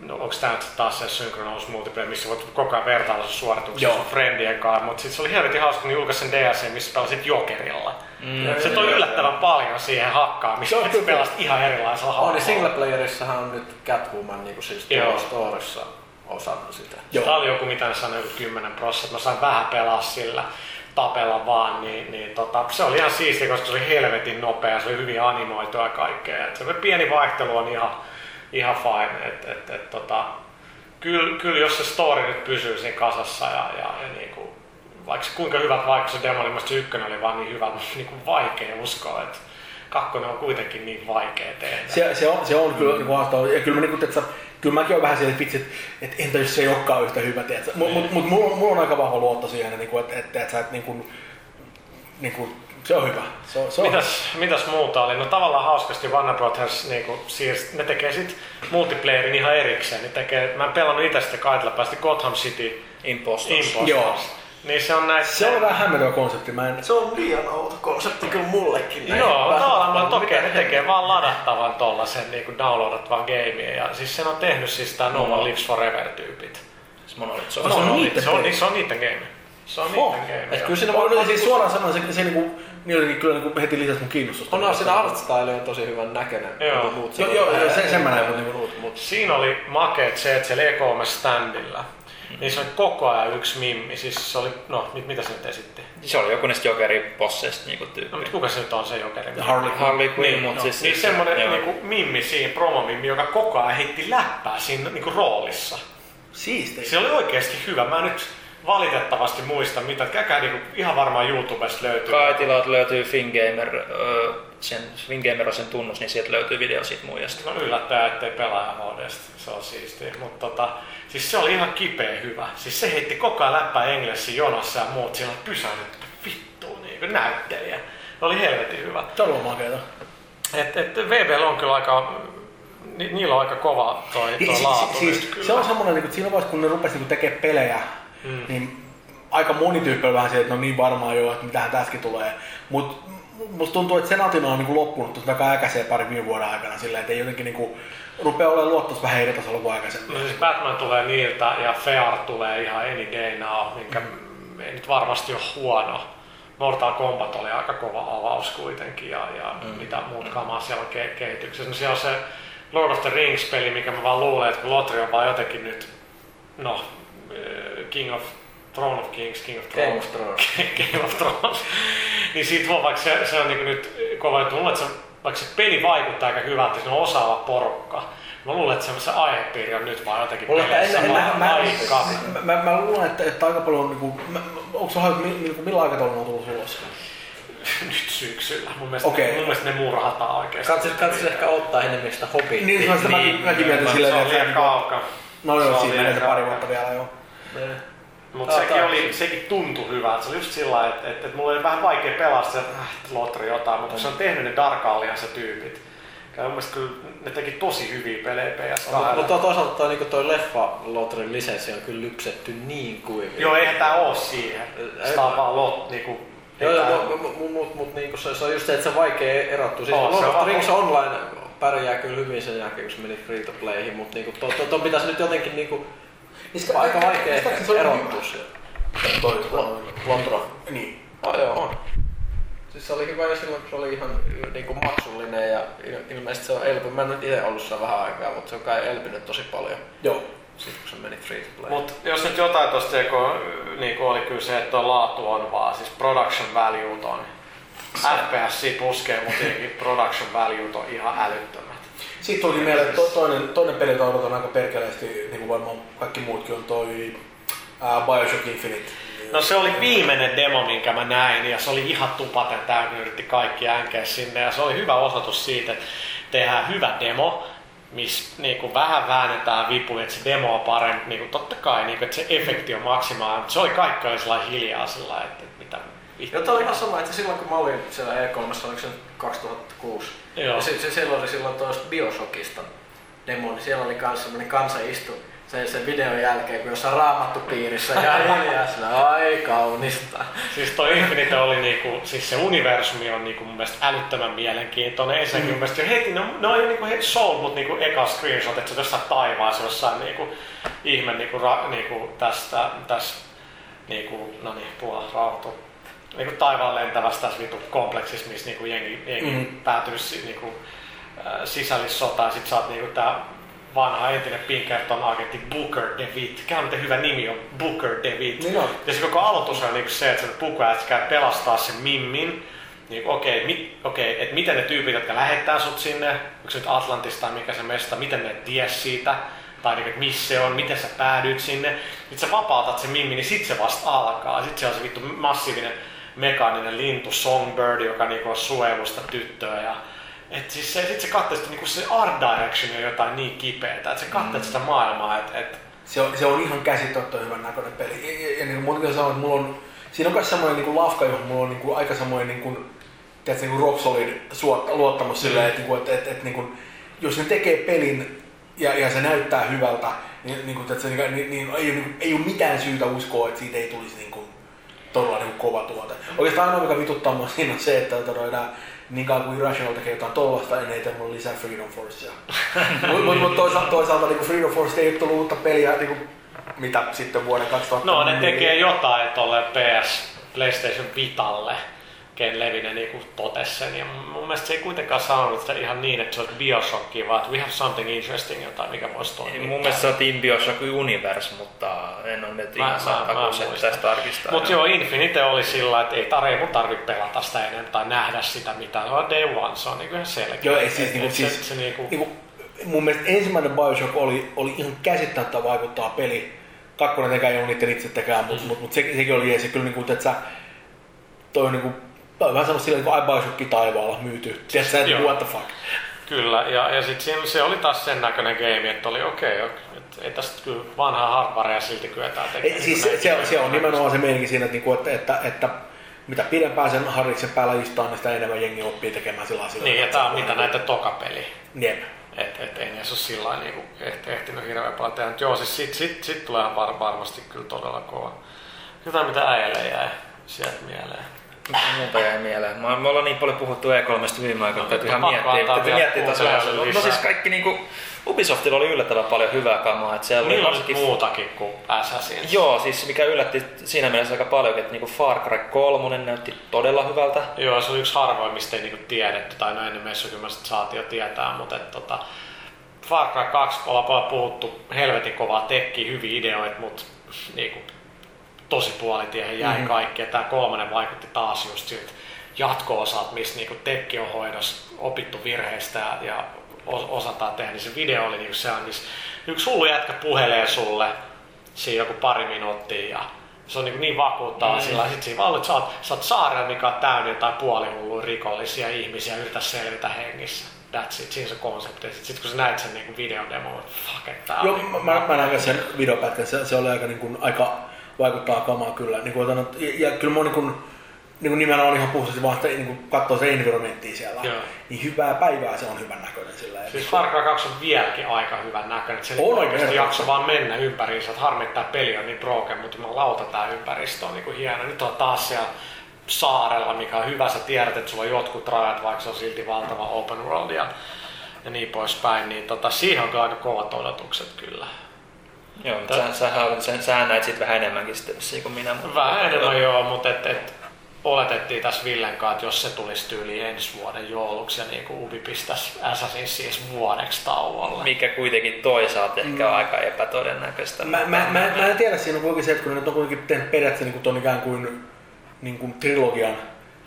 no, onko tämä taas se Synchronous multiplayer, missä voit koko ajan vertailla sun suorituksia sun friendien kanssa, mutta sitten se oli helvetin hauska, kun julkaisin DLC, missä pelasit Jokerilla. Mm, se toi yllättävän paljon siihen hakkaan, missä sä pelasit ihan erilaisella hahmolla. On, niin singleplayerissahan on nyt Catwoman niin kuin siis Storissa osana sitä. Joo. Tämä oli joku mitään sanoa, joku 10 prosenttia, mä sain vähän pelaa sillä tapella vaan, niin, niin tota, se oli ihan siisti, koska se oli helvetin nopea, se oli hyvin animoitua ja kaikkea. Et se pieni vaihtelu on ihan, ihan fine. Et, et, et, tota, kyllä, kyllä jos se story nyt pysyy siinä kasassa ja, ja, ja niin kuin, vaikka kuinka hyvät vaikka se demo oli, se ykkönen oli vaan niin hyvä, mutta niin kuin vaikea uskoa, että kakkonen on kuitenkin niin vaikea tehdä. Se, se, on, se on kyllä niin haastava. Ja kyllä, mä, niin kuin, että, kyllä mäkin olen vähän siellä, että vitsi, että, entä jos se ei olekaan yhtä hyvä, Mutta mut, mut, mut mulla, mulla, on aika vahva luotto siihen, että, että, että, että, että niin kuin, niin kuin, se on hyvä. Se on, se on. Mitäs, mitäs muuta oli? No tavallaan hauskasti Warner Brothers niinku, siirsi, ne tekee sit multiplayerin ihan erikseen. Ne tekee, mä en pelannut itse sitä kaitella päästi Gotham City Impostors. Impostors. Joo. Niin se on näitä... Se on vähän hämmentävä konsepti. Mä en... Se on liian outo konsepti kyllä mullekin. näin. Joo, tavallaan mitä toki ne tekee vaan ladattavan tollasen niinku downloadattavan gamein. Ja siis sen on tehnyt siis tää No One Lives Forever tyypit. Monolith Se Soft. on, niitten se on, se on niitten game. Se on Oh. niitten game. Et kyllä siinä No, voi no, siis suoraan sanoen se, se niinku, niin oli kyllä niinku heti lisäsi mun kiinnostusta. On siinä artstyle on tosi hyvän näköinen. Joo. mutta muut Joo, siinä- joo, joo, se- sen mä näin, mutta niinku- muut- muut. Siinä oli makeet se, että siellä E3 standilla, niin se oli koko ajan yksi mimmi. Siis se oli, no nyt mitä se nyt esitti? Se oli joku niistä jokeri-bosseista niinku No tyyppi. mutta kuka se nyt on se jokeri? Harley Quinn. Harley Quinn, Niin, mutta no, siis... niin semmonen joo. niinku mimmi siinä, promomimmi, joka koko ajan heitti läppää siinä niinku roolissa. Siistiä. Se oli oikeasti hyvä. Mä nyt valitettavasti muista mitä. Käykää niinku, ihan varmaan YouTubesta löytyy. Kaitilalta löytyy Fingamer, öö, sen, Fingamer on sen tunnus, niin sieltä löytyy video siitä muijasta. No yllättää, ettei pelaaja HDsta. Se on siistiä. Mutta tota, siis se oli ihan kipeä hyvä. Siis se heitti koko ajan läppää Englessin jonossa ja muut siellä pysähdyt vittuun niin kuin näyttelijä. Se oli helvetin hyvä. Todella makeeta. Et, et VVL on kyllä aika, ni, niillä on aika kova toi, toi Siis, laatu siis, nyt siis kyllä. se on semmoinen, niin siinä vaiheessa kun ne rupesivat niin tekemään pelejä, mm. niin aika moni tyyppi on vähän se, että no niin varmaan joo, että mitähän tässäkin tulee. Mutta musta tuntuu, että sen natina on niin loppunut tuosta aika äkäiseen parin viime vuoden aikana silleen, että ei jotenkin niin kuin, rupeaa olemaan luottos vähän eri tasolla kuin aikaisemmin. No siis Batman tulee niiltä ja Fear tulee ihan any day now, minkä mm. ei nyt varmasti ole huono. Mortal Kombat oli aika kova avaus kuitenkin ja, ja mm. mitä muut kamaa siellä on ke- kehityksessä. No siellä on se Lord of the Rings-peli, mikä mä vaan luulen, että kun Lotri on vaan jotenkin nyt, no, eh, King of Throne of Kings, King of Thrones. Game of Thrones. (laughs) Game of Thrones. niin siitä voi, vaikka se, se on niin nyt kova juttu, mulle, että se, vaikka se peli vaikuttaa aika hyvältä, se on osaava porukka. Mä luulen, että se, se aihepiiri on nyt vaan jotenkin Mulle peleissä en- en- vaan Mä, mä, aika. mä, mä, mä, luulen, että, että aika paljon, niin kuin, mä, onko se hajut, mi- niin millä aikataululla on tullut ulos? (laughs) Nyt syksyllä. Mun mielestä, okay. mun mielestä ne murhataan oikeesti. Katsis, katsis ehkä ottaa enemmän sitä hobittia. Niin, niin, sitä mäkin, mäkin mietin silleen, se on että liian kaukaa. no se joo, on siinä menee pari vuotta vielä joo. Mutta Tää- sekin, oli, sekin tuntui hyvältä. Se oli just sillä että, että, että mulla oli vähän vaikea sitä, että äh, lotri jotain, mutta kun se on tehnyt ne Dark Alliance-tyypit. Ja mun mielestä kyllä ne teki tosi hyviä pelejä PS2. Mutta toisaalta toi, niinku toi leffa Lotrin lisenssi on kyllä lypsetty niin kuin. Joo, eihän tää oo siihen. Sitä on vaan lot, niinku... Joo, joo, mutta mut, mut, mut, niinku se, se, on just se, että se vaikea erottua. Siis On, Lord se of Rings Online pärjää kyllä hyvin sen jälkeen, kun se meni free to playhin, mutta niinku, to, to, ton pitäisi nyt jotenkin niinku, aika vaikea ehkä erottua sieltä. Toi, Lontro. Niin. Oh, joo, on. Siis se oli hyvä jo silloin, kun se oli ihan niinku maksullinen ja il- ilmeisesti se on elpynyt. Mä en nyt itse ollut siellä vähän aikaa, mutta se on kai elpynyt tosi paljon. Joo. Sitten kun se meni free to play. Mut jos nyt jotain tosta niin oli kyllä se, että tuo laatu on vaan, siis production value on. FPS puskee, mutta production value on ihan älyttömät. Sitten tuli mieleen, että to, toinen, toinen peli, jota odotan aika perkeleesti, niin kuin varmaan kaikki muutkin, on toi ää, Bioshock Infinite. No se oli viimeinen demo, minkä mä näin, ja se oli ihan tupaten täynnä, yritti kaikki änkeä sinne, ja se oli hyvä osoitus siitä, että tehdään hyvä demo, missä niinku vähän väännetään vipuli, että se demo on parempi, niinku totta kai, niinku, että se efekti on maksimaalinen, mutta se oli kaikki oli sellainen hiljaa sillä että, että mitä Joo, tämä oli ihan sama, että silloin kun mä olin siellä E3, oliko se nyt 2006, Joo. ja se, se, silloin oli silloin tuosta Bioshockista demo, niin siellä oli kans semmonen kansa istu sen, sen videon jälkeen, kun jossain raamattu piirissä ja (laughs) hiljaa sillä, ai kaunista. Siis toi Infinite oli niinku, siis se universumi on niinku mun mielestä älyttömän mielenkiintoinen. Ensinnäkin mm. mun mielestä jo heti, no, on jo niinku he soul, mut niinku eka screenshot, että se jossain taivaassa, jossain niinku ihme niinku, ra, niinku tästä, tästä niinku, no niin, puhua rauhoitu. Niinku taivaan lentävästä vitu kompleksissa, missä niinku jengi, jengi Mm. mm. päätynyt si- niinku, äh, sisällissota ja sit sä oot niinku tää vanha entinen Pinkerton agentti Booker DeWitt. Mikä on miten hyvä nimi on Booker DeWitt. Niin on. Ja se koko aloitus on niinku se, että se pukuätkä pelastaa sen Mimmin. Niin okei, mit, okei että miten ne tyypit, jotka lähettää sut sinne, onko se nyt Atlantista tai mikä se mesta, miten ne ties siitä, tai niinku, että missä se on, miten sä päädyit sinne. Sitten sä vapautat sen Mimmin, niin sit se vasta alkaa. Sitten se on se vittu massiivinen mekaaninen lintu Songbird, joka niinku on suojelusta tyttöä. Ja, et siis se, sit se katsoo, että niinku se art direction on jotain niin kipeätä, että se katsoo sitä maailmaa, että et, Se on, se on ihan käsittämättömän hyvän näköinen peli. Ja, ja, ja niin kuin sanoin, että mulla on, siinä on myös semmoinen niin kuin lafka, johon mulla on niin kuin, aika semmoinen niin kuin, tiedätkö, niin kuin rock solid suot, luottamus silleen, että, niin kuin, että, että, että niin kuin, jos ne tekee pelin ja, ja se näyttää hyvältä, niin, niin, kuin, että, niin, niin, niin, ei, niin, ei ole mitään syytä uskoa, että siitä ei tulisi niin todella niin kova tuote. Oikeastaan ainoa, mikä vituttaa mua siinä on se, että todella niin kauan kuin Irrational tekee jotain tollasta, niin ei tee mulle lisää Freedom Forcea. Mutta (laughs) mut toisaalta, toisaalta niin Freedom Force ei ole tullut uutta peliä niin kuin, mitä sitten vuoden 2000. No ne tekee jotain tolle PS PlayStation Vitalle, Ken Levinen niin totesi sen. Ja mun mielestä se ei kuitenkaan sanonut sitä ihan niin, että se olisi Bioshockia, vaan että we have something interesting, jotain, mikä voisi toimia. Mun mielestä se on Team Bioshock Universe, mutta en ole nyt ihan se muistan. pitäisi tarkistaa. Mutta joo, Infinite oli sillä, että ei tarvitse mun tarvitse pelata sitä enemmän tai nähdä sitä mitään. Se on day one, se on niinku ihan selkeä. Joo, ei siis, niinku, et siis, se, se niinku, niinku, mun mielestä ensimmäinen Bioshock oli, oli ihan käsittämättä vaikuttaa peli. Kakkonen tekee ei ollut niiden itse tekemään, mutta Mm. mut, mut se, sekin oli jees. Kyllä niinku, että sä, toi on niinku, toi on vähän semmoista silleen, niin Bioshock taivaalla myyty. Tiedätkö sä, että what the fuck. Kyllä, ja, ja sitten se oli taas sen näköinen game, että oli okei, okay, että ei tästä kyllä vanhaa hardwarea silti kyetään tekemään. Ei, siis se, se, on, se on nimenomaan se meininki siinä, että, niinku, että, että, että mitä pidempään sen harriksen päällä istaa, niin sitä enemmän jengi oppii tekemään sillä asioilla. Niin, ja tää on mitä näitä tokapeli. Jep. Et, et ei ne ole sillä lailla niinku ehti, ehtinyt hirveän paljon tehdä. Joo, siis sit, sit, sit tulee var, varmasti kyllä todella kova. Jotain mitä äijälle jäi sieltä mieleen. Muuta jäi mieleen? Me, me ollaan niin paljon puhuttu E3 viime aikoina, No, täytyy ihan miettiä, täytyy miettiä taas. No, no siis kaikki niinku, Ubisoftilla oli yllättävän paljon hyvää kamaa, että siellä oli Niillä on varsinkin... muutakin kuin Assassin's. Joo, siis mikä yllätti siinä mielessä aika paljon, että niinku Far Cry 3 näytti todella hyvältä. Joo, se on yksi harvoin, mistä ei niinku tiedetty, tai no ennen messu kyllä me sit saatiin jo tietää, mutta et, tota, Far Cry 2 ollaan puhuttu, helvetin kovaa tekki, hyviä ideoita, mutta niinku, tosi puolitiehen jäi mm-hmm. kaikki, ja tää kolmonen vaikutti taas just siltä jatko-osat, missä niinku tekki on hoidossa, opittu virheistä ja, ja os- osataan tehdä, niin se video oli niinku se on, niin yksi hullu jätkä puhelee sulle siinä joku pari minuuttia ja se on niin, niin vakuuttava mm. sillä sit siinä vaan, että sä oot, sä oot saarella, mikä on täynnä jotain puolihulluja rikollisia ihmisiä yritä selvitä hengissä. That's it, siinä se konsepti. Sitten sit, kun sä näet sen niin videodemo, että fuck, että tää Joo, on mä, mä, mä näin sen videopätkän, se, se oli aika, niin kuin, aika vaikuttaa kamaa kyllä. Niin kuin, ja, ja kyllä mä niin kuin, niin kuin nimenomaan ihan puhtaasti vaan sitä, niin kuin katsoo se environmenttia siellä. Joo. Niin hyvää päivää se on hyvän näköinen sillä Siis Far Cry 2 on vieläkin aika hyvän näköinen. että Se On, oikeasti jakso vaan mennä ympäriinsä. Että harmi, että peli on niin broken, mutta mä lauta tää ympäristö on niin hieno. Nyt on taas siellä saarella, mikä on hyvä. Sä tiedät, että sulla on jotkut rajat, vaikka se on silti valtava open world ja, ja niin poispäin. Niin tota, siihen on kovat odotukset kyllä. Joo, mutta sä, sä, sä, sä näet sit vähän enemmänkin sitten kuin minä. Mutta Vähän enemmän joo, mutta et, et, oletettiin tässä Villen kanssa, että jos se tulisi tyyli ensi vuoden jouluksi ja niin kuin Ubi pistäisi Assassin's siis vuodeksi tauolle. Mikä kuitenkin toisaalta ehkä on aika epätodennäköistä. Mä, mä, mä, mä en tiedä, siinä on kuitenkin se, että kun ne on kuitenkin tehnyt periaatteessa niin kuin ton ikään kuin, niin kuin trilogian,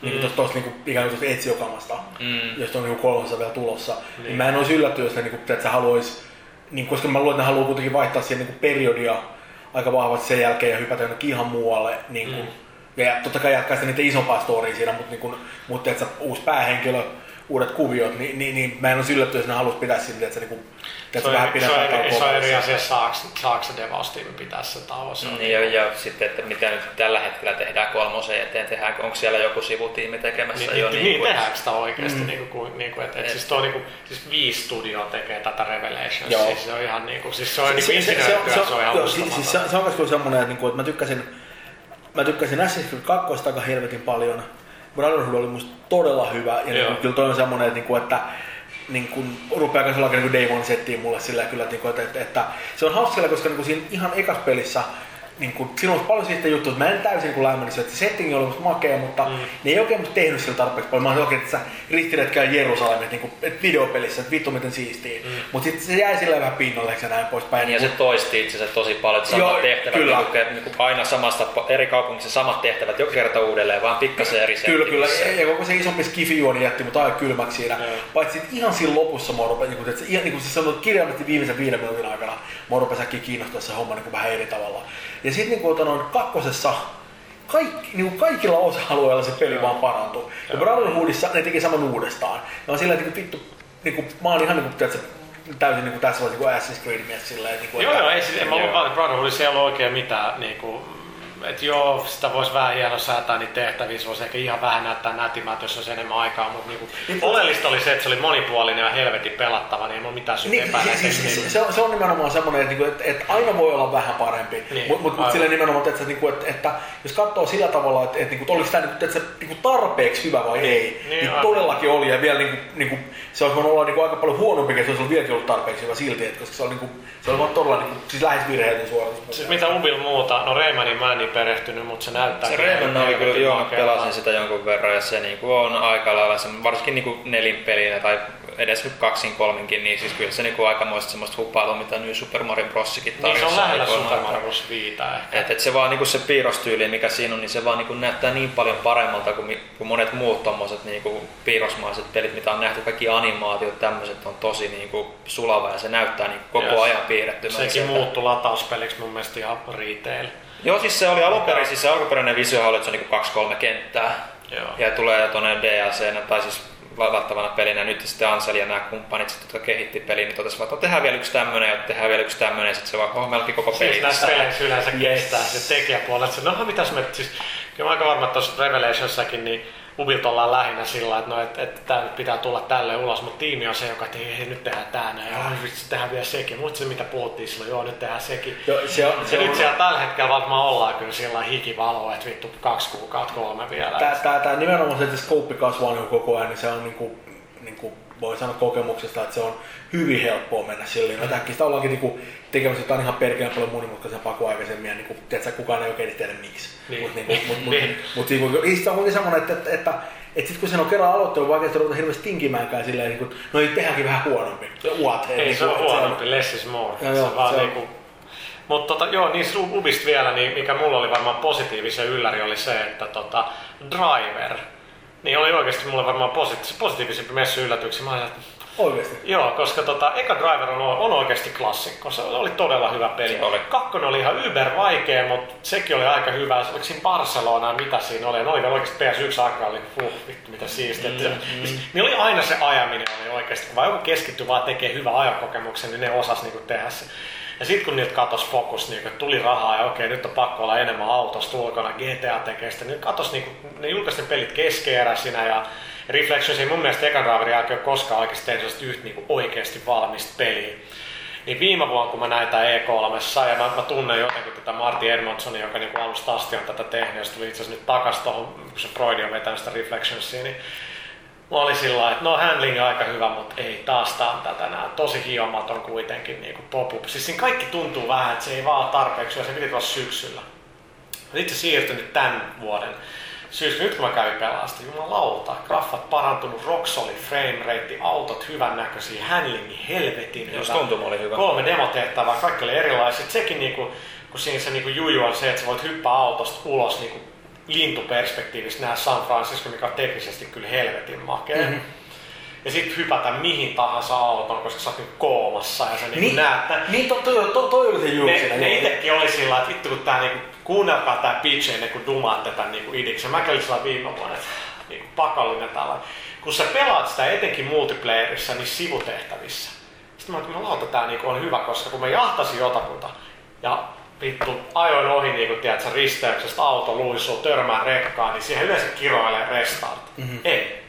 niin kuin tosta, tosta niin kuin, ikään kuin tosta Ezio-kamasta, Mm. josta on niin kuin kolmessa vielä tulossa. Niin. niin mä en olisi yllättynyt, jos ne, niin kuin, että se haluaisi, niin, koska mä luulen, että ne haluaa kuitenkin vaihtaa siihen niin periodia aika vahvasti sen jälkeen ja hypätä jonnekin ihan muualle. Niin kuin, mm. Ja totta kai jatkaa sitä niitä isompaa storya siinä, mutta, niin kuin, mutta että uusi päähenkilö, uudet kuviot, niin, niin, niin mä en olisi yllättynyt, jos ne haluaisi pitää sinne, että se, niin kuin, että Se se on, vähän eri, se, on eri, se on eri asia, saako, se Devastiimi pitää se on Niin, ja, ja sitten, että mitä nyt tällä hetkellä tehdään kolmosen eteen, tehdään, onko siellä joku sivutiimi tekemässä Niin, jo? niin, niin kuin- tehdäänkö sitä oikeasti? Mm. Niin kuin, niin kuin, et, et, siis, tuo, niin kuin, siis viisi studioa tekee tätä Revelations. Joo. Siis se on ihan niin kuin, siis se on niin se, kuin se, se, se, se on ihan joo, siis, se, on myös semmoinen, että, niinku, että mä tykkäsin, mä tykkäsin Assassin's Creed 2 aika helvetin paljon. Brotherhood oli musta todella hyvä ja niin, kyllä toi on semmoinen, että, niinku, että niin kuin, rupeaa myös sellainen niin Day One settiin mulle sillä kyllä, että, niinku, että, että, se on hauska, koska niin siinä ihan ekas pelissä niin kuin, silloin on paljon siitä juttuja, että mä en täysin kun lämmennyt että se setting oli musta makea, mutta mm. ne ei oikein musta tehnyt sillä tarpeeksi paljon. Mä olin oikein, että sä ristiretkää Jerusalem, että, niin että videopelissä, että vittu miten siistiä. Mm. Mutta sitten se jäi sillä vähän pinnalle ja näin poispäin. Ja se toisti itsensä tosi paljon, että samat tehtävät, kyllä. Niin kuin, niin kuin aina samasta eri kaupungissa samat tehtävät joka kerta uudelleen, vaan pikkasen eri Kyllä, kyllä. Ja koko se isompi skifijuoni jätti mut aika kylmäksi siinä. Mm. Paitsi ihan siinä lopussa mua rupesi, niin kuin, että se, ihan niin kuin se sanoi kirjaimellisesti viimeisen viiden minuutin aikana, mua rupesi äkkiä kiinnostaa se homma niin kuin vähän eri tavalla. Ja sitten niin kuin, noin, kakkosessa kaikki, niin kuin kaikilla osa-alueilla se peli vaan parantui. Ja Brotherhoodissa ne teki saman uudestaan. Ja on sillä että vittu, niin kuin, mä oon ihan niin kuin, täysin niin kuin tässä vaiheessa niin Assassin's Creed mies silleen. Niin kuin, joo, että, joo, ei, siis, en mä luullut, Brotherhoodissa ei ollut oikein mitään niin kuin, että joo, sitä voisi vähän hieno säätää niitä tehtäviä, se voisi ehkä ihan vähän näyttää nätimät, jos olisi enemmän aikaa, mutta niinku, niin, oleellista oli se, että se oli monipuolinen ja helvetin pelattava, niin ei ole mitään syytä niin, epäillä. Siis, siis, se, on, se on nimenomaan semmoinen, että, että, että aina voi olla vähän parempi, niin, mutta mut, mut sillä nimenomaan, että, että, että, että, jos katsoo sillä tavalla, että, että, että oliko tämä että, että, että, tarpeeksi hyvä vai niin, ei, niin, niin todellakin oli. Ja vielä niin niin se olisi voinut olla niin kuin, aika paljon huonompi, että se olisi vieläkin ollut tarpeeksi hyvä silti, että, koska se oli, niin kuin, se oli todella niin kuin, siis lähes virheetön suoritus. Siis mitä Ubil muuta, no Raymanin mä en niin perehtynyt, mutta se näyttää. Se Rayman oli kyllä, joo, pelasin sitä jonkun verran ja se niinku on aika lailla, se, varsinkin niinku nelinpelinä tai edes nyt kaksin kolminkin, niin siis kyllä se niinku aikamoista semmoista hupailua, mitä nyt Super Mario Brosikin tarjoaa. Niin se on lähellä Super Mario Bros. 5 ehkä. Et, et se vaan niinku se piirrostyyli, mikä siinä on, niin se vaan niinku näyttää niin paljon paremmalta kuin, kuin monet muut tommoset niinku piirrosmaiset pelit, mitä on nähty. Kaikki animaatiot, tämmöiset on tosi niinku sulava ja se näyttää niinku koko yes. ajan piirretty. Sekin muuttui latauspeliksi mun mielestä ihan retail. Joo, siis se oli alun perin, siis se alkuperäinen visio oli, että se on niinku kaksi-kolme kenttää. Joo. Ja tulee tuonne DLC, tai siis ladattavana pelinä. Nyt sitten Ansel ja nämä kumppanit, sit, jotka kehitti pelin, niin totesivat, että no, tehdään vielä yksi tämmöinen ja tehdään vielä yksi tämmöinen. Ja sitten se vaan, oh, melkein koko peli. Siis näissä peleissä yleensä yes. kestää se tekijäpuolella. Että no mitäs me, siis kyllä mä aika varma, että tuossa Revelationssakin, niin Ubilta ollaan lähinnä sillä että no, et, et, tää nyt pitää tulla tälle ulos, mutta tiimi on se, joka ei, hei, nyt tehdään tää näin, ja vitsi, tehdään vielä sekin. Mutta se mitä puhuttiin silloin, joo, nyt tehdään sekin. Joo, se on, se ja on... nyt siellä tällä hetkellä varmaan ollaan kyllä sillä hikivalo, että vittu kaksi kuukautta, kolme vielä. Tää, tää, tää nimenomaan se, että skouppi kasvaa niin koko ajan, niin se on niin kuin, niin kuin voi sanoa kokemuksesta, että se on hyvin helppoa mennä silleen. No äkkiä sitä ollaankin niinku tekemässä jotain ihan perkeleen paljon monimutkaisempaa kuin aikaisemmin ja niinku, tiedätkö, kukaan ei oikein tiedä miksi. Niin. Mutta niinku, mut, mut, niin. mut, niinku, on kuitenkin semmoinen, että, että, että että sitten kun sen on kerran aloittanut, vaikea ruveta hirveästi tinkimäänkään silleen, niin kuin, no ei tehdäänkin vähän huonompi. What, ei, niin se on huonompi, on... less is more. Ja, se joo, vaan se niinku, mutta tota, joo, niin Ubista vielä, niin mikä mulla oli varmaan positiivisen ylläri oli se, että tota, Driver, niin oli oikeasti mulle varmaan positi- positiivisempi messu yllätyksiä. Mä ajattelin, Oikeasti? Joo, koska tota, eka Driver on, on oikeasti klassikko. Se oli todella hyvä peli. Se oli. Kakkonen oli ihan yber vaikea, mutta sekin oli aika hyvä. Oliko siinä Barcelona, mitä siinä oli? Noin oikeasti PS1 aika oli, uh, vittu mitä siistiä. Mm, mm. Niin oli aina se ajaminen oli oikeasti. Kun joku keskittyi vaan tekemään hyvän ajakokemuksen, niin ne osas niinku tehdä se. Ja sitten kun niitä katos fokus, niin kun tuli rahaa ja okei, nyt on pakko olla enemmän autosta ulkona, GTA tekee sitä, niin katos, niin ne julkaisten pelit keskeeräisinä ja Reflections ei mun mielestä ekan raaverin jälkeen ole koskaan oikeasti tehnyt yhtä niin oikeasti valmista peliä. Niin viime vuonna, kun mä näin tämän E3, ja mä, mä tunnen jotenkin tätä Martin Edmondsonia, joka niin alusta asti on tätä tehnyt, ja se tuli itse asiassa nyt takas tuohon, kun se Broidi on vetänyt sitä Reflectionsia, niin mä olin sillä että no handling on aika hyvä, mutta ei taas tää on tätä nää. Tosi hiomaton kuitenkin niin kuin pop-up. Siis siinä kaikki tuntuu vähän, että se ei vaan tarpeeksi, ja se piti tulla syksyllä. Sitten se siirtyi nyt tämän vuoden syyskuun, nyt kun mä kävin pelasta, jumalauta, graffat parantunut, rock solid frame rate, autot hyvän näköisiä, handlingi helvetin Jos tuntuma oli hyvä. Kolme demotehtävää, kaikki oli erilaiset. Sekin niinku, kun siinä se niinku juju on se, että sä voit hyppää autosta ulos niinku lintuperspektiivistä nähdä San Francisco, mikä on teknisesti kyllä helvetin makea. Mm-hmm. Ja sitten hypätä mihin tahansa autoon, koska sä oot nyt koomassa ja sä niinku niin, näet. Niin, to, toi, to, toi oli se juju Ne, ne itekin oli sillä että vittu kun tää niinku, kuunnelkaa tää pitch ennen kuin dumaatte tän niinku idiksen. Mä kävin sillä viime vuonna, että niinku pakollinen tällä. Kun sä pelaat sitä etenkin multiplayerissa, niin sivutehtävissä. Sitten mä ajattelin, että tää niinku on hyvä, koska kun mä jahtasin jotakuta ja vittu ajoin ohi niin kuin tiedät, risteyksestä auto luisuu, törmää rekkaan, niin siihen yleensä kiroilee restart. Mm-hmm. Ei.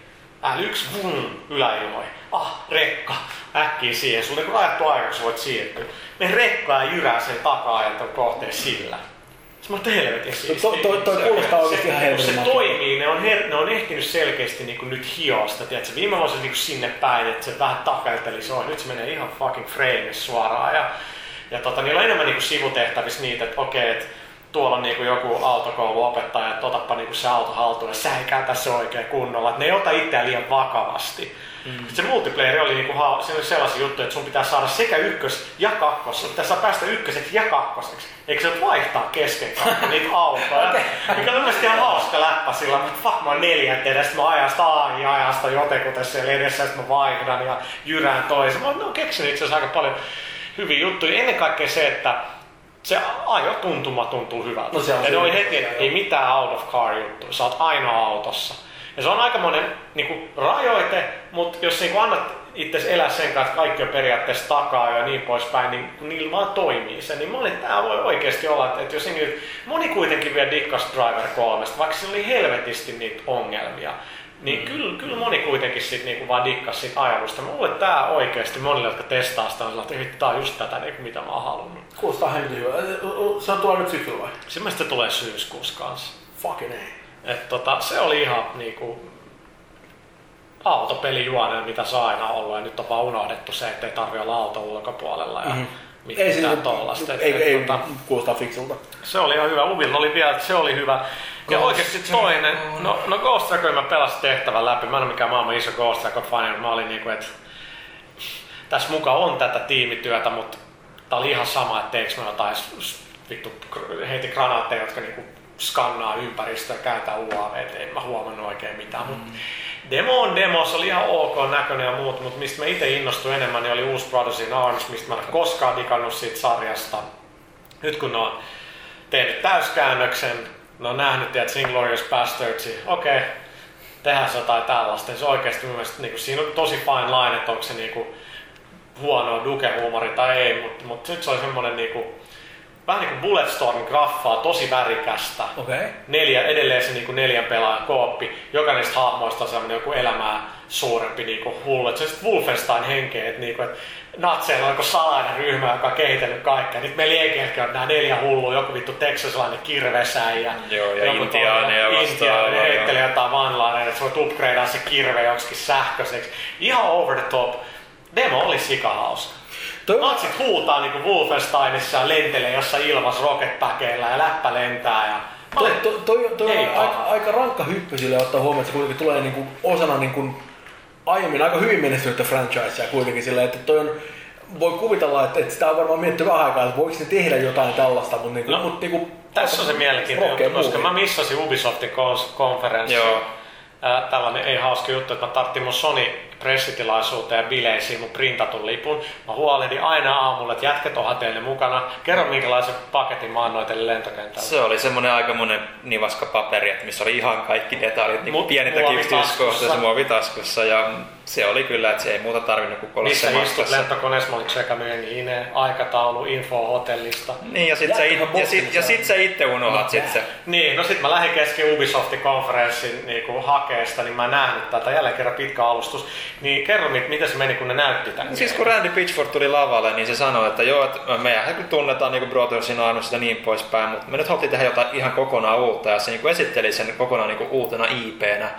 L1, vum, yläilmoihin. Ah, rekka. Äkkiä siihen. Sulla on niin rajattu aika, kun voit siirtyä. Me rekkaa jyrää sen takaa kohteen sillä. Mä oon helvetin siistiä. Toi, toi, toi kuulostaa oikeesti ihan helvetin Se toimii, ne on, her, ne on ehtinyt selkeästi niin nyt hiosta. Tiedätkö? Viime vuonna se niin sinne päin, että se vähän takelteli se on. Nyt se menee ihan fucking frame suoraan. Ja, ja tota, niillä on enemmän niin sivutehtävissä niitä, että okei, että tuolla on niinku joku autokouluopettaja, että otappa niinku se auto haltuun ja sä ei käytä se oikein kunnolla. Että ne ei ota itseään liian vakavasti. Mm. Se multiplayer oli, niinku, se oli sellaisia juttuja, että sun pitää saada sekä ykkös- ja kakkos. Että saa päästä ykköseksi ja kakkoseksi. Eikö se vaihtaa kesken niitä autoja? (laughs) okay. Mikä on mielestäni ihan hauska läppä sillä, mutta fuck mä oon neljäntenä, sitten mä ajan sitä AI ajasta jotenkuten siellä edessä, sitten mä vaihdan ja jyrään toisen. Mä oon keksinyt itse asiassa aika paljon hyviä juttuja. Ennen kaikkea se, että se ajo tuntuma tuntuu hyvältä. No se on ja ne oli se- heti, että ei mitään out of car juttu, sä oot ainoa autossa. Ja se on aikamoinen niin rajoite, mutta jos niin annat itse elää sen kanssa, että kaikki on periaatteessa takaa ja niin poispäin, niin kun niillä vaan toimii se, niin mä olin, tää voi oikeasti olla, että, että jos niin, moni kuitenkin vielä dikkas Driver 3, vaikka sillä oli helvetisti niitä ongelmia, niin mm. kyllä, kyllä moni kuitenkin sit niinku vaan dikkas siitä luulen, että tää oikeasti monille, jotka testaa sitä, on sellainen, että "Ei, tää on just tätä, niinku, mitä mä oon halunnut. Kuulostaa hemmetin hyvä. Se on tuolla nyt syksyllä vai? Sitten se tulee syyskuussa kanssa. Fucking ei. Et tota, se oli ihan niinku autopelijuoneen, mitä on aina ollut, ja nyt on vaan unohdettu se, että ei tarvi olla auto ulkopuolella ja mm-hmm. Mitään Ei, se, tollasta. Ei, ei, tota, kuulostaa fiksulta. se oli ihan hyvä. Uvilla oli vielä, se oli hyvä. Ja Ghost oikeasti toinen, no, no Ghost Recon mä pelasin tehtävän läpi. Mä en ole mikään maailman iso Ghost Recon fani, mutta mä olin niinku, että tässä mukaan on tätä tiimityötä, mutta tää oli ihan sama, että teekö mä jotain vittu heiti granaatteja, jotka niinku skannaa ympäristöä, käytä UAV, et en mä huomannut oikein mitään. Mut demo on demo, se oli ihan ok näköinen ja muut, mutta mistä mä itse innostuin enemmän, niin oli uusi Brothers in Arms, mistä mä en koskaan digannut siitä sarjasta. Nyt kun ne on tehnyt täyskäännöksen, ne on nähnyt, että Inglorious Bastardsi, okei, okay, tehdään se jotain tällaista. Se oikeasti mun mielestä niin siinä on tosi fine line, että onko se niin kuin, huonoa duke-huumori tai ei, mutta, mutta nyt se oli semmoinen niin kuin, vähän niin kuin Bulletstorm graffaa, tosi värikästä. Okei. Okay. Neljä, edelleen se niin kuin neljän pelaajan kooppi. Jokainen niistä hahmoista on semmoinen joku elämää suurempi niin kuin hullu. Et se on sitten Wolfenstein henkeä, että niin kuin, että natseilla on salainen ryhmä, joka on kehitellyt kaikkea. Nyt meillä jenkeilläkin on nämä neljä hullua, joku vittu teksasilainen kirvesäijä. Joo, ja joku intiaaneja joo. heittelee jotain vanlaineja, että sä voit upgradea se kirve joksikin sähköiseksi. Ihan over the top. Demo oli sikahauska. Toi Natsit huutaa niinku Wolfensteinissa ja lentelee jossain ilmas rocketpäkeillä ja läppä lentää. Ja... Toi, toi, toi, toi Ei on aika, aika rankka hyppy sille ottaa huomioon, että se kuitenkin tulee niinku osana niinku aiemmin aika hyvin menestynyttä franchisea kuitenkin silleen, että toi on, voi kuvitella, että, että sitä on varmaan mietitty vähän aikaa, että voiko ne tehdä jotain tällaista, mutta niinku, No, mut niinku, Tässä on se mielenkiintoinen juttu, koska mä missasin Ubisoftin konferenssin. Joo. Ää, tällainen ei hauska juttu, että mä tarttin mun Sony pressitilaisuuteen ja bileisiin mun printatun lipun. Mä huolehdin aina aamulla, että jätket onhan teille mukana. Kerro minkälaisen paketin mä annoin teille lentokentällä. Se oli semmonen aikamoinen nivaska paperi, että missä oli ihan kaikki detailit niin Mu- pienintä muovitaskussa. yksityiskohtaa se muovitaskussa. Ja se oli kyllä, että se ei muuta tarvinnut kuin olla Missä se istut lentokoneessa, mä olin sekä INE, aikataulu, info hotellista. Niin, ja sit, sä, Jätkähän it, ja, sit, ja sit sä itse unohdat sit se. Niin, no sit mä lähdin kesken Ubisoftin konferenssin niinku hakeesta, niin mä nähnyt tätä jälleen kerran pitkä alustus. Niin kerro, mit- miten se meni, kun ne näytti tän. Siis kun Randy Pitchford tuli lavalle, niin se sanoi, että joo, että meidän kyllä tunnetaan niin Brothersin Armista ja niin poispäin, mutta me nyt haluttiin tehdä jotain ihan kokonaan uutta, ja se niin esitteli sen kokonaan niin uutena IP-nä.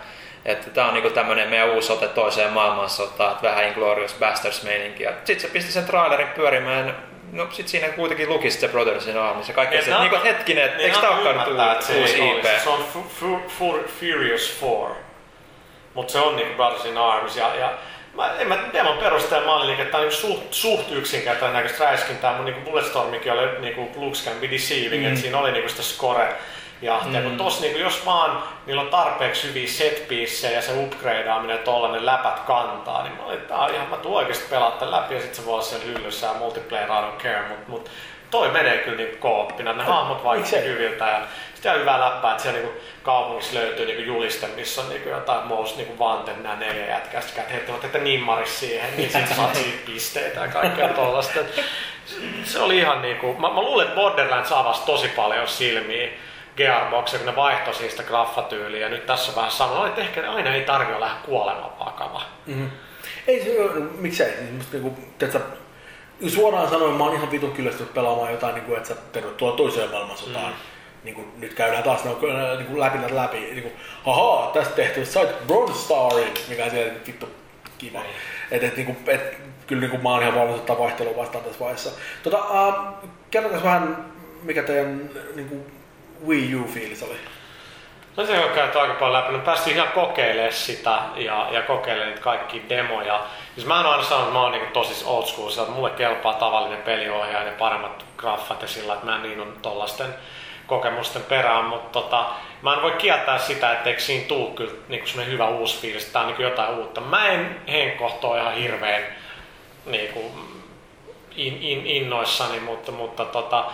Että tää on niinku tämmönen meidän uusi ote toiseen maailmansotaan, että vähän Inglorious Bastards meininkiä. Sitten se pisti sen trailerin pyörimään, no sit siinä kuitenkin luki sit se Brothersin Armissa ja kaikki Niin, niinku, hetkinen, että eikö antaa olekaan uusi. IP? Se on Fu- Fu- Fu- Furious 4. Mutta se on niinku Brothers in Arms. Ja, ja mä, en mä demon perusteella mä olin, niinku, että tää on niinku suht, suht yksinkertainen näköistä räiskintää, mutta niinku Bulletstormikin oli niinku looks can be deceiving, mm. että siinä oli niinku sitä score jahtia. Mm. Kun tossa niinku, jos vaan niillä on tarpeeksi hyviä set ja se upgradeaaminen tollanen läpät kantaa, niin mä olin, että tää on ihan, mä tuun oikeesti pelaa tän läpi ja sit se voi olla siellä hyllyssä ja multiplayer I don't care, mut, mut toi menee kyllä niinku kooppina, ne hahmot Miksei? hyviltä ja sitten ihan hyvää läppää, että siellä niinku kaupungissa löytyy niinku juliste, missä on niinku jotain most niinku vanten nämä neljä jätkää, sitten käyt heittämät, että nimmaris siihen, niin sitten saat siitä pisteitä ja kaikkea tollasta. Se oli ihan niinku, mä, mä luulen, että Borderlands avasi tosi paljon silmiä Gearboxia, kun ne vaihtoi siitä graffatyyliä ja nyt tässä vähän sama, että ehkä aina ei tarvitse olla kuoleman vakava. Mm-hmm. Ei se ole, miksei. Musta niinku, tiedätkö, suoraan sanoen mä oon ihan vitun kyllästynyt pelaamaan jotain, niin kuin, että sä tervetuloa toiseen maailmansotaan. Mm. Niin kuin, nyt käydään taas no, niin kuin läpi näitä läpi. Niin kuin, haha, tästä tehty, sait Bronze Starin, mikä on siellä vittu kiva. Et, et, niin kuin, et, kyllä niin kuin, mä oon ihan valmis ottaa vaihtelua vastaan tässä vaiheessa. Tota, äh, kertokas vähän, mikä teidän niin kuin, Wii U-fiilis oli? No se on käyty aika paljon läpi. No päästiin ihan kokeilemaan sitä ja, ja kokeilemaan niitä kaikki demoja. Siis mä en aina sanonut, että mä oon niinku tosi old school, että mulle kelpaa tavallinen peliohjaaja ja paremmat graffat ja sillä, että mä en niin on tollasten kokemusten perään, mutta tota, mä en voi kieltää sitä, etteikö siinä tuu kyllä niinku hyvä uusi fiilis, tää on niinku jotain uutta. Mä en henkkohtoa ihan hirveän niinku, in, in, innoissani, mutta, mutta tota,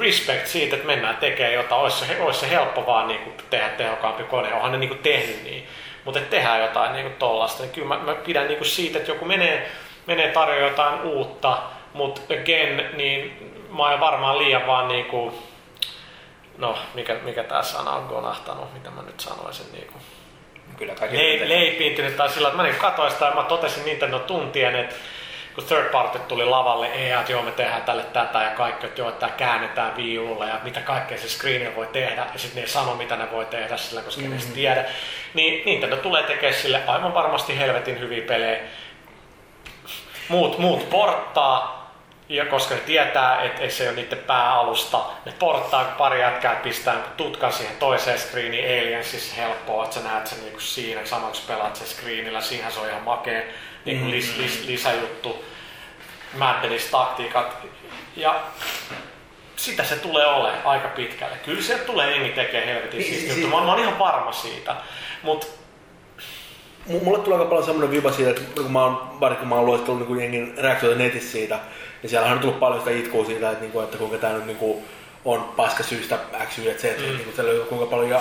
respect siitä, että mennään tekemään jotain. Olisi se, olisi se helppo vaan niin kuin tehdä tehokkaampi kone. Onhan ne niin kuin tehnyt niin. Mutta että tehdään jotain niin kuin tollasta. Niin kyllä mä, mä pidän niin kuin siitä, että joku menee, menee tarjoamaan jotain uutta, mutta again, niin mä oon varmaan liian vaan niin kuin, no mikä, mikä tää sana on gonahtanut, mitä mä nyt sanoisin niin kuin, Kyllä kaikki le, leipiintynyt tai sillä, että mä niin katsoin sitä ja mä totesin Nintendo tuntien, että kun third party tuli lavalle, ei, että joo me tehdään tälle tätä ja kaikki, että joo, että tää käännetään viululla ja mitä kaikkea se screenillä voi tehdä ja sitten ne ei sano mitä ne voi tehdä sillä, koska mm-hmm. ne ei tiedä. Niin Nintendo tulee tekemään sille aivan varmasti helvetin hyviä pelejä. Muut, muut porttaa, ja koska ne tietää, että ei se ole niiden pääalusta, ne porttaa, pari jätkää pistää tutkan siihen toiseen screeniin, Aliensissa helppoa, että sä näet sen niinku siinä, kun pelaat sen screenillä, siihen se on ihan makea niin kuin lis, lis, lisäjuttu, Maddenis taktiikat. Ja sitä se tulee olemaan aika pitkälle. Kyllä se tulee jengi tekee helvetin Niin, siis, juttu. Mä, mä oon ihan varma siitä. Mutta M- Mulle tulee aika paljon semmoinen viba siitä, että kun mä oon, vaikka kun mä oon lueskellut niin jengin reaktioita netissä siitä, niin siellähän on tullut paljon sitä itkua siitä, että, niin kuin, että kuinka tämä nyt niin kuin, on paska syystä X, Y, Z, mm. niin kuin, siellä kuinka paljon. Ja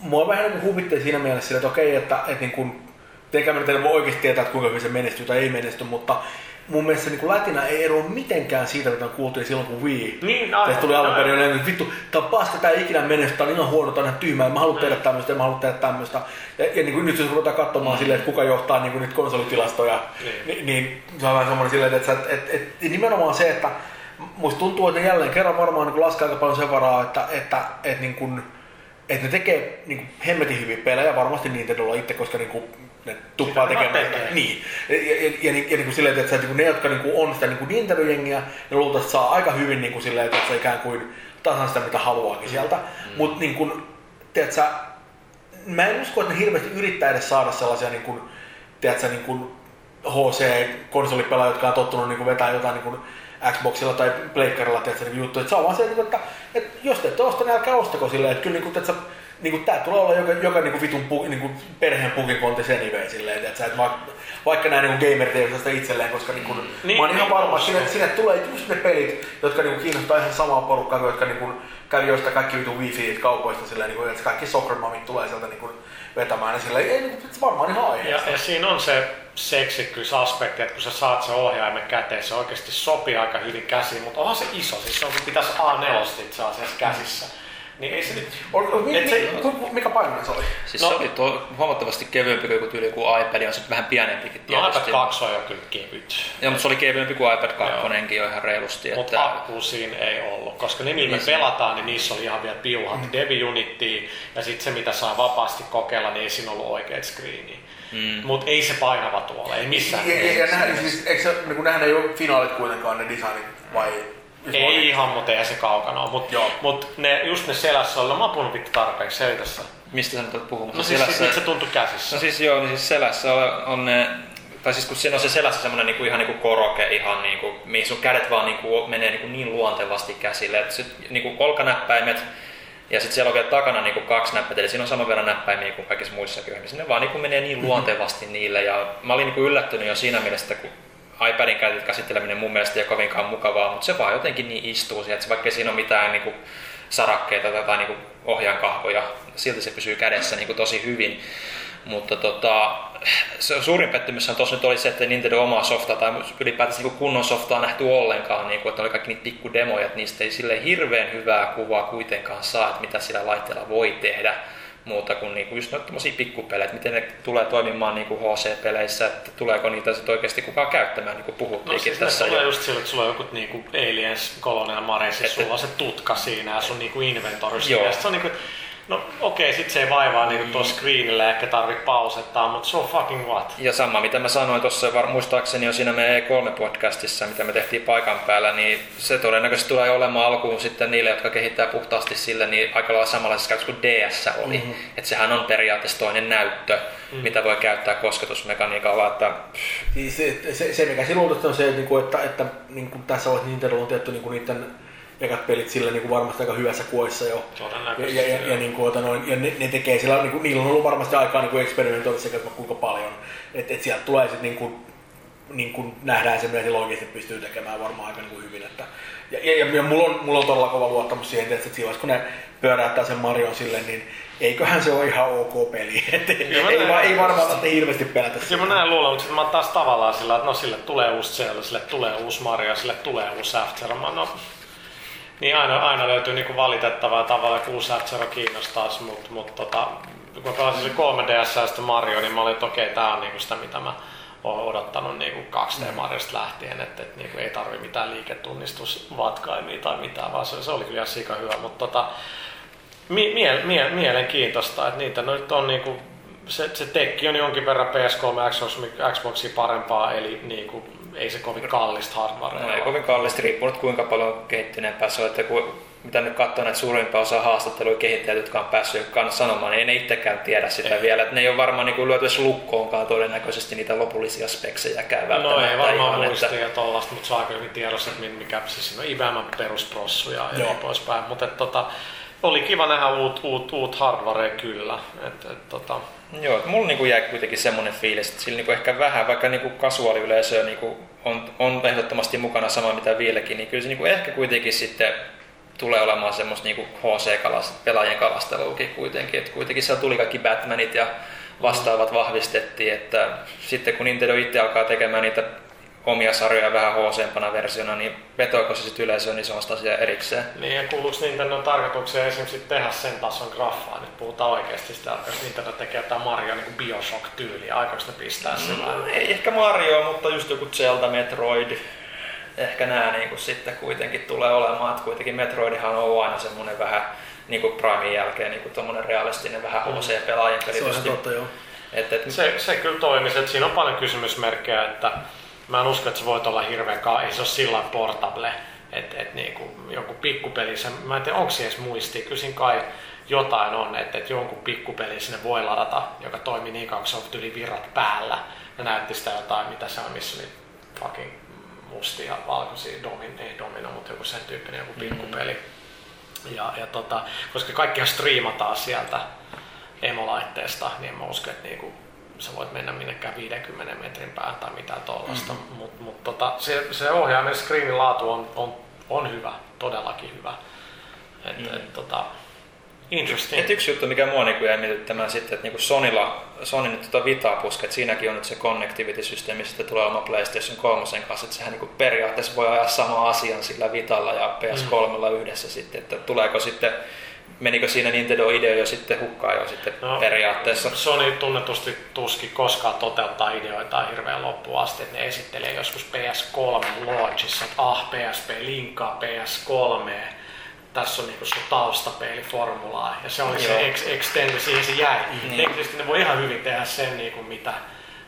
mua vähän niin huvitteli siinä mielessä että okei, että, että niin kuin, en voi oikeasti tietää, että kuinka hyvin se menestyy tai ei menesty, mutta mun mielestä niin Latina ei eroa mitenkään siitä, mitä kuultiin silloin, kun Wii Niin, aivan, Tästä tuli alun perin että vittu, tää on paska, tää ei ikinä menesty, tää on ihan huono, tää on ihan tyhmää, mä haluan tehdä tämmöistä, mä haluan tehdä tämmöistä. Ja, ja niin kuin nyt jos ruvetaan katsomaan mm. silleen, että kuka johtaa niin kuin nyt konsolitilastoja, Niin. niin, niin se on vähän semmoinen silleen, että, että, että, että nimenomaan se, että musta tuntuu, että ne jälleen kerran varmaan niin laskee aika paljon sen varaa, että, että, että, niin kuin, että ne tekee niin kuin hemmetin hyviä pelejä, varmasti Nintendolla itse, koska niin kuin, ne tuppaa tekemään. tekee. Niin. Ja, ja, ja, ja, niin, ja niin kuin silleen, että, että ne, jotka niin kuin on sitä niin kuin Nintendo-jengiä, ne luultavasti saa aika hyvin niin kuin silleen, että se ikään kuin tasan sitä, mitä haluaakin sieltä. Mm. Mutta niin kuin, tiedätkö, sä, mä en usko, että ne hirveästi yrittää edes saada sellaisia niin kuin, tiedätkö, niin kuin HC-konsolipelaajia, jotka on tottunut niin kuin vetää jotain niin kuin Xboxilla tai Pleikkarilla tiedätkö, niin juttu. Että se on vaan se, että, että, että jos te ette osta, niin älkää ostako silleen. Että kyllä niin kuin, tiedätkö, niin kuin, tää tulee olla joka, joka niin kuin vitun pu, niin kuin perheen pukikonti sen anyway, silleen, että, että vaikka, vaikka nämä niin osaa sitä itselleen, koska niin kuin, Niin, mä oon ihan niin, varma, että sinne, sinne tulee just ne pelit, jotka niin kuin kiinnostaa ihan samaa porukkaa, jotka niin kuin, kävi joista kaikki vitun wifi kaupoista silleen, niin kuin, että kaikki soccer-mamit tulee sieltä niin kuin, vetämään, niin silleen, ei, niin varmaan ihan ja, aiheesta. ja siinä on se seksikkyysaspekti, että kun sä saat sen ohjaimen käteen, se oikeasti sopii aika hyvin käsiin, mutta onhan se iso, siis se on pitäisi A4 itse asiassa käsissä. Niin ei se nyt... Ol- ol- mi- se- mi- ku- Mikä painoinen se oli? Siis No. se oli tuo huomattavasti kevyempi kuin tyyli kuin iPad, on se vähän pienempikin No iPad tietysti. 2 on jo kyllä kevyt. Joo, mutta se oli kevyempi kuin iPad 2 jo ihan reilusti. Mutta Että, akku siinä ei ollut, koska ne millä me Niin se- pelataan, niin niissä oli ihan vielä piuhat mm. Devi Unittiin, ja sitten se mitä saa vapaasti kokeilla, niin ei siinä ollut oikeat screeniä. Mm. Mutta ei se painava tuolla, ei missään Ja, ja, ja nimessä. nähdä, siis, eikö se, niin kuin nähdään ei ole finaalit kuitenkaan ne designit, vai? Ei ihan, mutta eihän se kaukana ole. Mutta Joo. mut ne, just ne selässä oli, mä oon puhunut vittu tarpeeksi selitässä. mistä sä nyt olet puhumassa? No siis, Selässä- siis, nyt se tuntui käsissä. No siis joo, niin siis selässä on, on ne, tai siis kun siinä on se selässä semmoinen niinku, ihan niinku koroke, ihan niinku, mihin sun kädet vaan niinku, menee niinku niin luontevasti käsille, että sit, niinku olkanäppäimet, ja sitten siellä on vielä takana niinku kaksi näppäintä, eli siinä on saman verran näppäimiä kuin kaikissa muissakin ohjelmissa. Ne vaan niinku menee niin luontevasti niille, ja mä olin niinku yllättynyt jo siinä mielessä, että kun iPadin käytet- käsitteleminen mun mielestä ei ole kovinkaan mukavaa, mutta se vaan jotenkin niin istuu siihen, että vaikka siinä ole mitään niinku sarakkeita tai, tai niinku ohjaankahvoja, silti se pysyy kädessä niinku tosi hyvin. Mutta tota, se suurin pettymys tuossa nyt oli se, että Nintendo omaa softaa tai ylipäätänsä niin kunnon softaa nähty ollenkaan, niin kuin, että oli kaikki niitä pikkudemoja, että niistä ei sille hirveän hyvää kuvaa kuitenkaan saa, että mitä sillä laitteella voi tehdä muuta kuin niinku just noita tommosia pikkupelejä, että miten ne tulee toimimaan niinku HC-peleissä, että tuleeko niitä sitten oikeasti kukaan käyttämään, niin kuin No puhuttiinkin siis tässä tulee jo. just sillä, että sulla on joku niinku Aliens Colonial Marines, Että- sulla on se tutka siinä ja sun niinku inventory Joo. siinä. Ja se on niinku, No okei, sit se ei vaivaa niinku tuossa screenillä ehkä tarvii pausettaa, mutta so fucking what? Ja sama, mitä mä sanoin tuossa, var- muistaakseni jo siinä meidän E3-podcastissa, mitä me tehtiin paikan päällä, niin se todennäköisesti tulee olemaan alkuun sitten niille, jotka kehittää puhtaasti sille, niin aika lailla samanlaisessa käytössä kuin DS oli. Mm-hmm. Että sehän on periaatteessa toinen näyttö, mm-hmm. mitä voi käyttää kosketusmekaniikalla, että Siis se, se, se mikä silloin on se, että, niinku, että, että niin kuin tässä vaiheessa Nintendo on tehty niin niiden ekat pelit sillä niin kuin varmasti aika hyvässä kuoissa jo. Ja, ja, ja, ja, niin kuin, ota, noin, ja ne, ne, tekee sillä, niin kuin, niillä on ollut varmasti aikaa niin kuin eksperimentoida sekä kuinka paljon. Että et sieltä tulee sitten niin kuin, niin kuin nähdään se, mitä sillä oikeasti pystyy tekemään varmaan aika niin kuin hyvin. Että, ja, ja, ja, ja mulla, on, mulla on todella kova luottamus siihen, että siinä kun ne pyöräyttää sen Marion sille, niin eiköhän se ole ihan ok peli. (laughs) Et, ei, näen. va- ei varmaan tarvitse hirveästi pelätä Kyllä mä näin luulen, mutta sitten mä taas tavallaan sillä, että no sille tulee uusi Zelda, sille tulee uusi Mario, sille tulee uusi. Mä, no, niin aina, aina löytyy niinku valitettavaa tavalla, kun uusi After kiinnostaisi, mutta mut, tota, kun mä pelasin sille 3DS ja sitten Mario, niin mä olin, että okei, tää on niinku sitä, mitä mä oon odottanut niinku 2D Mariosta lähtien, että et, niinku ei tarvi mitään liiketunnistusvatkaimia tai mitään, vaan se, se oli kyllä sika hyvä, mutta tota, mie- mie- mie- mielenkiintoista, että niitä nyt on niinku, se, se tekki on jonkin verran PS3 Xbox, Xboxia parempaa, eli niinku, ei se kovin kallista hardwarea. No, ei kovin kallista, riippuu kuinka paljon kehittyneempää se on, että kun, mitä nyt katsoo näitä suurimpia osa haastatteluja kehittäjät, jotka on päässyt jotka sanomaan, niin ei ne itsekään tiedä sitä ei. vielä. Että ne ei ole varmaan niin lyöty edes lukkoonkaan todennäköisesti niitä lopullisia speksejäkään No ei varmaan ihan, muistia ja tollasta, mutta aika hyvin tiedossa, että mikä siis siinä on IBM perusprossu ja, ja niin poispäin. Mutta tota, oli kiva nähdä uut, uut, uut hardwarea kyllä. Et, et, tota, Joo, että mulla niinku jäi kuitenkin semmoinen fiilis, että sillä niinku ehkä vähän, vaikka niinku kasuaaliyleisö niinku on, on ehdottomasti mukana sama mitä vieläkin, niin kyllä se niinku ehkä kuitenkin sitten tulee olemaan semmoista niinku HC-pelaajien kalasteluakin kuitenkin. Että kuitenkin siellä tuli kaikki Batmanit ja vastaavat vahvistettiin, että sitten kun Nintendo itse alkaa tekemään niitä omia sarjoja vähän hc versiona, niin vetoako se sitten yleisöön, niin se on sitä asia erikseen. Niin, ja kuuluuko Nintendo tarkoitukseen esimerkiksi tehdä sen tason graffaa? Nyt puhutaan oikeasti sitä, että jos Nintendo tekee jotain Mario niin Bioshock-tyyliä, aikooko ne pistää sen No, ei ehkä Mario, mutta just joku Zelda, Metroid. Ehkä nämä niin kuin sitten kuitenkin tulee olemaan, että kuitenkin Metroidihan on aina semmoinen vähän niin kuin Primein jälkeen niin kuin realistinen vähän HC-pelaajan peli. Se on totta, joo. Et, et, Se, se kyllä toimisi, että siinä on paljon kysymysmerkkejä, että mä en usko, että se voit olla hirveän ka- ei se ole sillä portable, että et niinku, joku pikkupeli, se, mä en tiedä onko se edes muistia, kyllä siinä kai jotain on, että et jonkun pikkupeli sinne voi ladata, joka toimii niin kauan, kun se on yli virrat päällä, ja näytti sitä jotain, mitä se on, missä oli fucking mustia, valkoisia, domin, ei domino, mutta joku sen tyyppinen joku pikkupeli. Ja, ja tota, koska kaikkia striimataan sieltä emolaitteesta, niin mä usko, että niinku, sä voit mennä minnekään 50 metrin päähän tai mitään tollasta. Mm-hmm. Mutta mut, tota, se, se ohjaimen screenin laatu on, on, on hyvä, todellakin hyvä. Et, mm. et, tota, interesting. et yksi juttu, mikä mua niin jäi mietittämään sitten, että niin Sonylla, Sony nyt tota Vitaa puske, että siinäkin on nyt se connectivity-systeemi, sitten tulee oma PlayStation 3 kanssa, että sehän niin periaatteessa voi ajaa sama asian sillä Vitalla ja PS3 mm. yhdessä sitten, että tuleeko sitten menikö siinä Nintendo-idea jo sitten hukkaan jo sitten no, periaatteessa? Sony tunnetusti tuski koskaan toteuttaa ideoita hirveän loppuun asti, ne esittelee joskus PS3 launchissa, että ah, PSP linkkaa PS3, tässä on niinku sun taustapeiliformulaa, ja se oli Joo. se ex- siihen se jäi. Niin. Teknisesti ne voi ihan hyvin tehdä sen, niinku, mitä,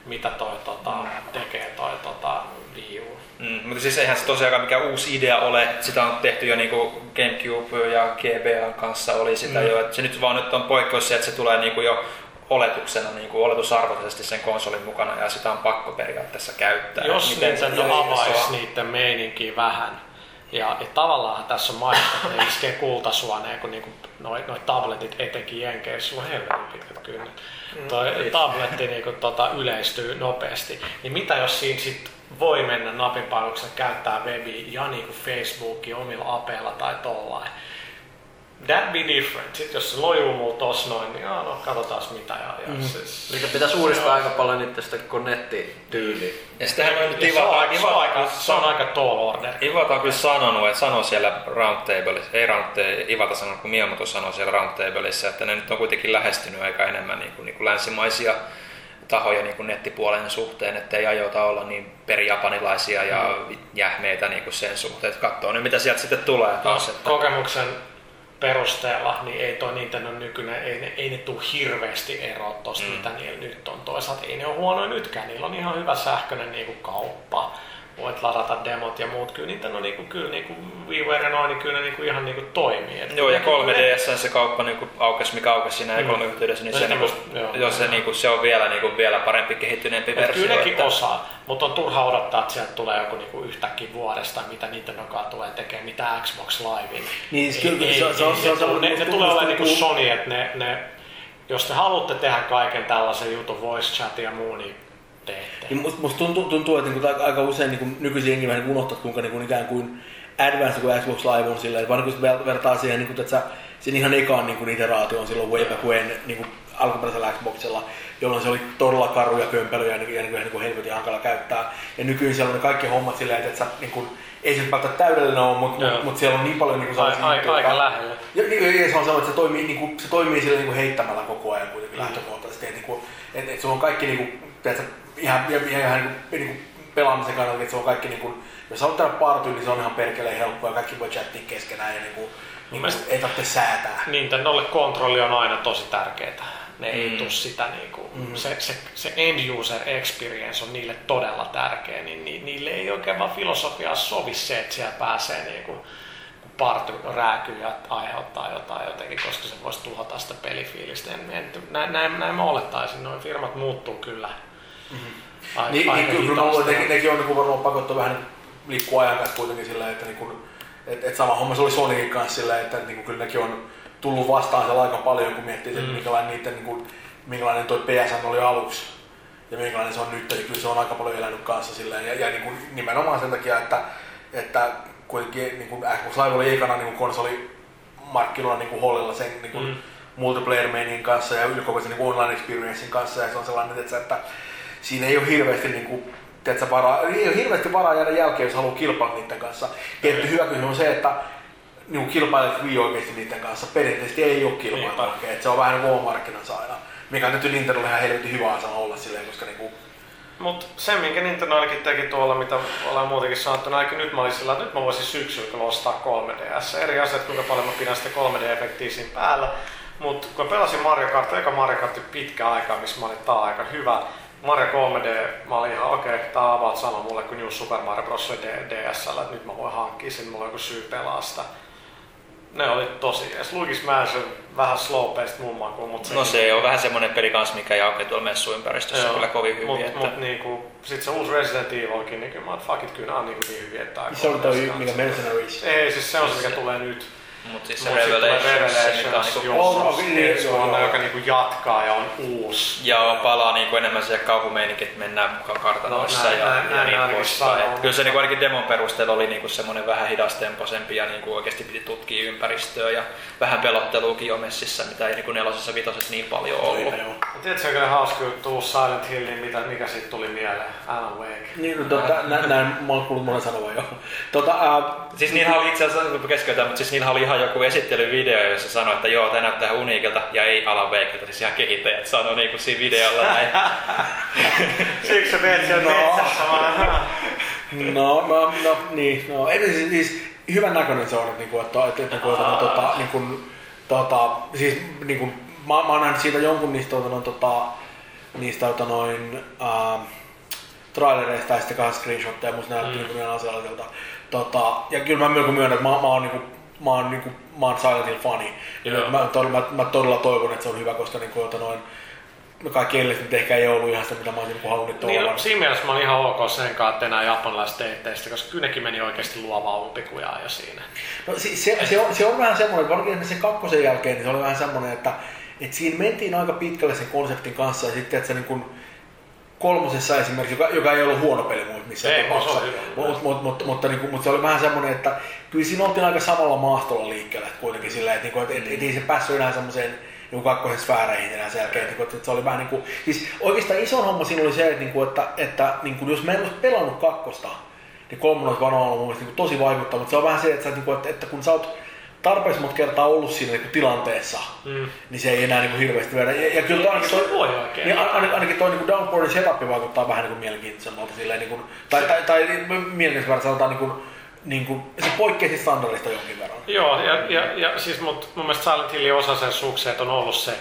mitä toi tota, tekee toi tota, Wii U. Mm, mutta siis eihän se tosiaankaan mikä uusi idea ole. Sitä on tehty jo niinku Gamecube ja GBA kanssa oli sitä mm. jo. Et se nyt vaan nyt on poikkeus se, että se tulee niinku jo oletuksena, niinku oletusarvoisesti sen konsolin mukana ja sitä on pakko periaatteessa käyttää. Jos Miten se Nintendo avaisi niiden meininkiä vähän, ja, ja tavallaan tässä on mainittu, että ne iskee kultasuoneen, kun niinku noi, noi tabletit etenkin Jenkeissä, on helvetin pitkät kynnet. Mm, Toi tabletti niinku tota, yleistyy nopeasti. Niin mitä jos siinä sit voi mennä napinpainoksella käyttää webiä ja niinku Facebookia omilla apeilla tai tollain. That be different. Sitten jos se lojuu mulla tossa noin, niin jaa, no katsotaan mitä. Ja, ja Mhm. siis, Niitä pitäisi uudistaa aika paljon niitä sitä nettityyliä. Ja sitähän on nyt ja se, on Iva, aika, se, on Iva, aika, se on aika tall order. Ivata on kyllä sanonut, että sanoi siellä Roundtableissa, ei Roundtable, Ivata sanoi, kun Miyamoto sanoi siellä Roundtableissa, että ne nyt on kuitenkin lähestynyt aika enemmän niin kuin, niin kuin länsimaisia tahoja niin kuin nettipuolen suhteen, että ei olla niin perjapanilaisia ja jähmeitä niin kuin sen suhteen, että katsoo nyt mitä sieltä sitten tulee taas. Taas Että, kokemuksen perusteella, niin ei toi Nintendo nykyinen, ei ne, ei ne tuu hirveästi eroa tosta, mm. mitä niillä nyt on. Toisaalta ei ne ole huonoja nytkään, niillä on ihan hyvä sähköinen niinku kauppa. Voit ladata demot ja muut, kyllä Nintendo niinku, kyllä niinku WiiWare noin, niin kyllä ne niinku ihan niinku toimii. Et Joo, ja ne- 3DS se kauppa niinku aukesi, mikä aukesi siinä mm. yhteydessä, niin No se, niinku, joo. jos se, niinku, se on vielä, niinku, vielä parempi kehittyneempi versio. kyllä nekin että- osaa, mutta on turha odottaa, että sieltä tulee joku niinku yhtäkkiä vuodesta, mitä Nintendokaan tulee tekemään, mitä Xbox Livein. Niin, siis kyllä Ei- se on- ei- se on- ei se on ne, ne tulee olemaan tuntuu- niinku Sony, että ne, ne, jos te haluatte tehdä kaiken tällaisen jutun, voice chat ja muu, niin teette. Niin musta, tuntuu, tuntuu, että niinku, aika- aika usein niinku, nykyisin jengi vähän niinku unohtaa, kuinka niinku, ikään kuin advanced kuin Xbox Live on silleen, vaan niinku, ver- vertaa siihen, niinku, että sä, sen ihan ekaan niinku, iteraation silloin way back when, niinku, alkuperäisellä Xboxilla, jolloin se oli todella karuja kömpelöjä ja, niinku, ja niinku, niinku helvetin hankala käyttää. Ja nykyisin siellä on ne kaikki hommat silleen, että sä, niinku, ei se välttämättä täydellinen ole, mutta mut, mut siellä on niin paljon niinku, Ai, sellaisia ai, aika jotka- lähellä. ja, ja, ja se on sellainen, että se toimii, niin kuin, se toimii sille niin kuin heittämällä koko ajan kuitenkin mm. lähtökohtaisesti. Että, niin kuin, että, että sulla on kaikki niin kuin, tiedätkö, ihan, ihan, ihan, ihan niin kuin, niin kuin pelaamisen kannalta, että se on kaikki niin kuin, jos haluat tehdä partyyn, niin se on ihan perkeleen helppoa ja kaikki voi chattia keskenään ja niin kuin, niin kuin, ei tarvitse säätää. Nintendolle kontrolli on aina tosi tärkeää. Ne ei Mm. tuu sitä niinku, se, se, se end user experience on niille todella tärkeä, niin ni, niille ei oikein vaan filosofiaa sovi se, että siellä pääsee niinku party rääkyy ja aiheuttaa jotain jotenkin, koska se voisi tuhota sitä pelifiilistä. En, en, näin, näin, näin mä olettaisin, noin firmat muuttuu kyllä. Ai, Niin, niin kyllä mä luulen, että hitaasti. nekin, nekin on niin varmaan pakottu vähän niin liikkua ajan kanssa kuitenkin sillä, että, niin kuin, että, että sama homma se oli Sonicin kanssa sillä, että niin kuin, kyllä nekin on tullut vastaan siellä aika paljon, kun miettii, mm. Mm. minkälainen, niiden, niin kuin, minkälainen toi PSN oli aluksi ja minkälainen se on nyt, niin kyllä se on aika paljon elänyt kanssa silleen, ja, ja niin kuin, nimenomaan sen takia, että, että kuitenkin niin kuin Xbox Live oli ekana niin kuin konsoli markkinoilla niin kuin hollilla sen niin kuin Mm. multiplayer mainin kanssa ja ylikokoisen niin online experiencein kanssa ja se on sellainen, että, että siinä ei ole hirveästi niin kuin, tiedätkö, varaa, ei ole hirveästi varaa jäädä jälkeen, jos haluaa kilpailla niiden kanssa. Tietty hyvä kysymys on se, että niin kilpailet Wii oikeasti niiden kanssa. Perinteisesti ei ole kilpailu oikein. Että se on vähän niin markkinansa aina. Mikä on nyt Nintendolle ihan helvetin hyvä asia olla silleen, koska niin kuin, Mutta se, minkä Nintendo ainakin teki tuolla, mitä ollaan muutenkin sanottu, niin ainakin nyt mä olin sillä, että nyt mä voisin syksyllä kyllä ostaa 3DS. Eri asiat, kuinka paljon mä pidän sitä 3D-efektiä siinä päällä. Mutta kun pelasin Mario Kart, eka Mario Kart pitkä aikaa, missä mä olin tää aika hyvä. Mario 3D, mä olin ihan okei, okay, tää on about sama mulle kuin New Super Mario Bros. D- DSL, että nyt mä voin hankkia sen, mulla on joku syy pelaa sitä. Ne oli tosi jees. Luigi's Mansion vähän slow paced mun makuun, mutta No se on vähän semmonen peli kans, mikä ei aukea tuolla messuympäristössä kyllä kovin hyvin. Mut, että... mut niinku, sit se uusi Resident Evilkin, niin kyllä mä oon, fuck it, kyllä nää on niinku niin hyviä, että tää se on toi, mikä. Mercenaries. Ei, siis se on se, mikä tulee nyt. Mut siis se Mut Revelations, se mikä on Revelations niinku ensi joo, vuonna, joo. joka niinku jatkaa ja on uusi. Ja on palaa niinku enemmän siihen kauhumeininki, että mennään mukaan kartanoissa No, näin- ja, näin- ja näin niin poispäin. Kyllä se niinku ainakin demon perusteella oli niinku semmoinen vähän hidastempoisempi ja niinku oikeasti piti tutkia ympäristöä ja vähän pelotteluukin jo messissä, mitä ei niinku nelosessa vitosessa niin paljon ollut. Joo. Ja Tiedätkö, mikä hauska juttu Silent Hill, niin mitä, mikä siitä tuli mieleen? Alan Wake. Niin, no, tota, nä, näin, mä oon kuullut monen sanovan jo. Tota, ää, Siis niillä oli itse asiassa, kun keskeytään, mutta siis niillä oli ihan joku esittelyvideo, jossa sanoi, että joo, tämä näyttää ihan uniikilta ja ei Alan Wakelta, siis ihan kehittäjät sanoi niinku siinä videolla näin. (laughs) Siksi sä teet siellä No. metsässä vaan. No, no, no niin, no, ei, siis, siis hyvän näköinen se on, että, niinku, että, että, että, että, että tota, niin kuin, tota, siis niin kuin, mä, mä oon nähnyt siitä jonkun niistä, tota, noin, tota, niistä tota, noin, ähm, trailereista ja sitten kahden screenshotteja, musta näytti mm. niin asialliselta. Tota, ja kyllä mä myönnän, myönnän että mä, mä oon niinku, mä oon, niinku, mä oon Silent Hill fani. Ja mä, todella, mä, mä, todella toivon, että se on hyvä, koska niinku, tota, noin, no kaikki edelliset nyt ehkä ei ollut ihan sitä, mitä mä olisin niinku halunnut Niin, olla. no, siinä mielessä mä olin ihan ok sen kanssa, että enää japanilaiset teitteistä, koska kyllä nekin meni oikeasti luovaa umpikujaa jo siinä. No, se, se, se, on, se on vähän semmoinen, varsinkin sen kakkosen jälkeen, niin se oli vähän semmoinen, että, että siinä mentiin aika pitkälle sen konseptin kanssa ja sitten, että se niin kuin kolmosessa esimerkiksi, joka, joka ei ollut huono peli missään Ei, tapauksessa, mutta mut, mut, mutta, niin kuin, mutta se oli vähän semmoinen, että kyllä siinä oltiin aika samalla maastolla liikkeellä, että kuitenkin silleen, että, niin kuin, että, että, että ei se päässyt enää semmoiseen niin kakkosen sfääreihin enää sen jälkeen, että, että se oli vähän niin kuin, siis oikeastaan iso homma siinä oli se, että, niin kuin, että, että niin kuin, jos mä en olisi pelannut kakkosta, niin kolmonen olisi varmaan ollut mun mielestä niin tosi vaikuttava, mutta se on vähän se, että, niin kuin, että, että kun sä oot tarpeeksi monta kertaa ollut siinä niin kuin tilanteessa, Mm. niin se ei enää niin kuin hirveästi vedä. Ja, ja kyllä ainakin toi, voi oikein. niin ainakin, ainakin toi niin Downpourdin setup vaikuttaa vähän niin kuin mielenkiintoisemmalta silleen, niin kuin, tai, tai, tai mielenkiintoisemmalta sanotaan niin kuin, niin kuin, se poikkeaa siis standardista jonkin verran. Joo, ja, ja, ja siis mut, mun mielestä Silent Hillin osa sen sukseet on ollut se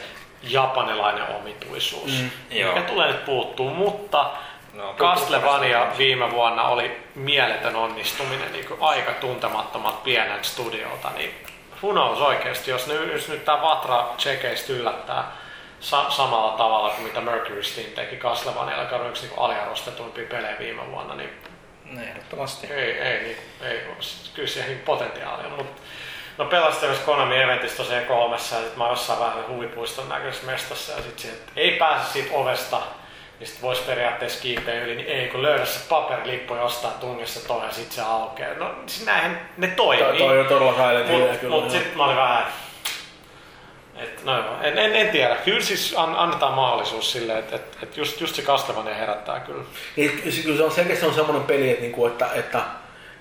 japanilainen omituisuus, mm, joo. mikä tulee nyt puuttuu, mutta No, Castlevania viime vuonna oli mieletön onnistuminen niin kuin aika tuntemattomat pienen studiolta, niin who knows oikeasti, jos, nyt, jos nyt tämä Vatra Checkeistä yllättää sa- samalla tavalla kuin mitä Mercury Steam teki Castlevania, joka on yksi niin aliarvostetuimpia pelejä viime vuonna, niin Ehdottomasti. ei, ei, niin, ei kyllä siihen potentiaalia, mutta No tämmöisessä Konami Eventissä tosiaan kolmessa ja sit mä oon jossain vähän huvipuiston näköisessä mestassa ja sit siihen, että ei pääse siitä ovesta, niin sit vois periaatteessa kiipeä yli, niin ei kun löydä se paperilippu jostain tungessa toi ja sit se aukeaa. No siis näinhän ne toimii. Toi, toi on todella Hillia Mut, kyllä. mut sit mä olin vähän, et, no joo, en, en, en, tiedä. Kyllä siis an, annetaan mahdollisuus sille, että et, et just, just se Castlevania herättää kyllä. Niin, se- kyllä se on selkeästi on semmoinen peli, että, niinku, että, että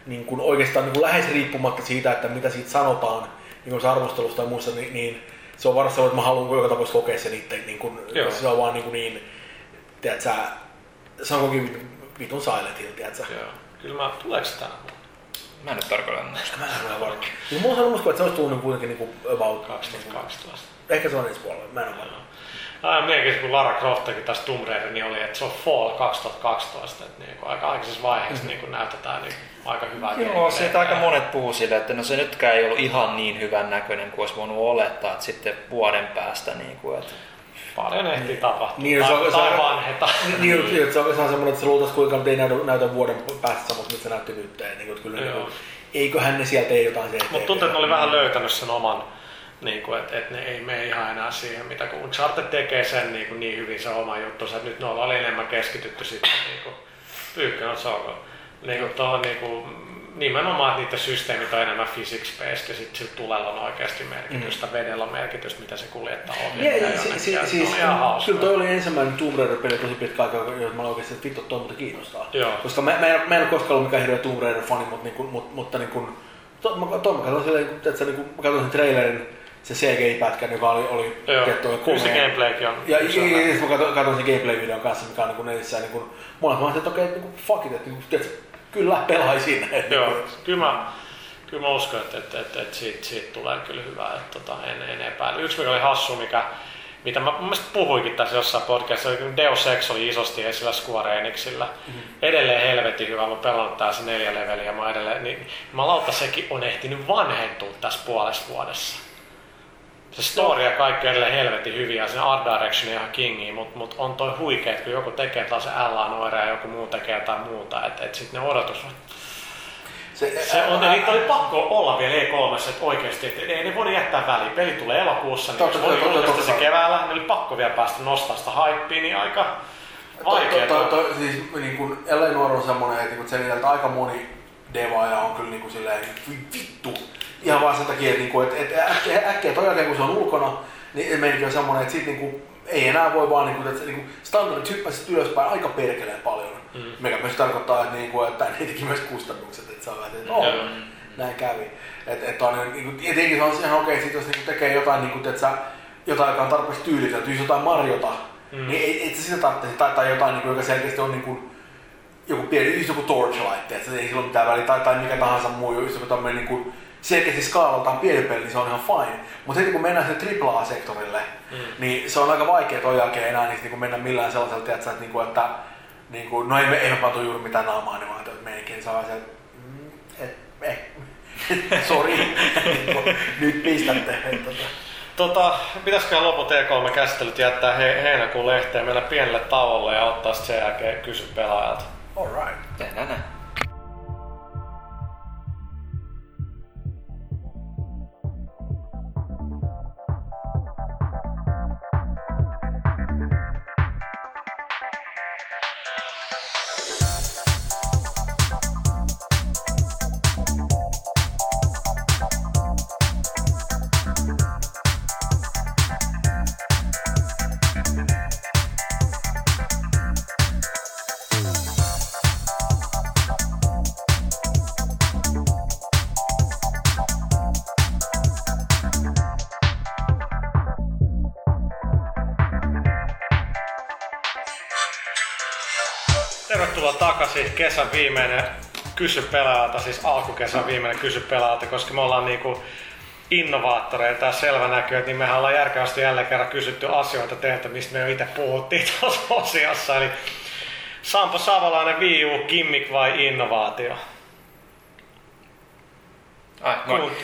niin kuin oikeastaan niin kuin lähes riippumatta siitä, että mitä siitä sanotaan niin kuin se arvostelusta tai muusta, niin, niin se on varmasti sellainen, että mä haluan joka tapauksessa kokea sen itse. Niin kuin, Joo. se on vaan niin, kuin niin tiedät sä, se on kokin vitun Silent Hill, tiedät sä. Joo. Kyllä mä, tuleeko tänä vuonna? Mä en nyt tarkoitan muista. Mä en ole varma. Mulla on sellainen usko, että se olisi tullut kuitenkin niin kuin about, 2012. ehkä se on ensi puolella, mä en ole varma. Aina mielenkiintoista, kun Lara Croft teki tästä Tomb Raider, niin oli, että se on Fall 2012, että niin kuin aika aikaisessa vaiheessa niin kuin näytetään niin aika hyvää Joo, gameplaytä. siitä aika monet puhuu silleen, että no se nytkään ei ollut ihan niin hyvän näköinen kuin olisi voinut olettaa, että sitten vuoden päästä niin kuin, että Paljon ehtii tapahtua. Niin, tai, se tai vanheta. Niin, niin, että se on se on semmoinen, että se luultaisi kuinka mutta ei näytä, näytä vuoden päästä samalta, mitä se näytti nyt. Niin kuin, että kyllä, niin eiköhän ne sieltä tee jotain se Mutta tuntuu, että ne oli vähän löytänyt sen oman, niin kuin, että, että ne ei mene ihan enää siihen, mitä kun Uncharted tekee sen niin, kuin niin hyvin se oma juttu, että nyt noilla oli enemmän keskitytty sitten niin kuin, sauko. Niin kuin, tuohon, niin kuin, nimenomaan, että niiden systeemit on enemmän physics-based ja sitten sillä tulella on oikeasti merkitystä, mm. vedellä on merkitystä, mitä se kuljettaa Ja, ohjelmia. ja, si, si, siis, kyllä toi oli ensimmäinen Tomb Raider-peli tosi pitkä aika, jos mä olin oikeasti, että vittu, toi muuten kiinnostaa. Joo. Koska mä, mä, en, mä en ole koskaan ollut mikään hirveä Tomb Raider-fani, mutta, niin kuin, mutta, mutta niin kuin, to, mä, to, mä katsoin silleen, että se, niin kuin, mä katsoin sen trailerin, se CGI-pätkän, joka oli, oli oli kyllä se komea. gameplaykin on. Ja, ja, ja, näin. ja mä katsoin, katsoin sen gameplay-videon kanssa, mikä on niin netissä, niin kuin, molemmat mä olin, että okei, okay, niin kuin, fuck it, että niin tiedätkö, kyllä pelaisin. Joo, niin kyllä mä, kyllä mä uskon, että, että, että, että siitä, siitä tulee kyllä hyvä, että tota, en, en epäile. Yksi mikä oli hassu, mikä, mitä mä mun mielestä puhuinkin tässä jossain podcastissa, kun Deus Ex oli isosti esillä Square Enixillä. Mm-hmm. Edelleen helvetin hyvä, mä oon pelannut tää se neljä leveliä, mä edelleen, niin mä lauta sekin on ehtinyt vanhentua tässä puolessa vuodessa. Se story ja kaikki on edelleen helvetin hyviä, ja se art direction ihan kingi, mutta mut on toi huikea, että kun joku tekee taas se LA Noire ja joku muu tekee jotain muuta, että et sitten ne odotus se, se on, eli oli pakko olla vielä E3, että oikeasti, että ei ne voi jättää väliin. Peli tulee elokuussa, niin Totta, oli totta, julkaista se keväällä, niin oli pakko vielä päästä nostaa sitä hypeä, niin aika vaikea. To, to, to, siis niin kuin LA Noir on semmoinen, että sen jälkeen aika moni devaaja on kyllä niin kuin silleen, "Voi vittu. Ihan vaan sen takia, että, niin kuin, että, että äkkiä, äkkiä toi jälkeen, kun se on ulkona, niin meininki on semmoinen, että sit niin kuin, ei enää voi vaan, niin kuin, että niin kuin standardit hyppäsit ylöspäin aika perkeleen paljon. Mm. Mikä myös tarkoittaa, että, niin kuin, että ne teki myös kustannukset, että saa vähän, että oh, Joo. näin kävi. Et, et on, niin kuin, etenkin se on ihan okei, sit jos niin kuin tekee jotain, niin kuin, että sä, jotain, joka on tarpeeksi tyylitelty, jos jotain Mariota, mm. niin ei, et sä sitä tarvitse, tai, tai jotain, niin kuin, joka selkeästi on niin kuin, joku pieni, just joku Torchlight, että ei sillä ole mitään väliä, tai, tai mikä tahansa muu, just joku tämmöinen niin kuin, selkeästi skaalaltaan pieni peli, niin se on ihan fine. Mutta heti kun mennään sinne AAA-sektorille, mm. niin se on aika vaikea toi jälkeen enää niin, niin mennä millään sellaisella, tiedätkö, että, niin kuin, että niin kuin, no ei me, ei me pantu juuri mitään naamaa, niin vaan että meikin saa se, mm, et, eh, (laughs) sori, (laughs) nyt pistätte. että tota. Tota, pitäisikö loput E3-käsittelyt jättää he, heinäkuun lehteen mennä pienelle tauolle ja ottaa sitten sen jälkeen kysy pelaajalta. Alright. tehdään näin. Kesän viimeinen kysy pelaajalta, siis alkukesän viimeinen kysy pelaajalta, koska me ollaan niinku innovaattoreita ja selvä näkyy, että niin mehän ollaan järkevästi jälleen kerran kysytty asioita teiltä, mistä me jo itse puhuttiin (laughs) tuossa osiossa. Eli Sampo Savalainen, viiu, gimmick vai innovaatio? Ai,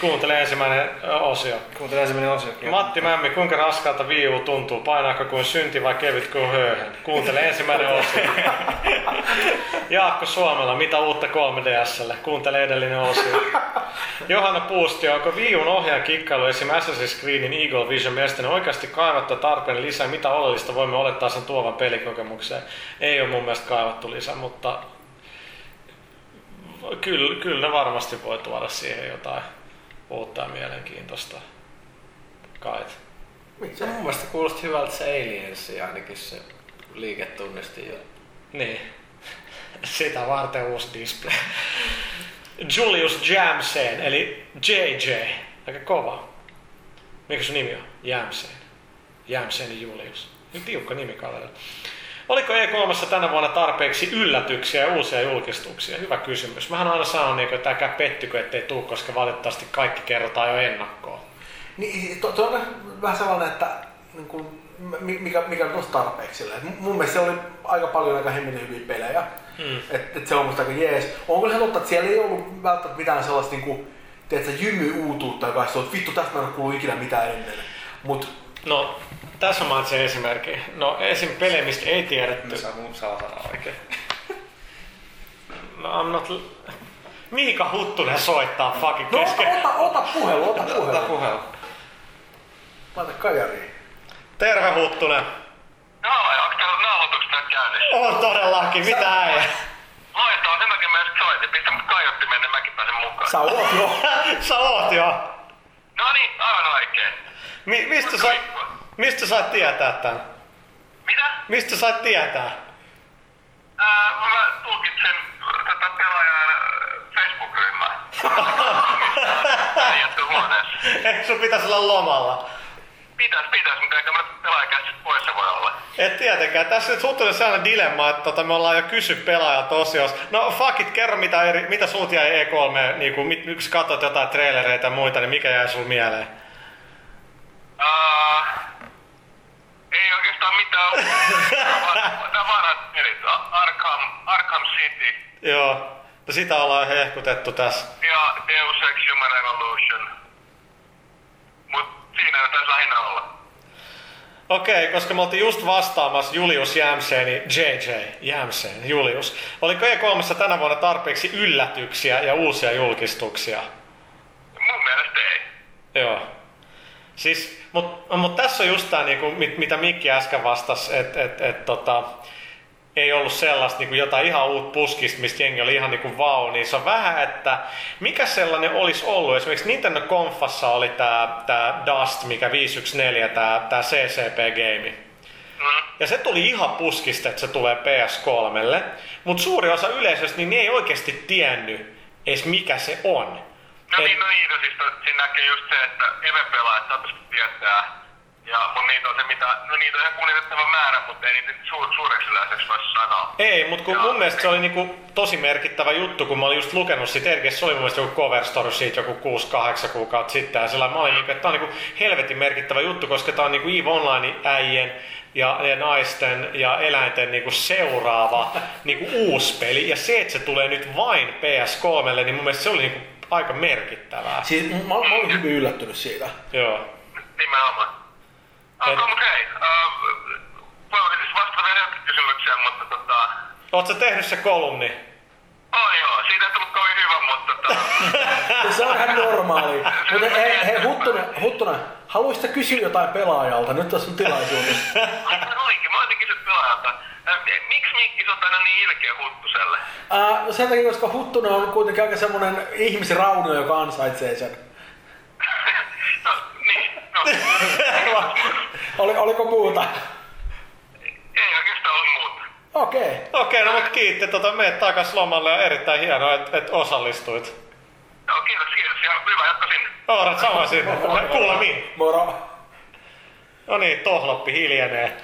Kuuntele ensimmäinen osio. Kuuntele ensimmäinen osio. Matti Mämmi, kuinka raskaalta viiu tuntuu? Painaako kuin synti vai kevyt kuin höyhen? Kuuntele ensimmäinen osio. (laughs) Jaakko Suomella, mitä uutta 3DSlle? Kuuntele edellinen osio. Johanna Puusti, onko viiun ohjaan kikkailu esim. Assassin's Creedin Eagle Vision mielestäni oikeasti kaivattu tarpeen lisää? Mitä oleellista voimme olettaa sen tuovan pelikokemukseen? Ei ole mun mielestä kaivattu lisää, mutta kyllä, kyllä ne varmasti voi tuoda siihen jotain uutta ja mielenkiintoista. Kait. Se mun mielestä kuulosti hyvältä se Aliensi ainakin se liiketunnisti jo. Niin. Sitä varten uusi display. Julius Jamsen, eli JJ. Aika kova. Mikä sun nimi on? Jamsen. Jamsen Julius. Nyt tiukka nimi kaverilla. Oliko E3 tänä vuonna tarpeeksi yllätyksiä ja uusia julkistuksia? Hyvä kysymys. Mähän aina sanon, niin, että älkää pettykö, ettei tuu, koska valitettavasti kaikki kerrotaan jo ennakkoon. Niin, to, to on vähän sellainen, että niin kuin, mi- mikä, mikä on tarpeeksi sillä. Et Mun mielestä siellä oli aika paljon aika hemmetin hyviä pelejä. Mm. Et, et se on musta aika jees. Onko se totta, että siellä ei ollut välttämättä mitään sellaista niinku, tiedätkö, jymy-uutuutta, joka olisi ollut, vittu tästä mä en ole kuullut ikinä mitään ennen. Mut No, tässä on mainitsen esimerkki. No, esim. pelejä, mistä ei tiedetty. Saa mun salasana oikein. No, I'm not... Miika Huttunen soittaa fucking no ota, kesken. ota, ota puhelu, ota Ota puhelu. puhelu. Laita kajariin. Terve Huttunen. Ja onko teillä nauhoitukset nyt käynnissä? On todellakin, mitä äijä? Loistavaa, sen takia mä just soitin. Pistä mut kaiuttimeen, niin mäkin pääsen mukaan. Sä oot jo. (laughs) Sä oot jo. No niin, aivan oikein. Mi- mistä, sä, mistä sait tietää tän? Mitä? Mistä sait tietää? Ää, mä tulkitsen tätä pelaajan ää, Facebook-ryhmää. (laughs) Eikö sun pitäisi olla lomalla? Pitäis, pitäis, mutta eikä mä pelaajakästä poissa voi olla. Et tietenkään. Tässä nyt Huttunen sellainen dilemma, että tota, me ollaan jo kysy pelaajalta osiossa. No fuck it, kerro mitä, eri, mitä sulta jäi E3, niin kun, mit- katsot jotain trailereita ja muita, niin mikä jäi sul mieleen? Ää, ei oikeastaan mitään uutta. Nämä vanhat pelit. Arkham, Arkham City Joo. No sitä ollaan hehkutettu tässä. ja Deus Ex Human Revolution. Mut siinä ne taisi lähinnä olla. Okei, koska me oltiin just vastaamassa Julius Jämseeni, JJ Jämseen, Julius. Oliko E3 tänä vuonna tarpeeksi yllätyksiä ja uusia julkistuksia? Mun mielestä ei. Siis, mutta mut tässä on just tämä, niinku, mit, mitä Mikki äsken vastasi, että et, et, tota, ei ollut sellaista niinku jotain ihan uut puskista, mistä jengi oli ihan niinku vau, niin se on vähän, että mikä sellainen olisi ollut. Esimerkiksi Nintendo Confassa oli tämä tää Dust, mikä 514, tämä tää CCP-game. Ja se tuli ihan puskista, että se tulee PS3. Mutta suuri osa yleisöstä niin ne ei oikeasti tiennyt edes mikä se on. No niin, no niin, no siis to, siinä näkee just se, että EVE-pelaajat saattaisi tietää. Ja mun niitä on se mitä, no niitä on ihan kunnioitettava määrä, mutta ei niitä suur, suureksi yleiseksi voi sanoa. Ei, mutta kun Joo. mun mielestä se oli niinku tosi merkittävä juttu, kun mä olin just lukenut siitä, Erkes, se oli mun mielestä joku cover story siitä joku 6-8 kuukautta sitten, ja sillä mä olin niinku, että tää on niinku helvetin merkittävä juttu, koska tää on niinku EVE Online äijien ja, ja naisten ja eläinten niinku seuraava (laughs) niinku uusi peli, ja se, että se tulee nyt vain PS3, niin mun mielestä se oli niinku aika merkittävää. Siis mä, mä olin hyvin yllättynyt siitä. Joo. Nimenomaan. Et- Okay, mutta hei, uh, voin siis vastata vielä kysymykseen, mutta tota... Sä tehnyt se kolumni? Oh joo, siitä tullut kovin hyvä, mutta tota... (laughs) Se on ihan normaali. Mutta hei, hei Huttunen, Huttunen, haluaisitko kysyä jotain pelaajalta? Nyt tässä on tilaisuudessa. (laughs) Aivan oikein, mä olisin kysyä pelaajalta. Äh, miksi Mikki on aina niin ilkeä Huttuselle? Ää, no sen takia, koska Huttunen on kuitenkin aika semmonen ihmisraunio, joka ansaitsee sen. (laughs) no niin, no. Oli, oliko muuta? ei oikeastaan ollut muuta. Okei. Okei, no mut kiitti, tota, meet takas lomalle ja erittäin hienoa, että et osallistuit. Joo, kiitos, kiitos. Ja hyvä jatko sinne. Oorat sama sinne. Kuulemiin. Moro. No niin, tohloppi hiljenee.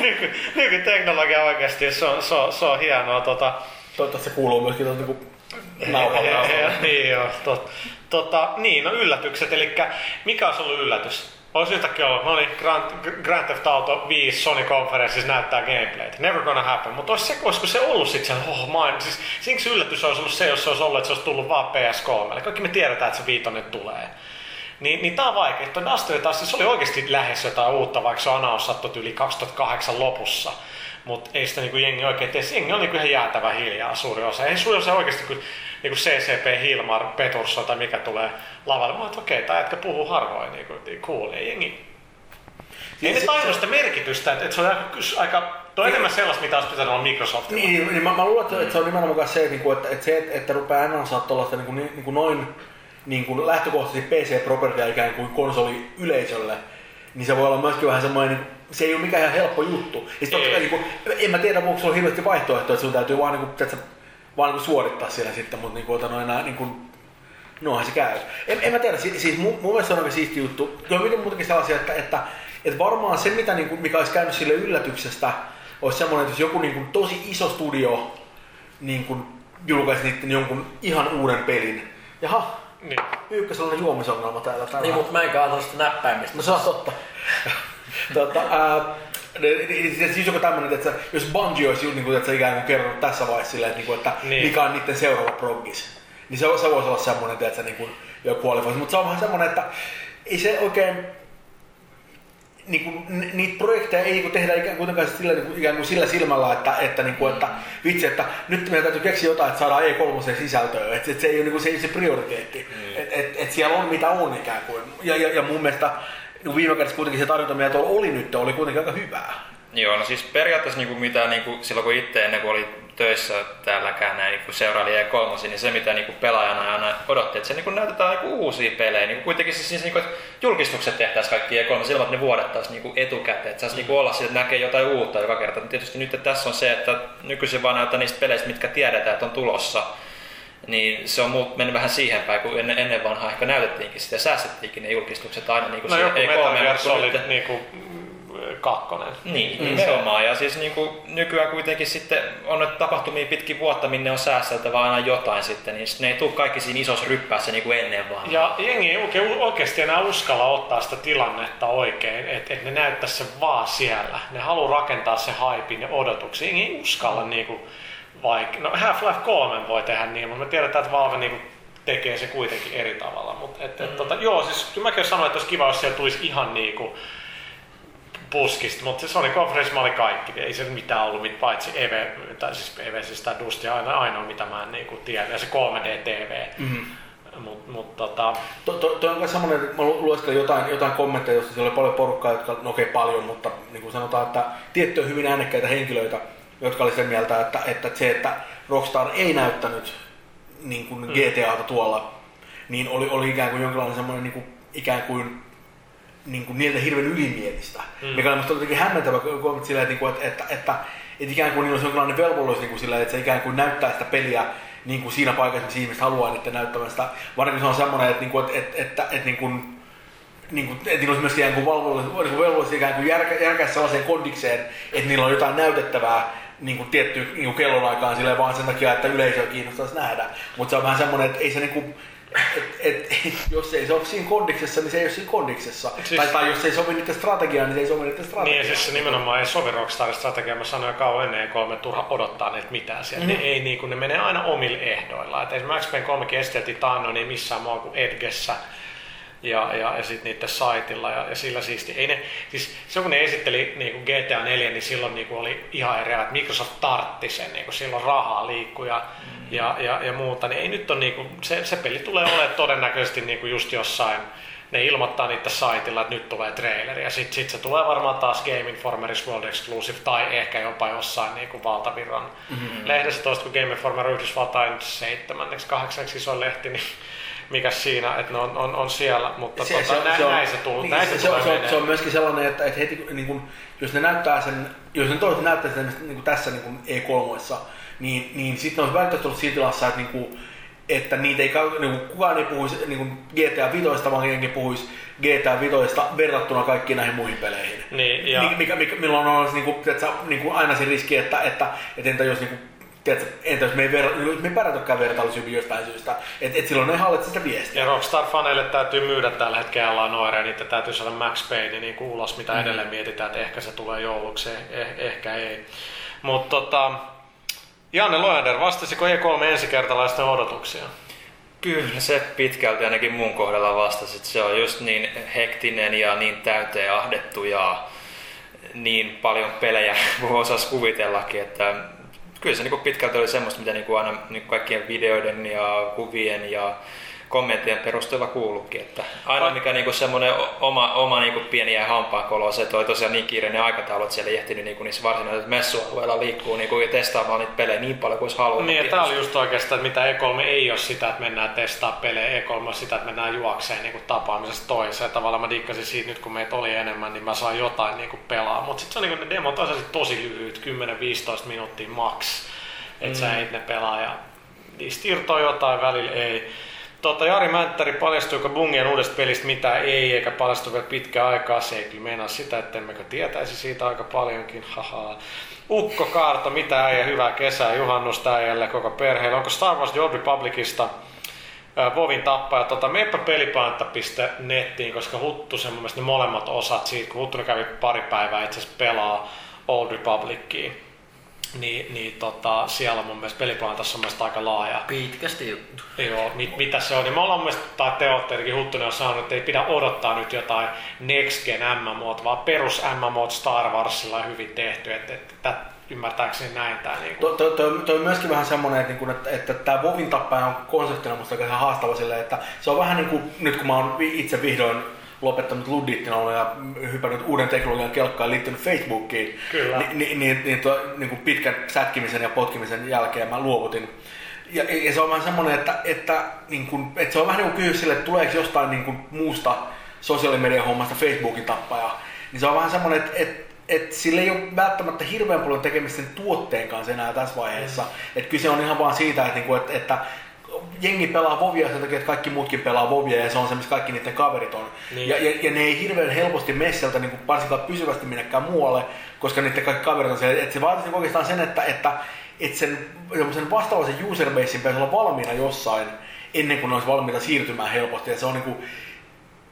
Nyky, nykyteknologia oikeasti, se on, se on, se on hienoa. Tota, Toivottavasti se kuuluu myöskin tuon niinku nauhalle. niin joo, tot, tota, niin, no yllätykset, eli mikä olisi ollut yllätys? Olisi yhtäkkiä ollut, no niin, Grand, Grand Theft Auto 5 Sony Conferenceissa näyttää gameplayt. Never gonna happen. Mutta olisi se, olisiko se ollut sitten siellä, oh main, siis siksi yllätys olisi ollut se, jos se olisi ollut, että se olisi tullut vaan PS3. Eli kaikki me tiedetään, että se viitonen tulee. Niin, niin tää on vaikea. Tuo Dustin taas, siis oli oikeasti lähes jotain uutta, vaikka se on yli 2008 lopussa. Mutta ei sitä niinku jengi oikein tee. Jengi on niinku ihan jäätävä hiljaa suuri osa. Ei suuri osa oikeasti, kun niinku CCP Hilmar Petursson tai mikä tulee lavalle. Mä että okei, okay, tää jätkä puhuu harvoin, niinku, niin cool. Ei jengi... Ei ne tajua sitä merkitystä, että, että se on aika, aika Tuo on enemmän sellaista, mitä olisi pitänyt olla Microsoft. Niin, niin mä, mä luulen, että se on nimenomaan se, että, että, että se, että, että rupeaa enää saada tuollaista niin kuin, niin kuin noin niin kuin lähtökohtaisesti PC-propertia ikään kuin konsoli yleisölle, niin se voi olla myöskin vähän semmoinen, niin se ei ole mikään ihan helppo juttu. Ja totta kai, niin kuin, en mä tiedä, onko sulla hirveästi vaihtoehtoja, että sun täytyy vaan, niin kuin, että vaan niin kuin suorittaa siellä sitten, mutta niin kuin, noin, niin kuin, noinhan se käy. En, en mä tiedä, siis, siis mun, mun mielestä on aika siisti juttu. Kyllä miten muutenkin sellaisia, että, että, että varmaan se, mitä, niin kuin, mikä olisi käynyt sille yllätyksestä, olisi semmoinen, että jos joku niin kuin, tosi iso studio niin kuin, julkaisi niiden jonkun ihan uuden pelin. Jaha, niin. Pyykkä sellainen juomisongelma täällä. täällä. Niin, mutta mä en kaata sitä näppäimistä. No se on totta. (laughs) tota, ää, siis joku tämmönen, että jos Bungie olisi niin kuin, että se ikään kuin kerronut tässä vaiheessa silleen, että, niin kuin, että niin. mikä on niiden seuraava proggis, niin se, se voisi olla semmoinen, että se niin kuin, joku qualifies. Mutta se on vähän semmoinen, että ei se oikein niin kuin, niitä projekteja ei niin tehdä ikään kuin, sillä, niin kuin, ikään kuin sillä silmällä, että, että, niin kuin, että vitsi, että nyt meidän täytyy keksiä jotain, että saadaan E3 sisältöä. Että, että se ei ole niin kuin, se, ei se prioriteetti. Mm. Että et, et siellä on mitä on ikään kuin. Ja, ja, ja mun mielestä no viime kädessä kuitenkin se tarjonta, mitä tuolla oli nyt, oli kuitenkin aika hyvää. Joo, no siis periaatteessa niin kuin mitä niin kuin, silloin kun itse ennen kuin oli töissä täälläkään näin niin seuraali E3, niin se mitä niin kuin pelaajana aina odotti, että se niin kuin näytetään niin kuin uusia pelejä. Niin kuin kuitenkin siis, niin kuin, että julkistukset tehtäisiin kaikki E3 silloin, että ne vuodettaisiin niin kuin etukäteen. Että saisi mm. niin kuin olla että näkee jotain uutta joka kerta. Tietysti nyt että tässä on se, että nykyisin vaan näyttää niistä peleistä, mitkä tiedetään, että on tulossa niin se on muut, mennyt vähän siihen päin, kun ennen, ennen vanhaa ehkä näytettiinkin sitä ja säästettiinkin ne julkistukset aina niin kuin no joku Metal Gear Solid niin kuin kakkonen. Niin, mm. nimenomaan. Ja siis niin kuin nykyään kuitenkin sitten on nyt tapahtumia pitkin vuotta, minne on säästeltävä aina jotain sitten, niin ne ei tule kaikki siinä isossa ryppäässä niin kuin ennen vaan. Ja jengi ei oikein, oikeasti enää uskalla ottaa sitä tilannetta oikein, että et ne näyttäisi sen vaan siellä. Ne haluaa rakentaa se haipin ja odotuksia. Jengi ei uskalla niin kuin, vaikka, no Half-Life 3 voi tehdä niin, mutta me tiedetään, että Valve niin tekee se kuitenkin eri tavalla. Mutta et, et, mm. tota, joo, siis kyllä mäkin sanoin, että olisi kiva, jos siellä tulisi ihan niinku puskista, mutta se Sony Conference oli kaikki, ei se mitään ollut mit, paitsi Eve, tai siis Eve, siis tämä Dusty aina, ainoa mitä mä en niinku tiedä, ja se 3D-TV. Mm-hmm. Mut, mut, tota... to, to, to on semmoinen, että mä lueskelin jotain, jotain kommentteja, jossa siellä oli paljon porukkaa, jotka, no okei okay, paljon, mutta niin kuin sanotaan, että tiettyjä hyvin äänekkäitä henkilöitä, jotka oli sen mieltä, että, että se, että Rockstar ei näyttänyt niin kuin mm. GTAta tuolla, niin oli, oli ikään kuin jonkinlainen semmoinen niin kuin, ikään kuin niin kuin niiltä hirveän ylimielistä. Mm. Mikä on minusta jotenkin hämmentävä kommentti sillä, että, että, että, että, että ikään kuin niillä olisi jonkinlainen velvollisuus niin kuin sillä, että se ikään kuin näyttää sitä peliä niin kuin siinä paikassa, missä ihmiset haluaa niiden näyttämään sitä. Varsinkin se on semmoinen, että, että, että, että, että, että niin kuin, niin kuin, että niillä olisi myös ikään kuin velvollisuus niin ikään kuin järkä, järkää sellaiseen kondikseen, että niillä on jotain näytettävää niin kuin tietty niin kuin kellonaikaan silleen vaan sen takia, että yleisöä kiinnostaisi nähdä. Mutta se on vähän semmoinen, että ei se niin kuin, et, et, (laughs) jos ei se ole siinä kondiksessa, niin se ei ole siinä kondiksessa. Siis, tai, tai jos ei sovi niiden strategiaan, niin se ei sovi niiden strategiaan. Niin, siis se nimenomaan ei sovi Rockstarin strategiaan. Mä sanoin jo kauan ennen kolme turha odottaa niitä mitään sieltä. Mm-hmm. Ne, ei, niin kuin, ne menee aina omille ehdoilla. Et esimerkiksi Max Payne 3 esteltiin taannoin niin missään muualla kuin Edgessä ja, ja, ja sitten niiden saitilla ja, ja sillä siisti. Ei ne, siis silloin kun ne esitteli niin kuin GTA 4, niin silloin niin kuin oli ihan eri, että Microsoft tartti sen, niin kuin silloin rahaa liikkuu ja, mm. ja, ja, ja, muuta. Niin ei nyt on niin kuin, se, se peli tulee olemaan todennäköisesti niin kuin just jossain, ne ilmoittaa niitä saitilla, että nyt tulee traileri ja sitten sit se tulee varmaan taas Game Informerissa World Exclusive tai ehkä jopa jossain niin kuin valtavirran mm-hmm. lehdessä toista, kun Game Informer Yhdysvaltain seitsemänneksi, kahdeksanneksi iso lehti, niin mikä siinä, että ne on, on, on siellä, mutta se, tota, se, näin, se, on, näin se, tullut, niin, näin se, se, se, on, se on myöskin sellainen, että, että heti, niin kun, jos ne näyttää sen, jos ne toiset näyttää sen niin kuin tässä niin kuin E3, niin, niin sitten on välttämättä ollut siinä tilassa, että, niin kuin, että niitä ei, niin kuin, kukaan ei puhuisi niin kuin GTA 5, vaan jengi puhuisi GTA 5 verrattuna kaikkiin näihin muihin peleihin. Niin, ja... Mikä, mikä, milloin on niin kuin, että, niin kuin aina se riski, että, että, että entä jos niin kuin, tiedätkö, entä jos me ei, ver, me ei pärjätäkään vertailushyvin jostain syystä, että et silloin ne hallitse sitä viestiä. Ja Rockstar-faneille täytyy myydä tällä hetkellä Noire, ja niitä täytyy saada Max Payne niin kuin ulos, mitä mm. edelleen mietitään, että ehkä se tulee jouluksi, eh, ehkä ei. Mutta tota, Janne Loander, vastasiko E3 ensikertalaisten odotuksia? Kyllä se pitkälti ainakin mun kohdalla vastasi, että se on just niin hektinen ja niin täyteen ahdettu ja niin paljon pelejä (laughs) kuin osasi kuvitellakin, että kyllä se niin pitkälti oli semmoista, mitä niin aina niin kaikkien videoiden ja kuvien ja kommenttien perusteella kuulukin. Että aina mikä niinku semmoinen oma, oma niinku pieni ja hampaankolo, se toi tosiaan niin kiireinen aikataulu, että siellä ei ehtinyt niinku niissä varsinaisilla messualueilla liikkuu niinku ja testaamaan niitä pelejä niin paljon kuin olisi halunnut. Niin, tämä oli just oikeastaan, että mitä E3 ei ole sitä, että mennään testaa pelejä, E3 on sitä, että mennään juokseen niinku tapaamisesta toiseen. Tavallaan mä dikkasin siitä nyt, kun meitä oli enemmän, niin mä saan jotain niinku pelaa. Mutta sitten se on niinku, ne demot on tosi lyhyt, 10-15 minuuttia max. Että mm. sä et ne pelaa ja niistä irtoaa jotain, välillä ei. Tota, Jari Mänttäri, paljastuiko Bungien uudesta pelistä mitä ei, eikä paljastu vielä pitkä aikaa. Se ei kyllä meinaa sitä, että emmekö tietäisi siitä aika paljonkin. Haha. Ukko Kaarto, mitä ei ja hyvää kesää, juhannusta äijälle koko perheelle. Onko Star Wars The Old Republicista Vovin tappaja. Tota, meppä pelipanta.nettiin, koska Huttu sen mun ne molemmat osat siitä, kun Huttunen kävi pari päivää itse asiassa pelaa Old Republiciin niin, niin tota, siellä on mun mielestä peliplanetassa on aika laaja. Pitkästi juttu. Joo, mit, mitä se on. Niin me ollaan mun mielestä, tai teotterikin Huttunen on sanonut, että ei pidä odottaa nyt jotain Next Gen MMOt, vaan perus MMOt Star Warsilla on hyvin tehty. Että, että, että ymmärtääkseni näin tämä. Niin kuin. Toi, toi, toi, on myöskin vähän semmoinen, että, niin että, että tämä Vovin tappaja on konseptina musta aika haastava silleen, että se on vähän niin kuin nyt kun mä oon itse vihdoin lopettanut Luddittin ollut ja hypännyt uuden teknologian kelkkaan liittynyt Facebookiin, Kyllä. Ni, niin, niin, niin, tuo, niin kuin pitkän sätkimisen ja potkimisen jälkeen mä luovutin. Ja, ja se on vähän semmoinen, että, että, niin kuin, että se on vähän niin kuin kysyä sille, että tuleeko jostain niin kuin muusta sosiaalimedian hommasta Facebookin tappaja. Niin se on vähän semmoinen, että, että et sillä ei ole välttämättä hirveän paljon tekemistä sen tuotteen kanssa enää tässä vaiheessa. Mm. Että kyse on ihan vaan siitä, että, niinku, että, että jengi pelaa Vovia sen takia, että kaikki muutkin pelaa Vovia ja se on se, missä kaikki niiden kaverit on. Niin. Ja, ja, ja, ne ei hirveän helposti mene sieltä niin kuin varsinkaan pysyvästi minnekään muualle, koska niiden kaikki kaverit on siellä. Että se vaatisi oikeastaan sen, että, että, että sen, sen vastaavaisen userbasein pitäisi olla valmiina jossain ennen kuin ne olisi valmiita siirtymään helposti. Ja se on niin kuin,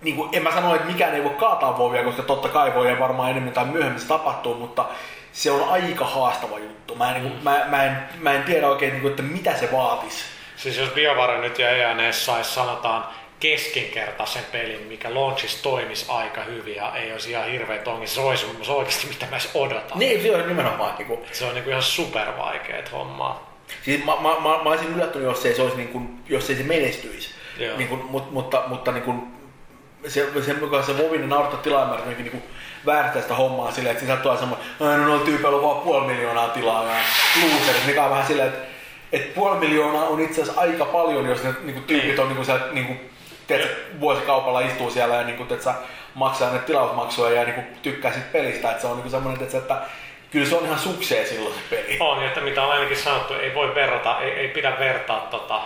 niin kuin, en mä sano, että mikään ei voi kaataa Vovia, koska totta kai voi ja varmaan enemmän tai myöhemmin se tapahtuu, mutta se on aika haastava juttu. Mä en, niin kuin, mä, mä en, mä en tiedä oikein, niin kuin, että mitä se vaatisi. Siis jos BioWare nyt ja ENS saisi sanotaan keskinkertaisen pelin, mikä launchissa toimisi aika hyvin ja ei olisi ihan hirveä tongi, se olisi oikeasti mitä mä edes odotan. Niin, se on nimenomaan. Niin kuin... Se on niin kuin ihan supervaikeet hommaa. Siis mä, mä, mä, mä olisin yllättynyt, jos ei se, olisi niin kuin, jos ei se menestyisi. Niin kuin, mutta, mutta, mutta niin kuin, se, sen mukaan se Vovin Naruto tilaamäärä niin kuin väärästä sitä hommaa silleen, että sieltä tulee semmoinen, no noilla tyypeillä on vaan puoli miljoonaa tilaa ja loserit, mikä on vähän silleen, että et puoli miljoonaa on itse asiassa aika paljon, jos ne niinku, tyypit on niinku, siellä, niinku, teet, vuosikaupalla istuu siellä ja niinku, teet, maksaa ne tilausmaksuja ja niinku, tykkää sit pelistä. Et se on niinku semmoinen, että, että kyllä se on ihan suksee silloin se peli. On, että mitä on ainakin sanottu, ei voi verrata, ei, ei pidä vertaa tota,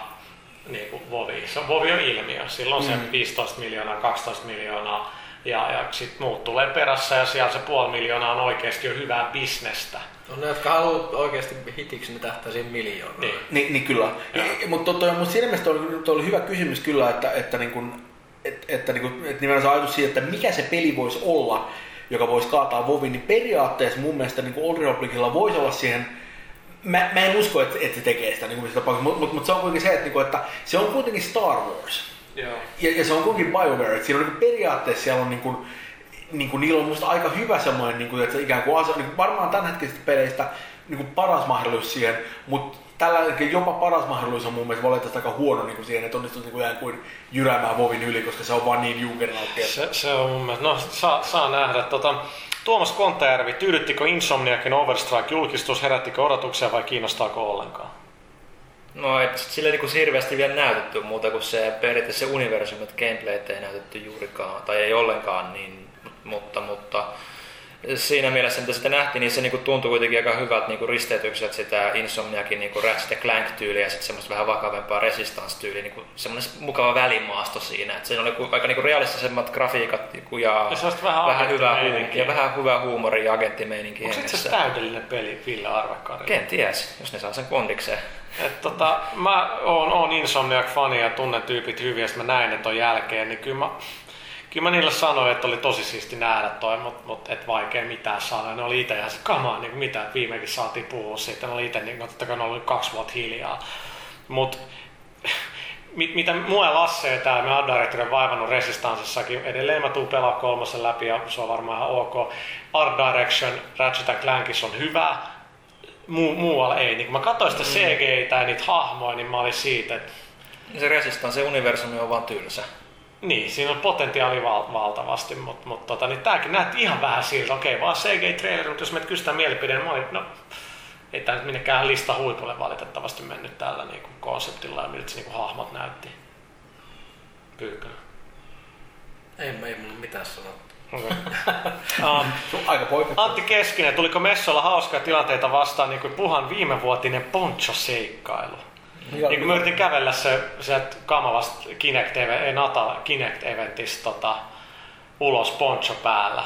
niin kuin Vovi. Se on, Vovi on ilmiö. Silloin mm. se 15 miljoonaa, 12 miljoonaa ja, ja sitten muut tulee perässä ja siellä se puoli miljoonaa on oikeasti jo hyvää bisnestä. On ne, jotka haluaa oikeasti hitiksi, ne tähtää siihen miljoonaan. Niin, niin, niin kyllä. Mutta toi, mut siinä mielessä oli, toi oli hyvä kysymys kyllä, että, että, niin kun, et, että, niin kun, että nimenomaan se ajatus siitä, että mikä se peli voisi olla, joka voisi kaataa Vovin, niin periaatteessa mun mielestä niin Old Republicilla voisi olla siihen Mä, mä en usko, että, että se tekee sitä, niin kuin mutta mut, mut se on kuitenkin se, että, niin että se on kuitenkin Star Wars. Joo. Ja, ja, se on kuitenkin BioWare, että siinä on niin periaatteessa siellä on niin kuin, niin kuin, niillä on musta aika hyvä semmoinen, niin kuin, että ikään kuin, ase, niin kuin varmaan tämänhetkisistä peleistä niin kuin paras mahdollisuus siihen, mutta tällä hetkellä jopa paras mahdollisuus on mun mielestä valitettavasti aika huono niin kuin siihen, että onnistuu niin kuin, kuin jyräämään Vovin yli, koska se on vaan niin junkernautti. Se, se, on mun mielestä, no saa, saa nähdä. Tota, Tuomas Kontajärvi, tyydyttikö Insomniakin Overstrike-julkistus, herättikö odotuksia vai kiinnostaako ollenkaan? No ei sille niin hirveästi vielä näytetty muuta kuin se periaatteessa se universumi, että gameplayt ei näytetty juurikaan, tai ei ollenkaan, niin, mutta, mutta siinä mielessä, mitä sitä nähtiin, niin se niinku tuntui kuitenkin aika hyvältä niinku risteytykset sitä Insomniakin niinku Ratchet Clank-tyyliä ja sitten semmoista vähän vakavempaa Resistance-tyyliä, niinku semmoinen mukava välimaasto siinä. Et siinä oli aika niinku realistisemmat grafiikat niinku ja, vähän vähän hyvää, huum- agenttimeininkiä. ja vähän hyvää huumoria ja agenttimeininkiä Onko asiassa täydellinen peli Ville Arvekari? Kenties, jos ne saa sen kondikseen. Et tota, mä oon, oon Insomniac-fani ja tunnen tyypit hyvin, ja mä näin ne ton jälkeen, niin kyllä mä, kyllä mä niille sanoin, että oli tosi siisti nähdä toi, mutta mut, et vaikea mitään saada. Ne oli itse ihan se kamaa, niin mitä, viimekin saatiin puhua siitä. Ne oli itse, niin, totta kai ne oli kaksi vuotta hiljaa. Mut (laughs) mit, mitä mua ja Lasse ja täällä me Art on vaivannut Resistansissakin, edelleen mä tuun pelaa kolmosen läpi ja se on varmaan ihan ok. Art Direction Ratchet Clankissa on hyvä, Muu, muualla ei. Niin kun mä katsoin sitä CGitä ja niitä hahmoja, niin mä olin siitä, että Se Resistance, se universumi on vaan tylsä. Niin, siinä on potentiaali val- valtavasti, mutta mut, tota, niin tääkin näytti ihan vähän siltä, okei, vaan CG-traileri, mutta jos meitä kysytään mielipideen, niin mä olin, no, ei tää nyt minnekään lista huipulle valitettavasti mennyt tällä niin kuin konseptilla ja miltä se niin kuin hahmot näytti. Pyykkönen. Ei, ei mulla mitään sanottu. Okay. (laughs) um, aika. Antti Keskinen, tuliko messolla hauskaa tilanteita vastaan niin kuin puhan viimevuotinen poncho-seikkailu? Mikä- Niin kuin mä yritin kävellä se, sieltä Kamalasta Kinect, ei Natal Kinect-eventistä tota, ulos poncho päällä.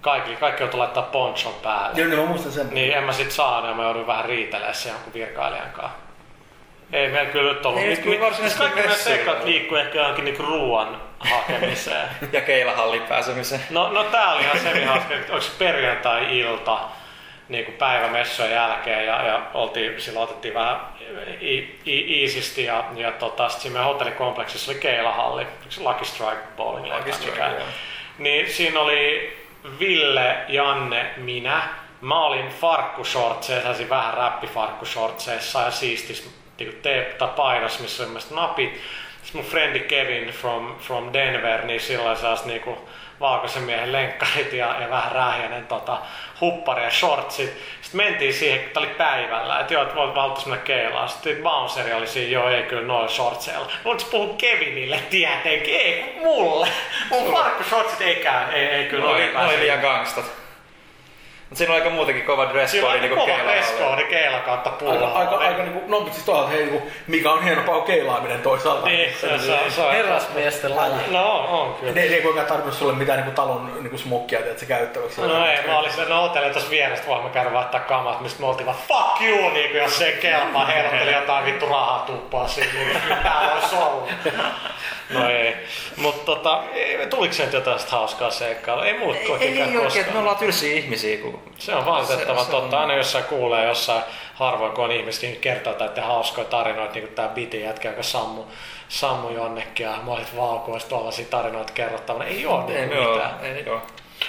Kaikki, kaikki joutuu laittaa ponchon päälle. Joo, niin mä muistan sen. Niin en mä sit saanut ja mä joudun vähän riitelemään sen jonkun virkailijan kanssa. Ei meillä kyllä nyt ollut. Ei nyt Mit- kyllä varsinaisesti Kaikki meidän sekat liikkuu ehkä johonkin niinku ruoan hakemiseen. (laughs) Ja keilahallin pääsemiseen. No, no tää oli ihan että onko se perjantai-ilta niin kuin päivämessujen jälkeen ja, ja oltiin, silloin otettiin vähän iisisti ja, ja tota, sitten siinä meidän hotellikompleksissa oli keilahalli, Lucky Strike Bowling Lucky Strike, joo. Niin siinä oli Ville, Janne, minä. Mä olin farkkushortseissa, sellaisin vähän räppifarkkushortseissa ja siistis niin te- tai paidas, missä oli napit. Sitten mun frendi Kevin from, from Denver, niin silloin saas niinku valkoisen miehen lenkkarit ja, ja vähän rähjänen tota, huppari ja shortsit. Sitten mentiin siihen, kun oli päivällä, että joo, että voit valtuus mennä keilaan. Sitten bounceri oli siinä, joo, ei kyllä noin shortseilla. Se puhuu Kevinille tietenkin, ei mulle. Mun farkkushortsit ei käy, ei, ei kyllä noin noin liian gangstat. Mutta siinä on aika muutenkin kova dress Siinä on code aika niinku kova dress-code keila kautta Aika, pullaa. aika, aika niinku, no mutta siis toisaalta hei, niinku, mikä on hienompaa kuin keilaaminen toisaalta. Niin, se, se, se, on- Herrasmiesten laji. No on, on kyllä. Ne, ne ei kuitenkaan tarvinnut sulle mitään niinku talon niinku smokkia, että se käyttäväksi. No ei, mä olin sen hotelli tuossa vieressä, voimme käydä vaihtaa kamat, mistä me oltiin vaan fuck you, niin kuin jos se ei kelpaa, herrotteli jotain vittu rahaa tuppaa siinä, niin täällä olisi ollut. No ei, mutta tota, ei, tuliko se nyt jotain sitä hauskaa seikkailua? Ei muut Ei, ei, ei oikein, me ollaan tylsiä ihmisiä. Kun... Se on valitettava Se- se totta. on- Aina jossain kuulee jossain harvoin, kun on ihmisiä, niin kertoo tätä hauskoja tarinoita, niin kuin tämä Biti jätkä, joka sammu, sammu jonnekin ja mä olit valkoista tuollaisia tarinoita kerrottavana. Ei ole Ei, niin me oo, mitään. ei oo.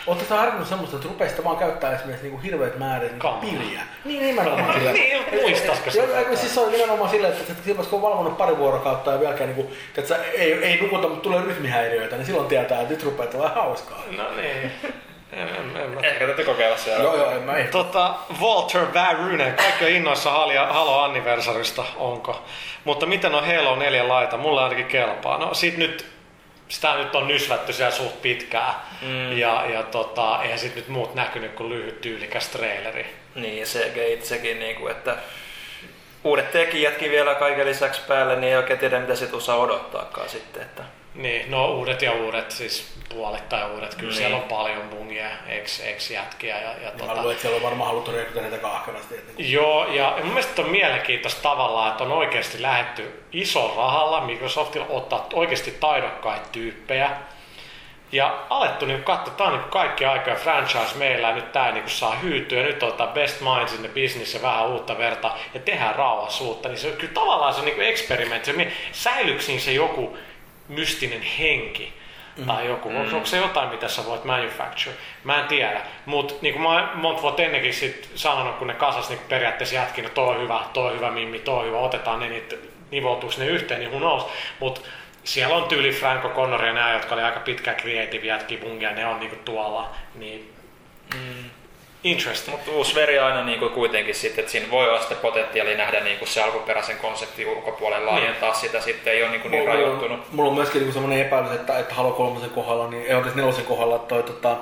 Ootte sä harkinnut semmoista, että rupeaisitte vaan käyttää esimerkiksi niinku hirveät määrät niinku Kamaa. piriä? Niin, nimenomaan sillä. (laughs) Niin, muistaisiko Joo, se? siis se on nimenomaan silleen, että, että silloin kun on valvonnut pari vuorokautta ja vieläkään niinku, että sä ei, ei nukuta, mutta tulee rytmihäiriöitä, niin silloin tietää, että nyt rupeaa tulemaan hauskaa. No niin. En, en, en, mä Ehkä täytyy kokeilla siellä. Joo, joo, en mä ei. Tota, Walter Väyrynen, kaikki on innoissa Halo, Halo Anniversarista, onko? Mutta miten on Halo 4 laita? Mulla ainakin kelpaa. No sit nyt, sitä nyt on nysvätty siellä suht pitkään. Mm. Ja, ja tota, eihän sit nyt muut näkynyt kuin lyhyt tyylikäs traileri. Niin, se itsekin, niin kuin, että uudet tekijätkin vielä kaiken lisäksi päälle, niin ei oikein tiedä mitä sit osaa odottaakaan sitten. Että... Niin, no uudet ja uudet, siis puolittain uudet. Kyllä Niin. siellä on paljon bungia, ex, ex-jätkiä. Ja, ja Mä tota, luulen, että siellä on varmaan haluttu rekrytä näitä kahkerasti. Että niinku- Joo, ja mun mielestä on mielenkiintoista tavallaan, että on oikeasti lähetty iso rahalla Microsoftilla ottaa oikeasti taidokkaita tyyppejä. Ja alettu niin katsoa, tämä on niin kaikki aikoja franchise meillä, ja nyt tämä niin saa hyytyä, ja nyt ottaa best minds in the business ja vähän uutta verta, ja tehdään rauhassa uutta. Niin se on kyllä tavallaan se on niin eksperimentti. Säilyykö siinä se joku mystinen henki? Tai joku, onko, onko se jotain, mitä sä voit manufacture? Mä en tiedä. Mutta niin kuin mä monta vuotta ennenkin sit sanonut, kun ne kasas niin periaatteessa jätkin, no toi on hyvä, toi on hyvä mimmi, toi on hyvä, otetaan ne, niin nivoutuuko ne yhteen, niin who knows. Mutta siellä on tyyli Franco Connor ja nämä, jotka oli aika pitkään creative jätkiä bungia, ne on niinku tuolla. Niin, mm. Interesting. Mutta uusi veri aina niin kuin kuitenkin sitten, että siinä voi olla sitten potentiaali nähdä niin kuin se alkuperäisen konseptin ulkopuolelle laajentaa sitä sitten, ei ole niin, kuin niin Mulla, rajoittunut. mulla on myöskin niinku semmoinen epäilys, että, että Halo 3 kohdalla, niin ei oikeasti nelosen kohdalla toi tota,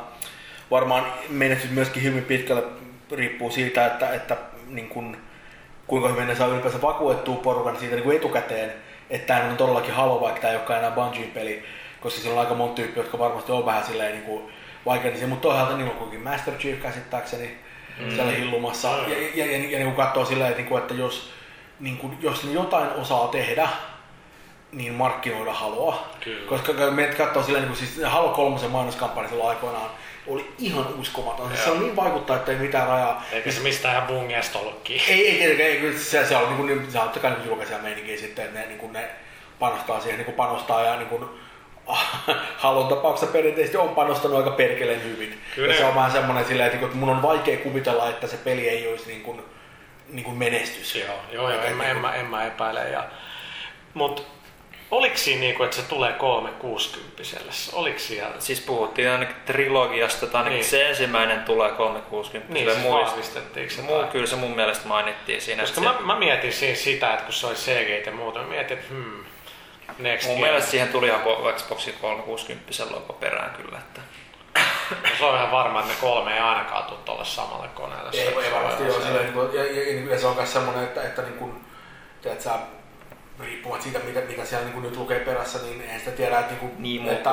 varmaan menestys myöskin hyvin pitkälle riippuu siitä, että, että niin kuin, kuinka hyvin ne saa ylipäänsä vakuutettua porukan siitä niin kuin etukäteen, että tämä on todellakin Halo, vaikka tämä ei olekaan enää Bungien peli, koska siellä on aika monta tyyppiä, jotka varmasti on vähän silleen niin kuin vaikeita, mutta toisaalta niin on kuitenkin Master Chief käsittääkseni mm. siellä hillumassa, ja, ja, ja, ja, ja niin katsoo silleen, että, niin kuin, että jos, niin kuin, jos ne jotain osaa tehdä, niin markkinoida Haloa. Kyllä. Koska kun me katsoo silleen, niin kuin siis Halo 3 mainoskampanja silloin aikoinaan, oli ihan uskomaton. Se on niin vaikuttaa, että ei mitään rajaa. Eikä se mistään ihan bungeesta ollutkin. Ei, ei tietenkään, ei, kyllä se, se on niin kuin, se on totta kai niin julkaisia meininkiä sitten, että ne, niin kuin ne panostaa siihen, niin kuin panostaa ja niin kuin, (laughs) Halon tapauksessa perinteisesti on panostanut aika perkeleen hyvin. Kyllä. Ja se on vähän semmoinen silleen, että, mun on vaikea kuvitella, että se peli ei olisi niin kuin, niin kuin menestys. Joo, joo, joo en, mä, en, mä, en mä epäile. Ja, mut oliko siinä niinku, että se tulee 360 Oliko siellä? Siis puhuttiin ainakin trilogiasta, tai ainakin Niin. se ensimmäinen tulee 360. Niin, siis vahvistettiinko se muu, tai- kyllä se mun mielestä mainittiin siinä. Koska että mä, mä mietin siinä sitä, että kun se oli CG ja muuta, mä mietin, että hmm, next mun gen. mielestä siihen tuli ihan po- Xboxin 360 logo perään kyllä. Että. No, se on ihan varma, että ne kolme ei ainakaan tule tuolle samalle koneelle. Ei, Se- ei varmasti joo, ihan silleen, niin kuin, ja, ja, ja, ja, se on myös semmoinen, että, että niin kuin, teet sä, riippumatta siitä, mitä, mitä siellä niin kuin nyt lukee perässä, niin eihän sitä tiedä, että, niin kuin, Niin, että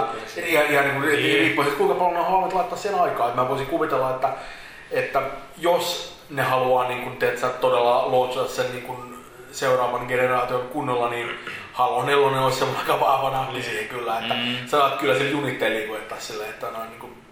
ja, ja niin kuin, Niin. niin. riippuu siitä, kuinka paljon ne haluavat laittaa sen aikaa. Että mä voisin kuvitella, että, että jos ne haluaa niin kuin, teet sä, todella launchata sen niin kuin, seuraavan generaation kunnolla, niin Halo 4 olisi semmoinen aika vahva nappi siihen kyllä, että mm. sä saat kyllä sen junitteen liikuettaa silleen, että noin niin kuin,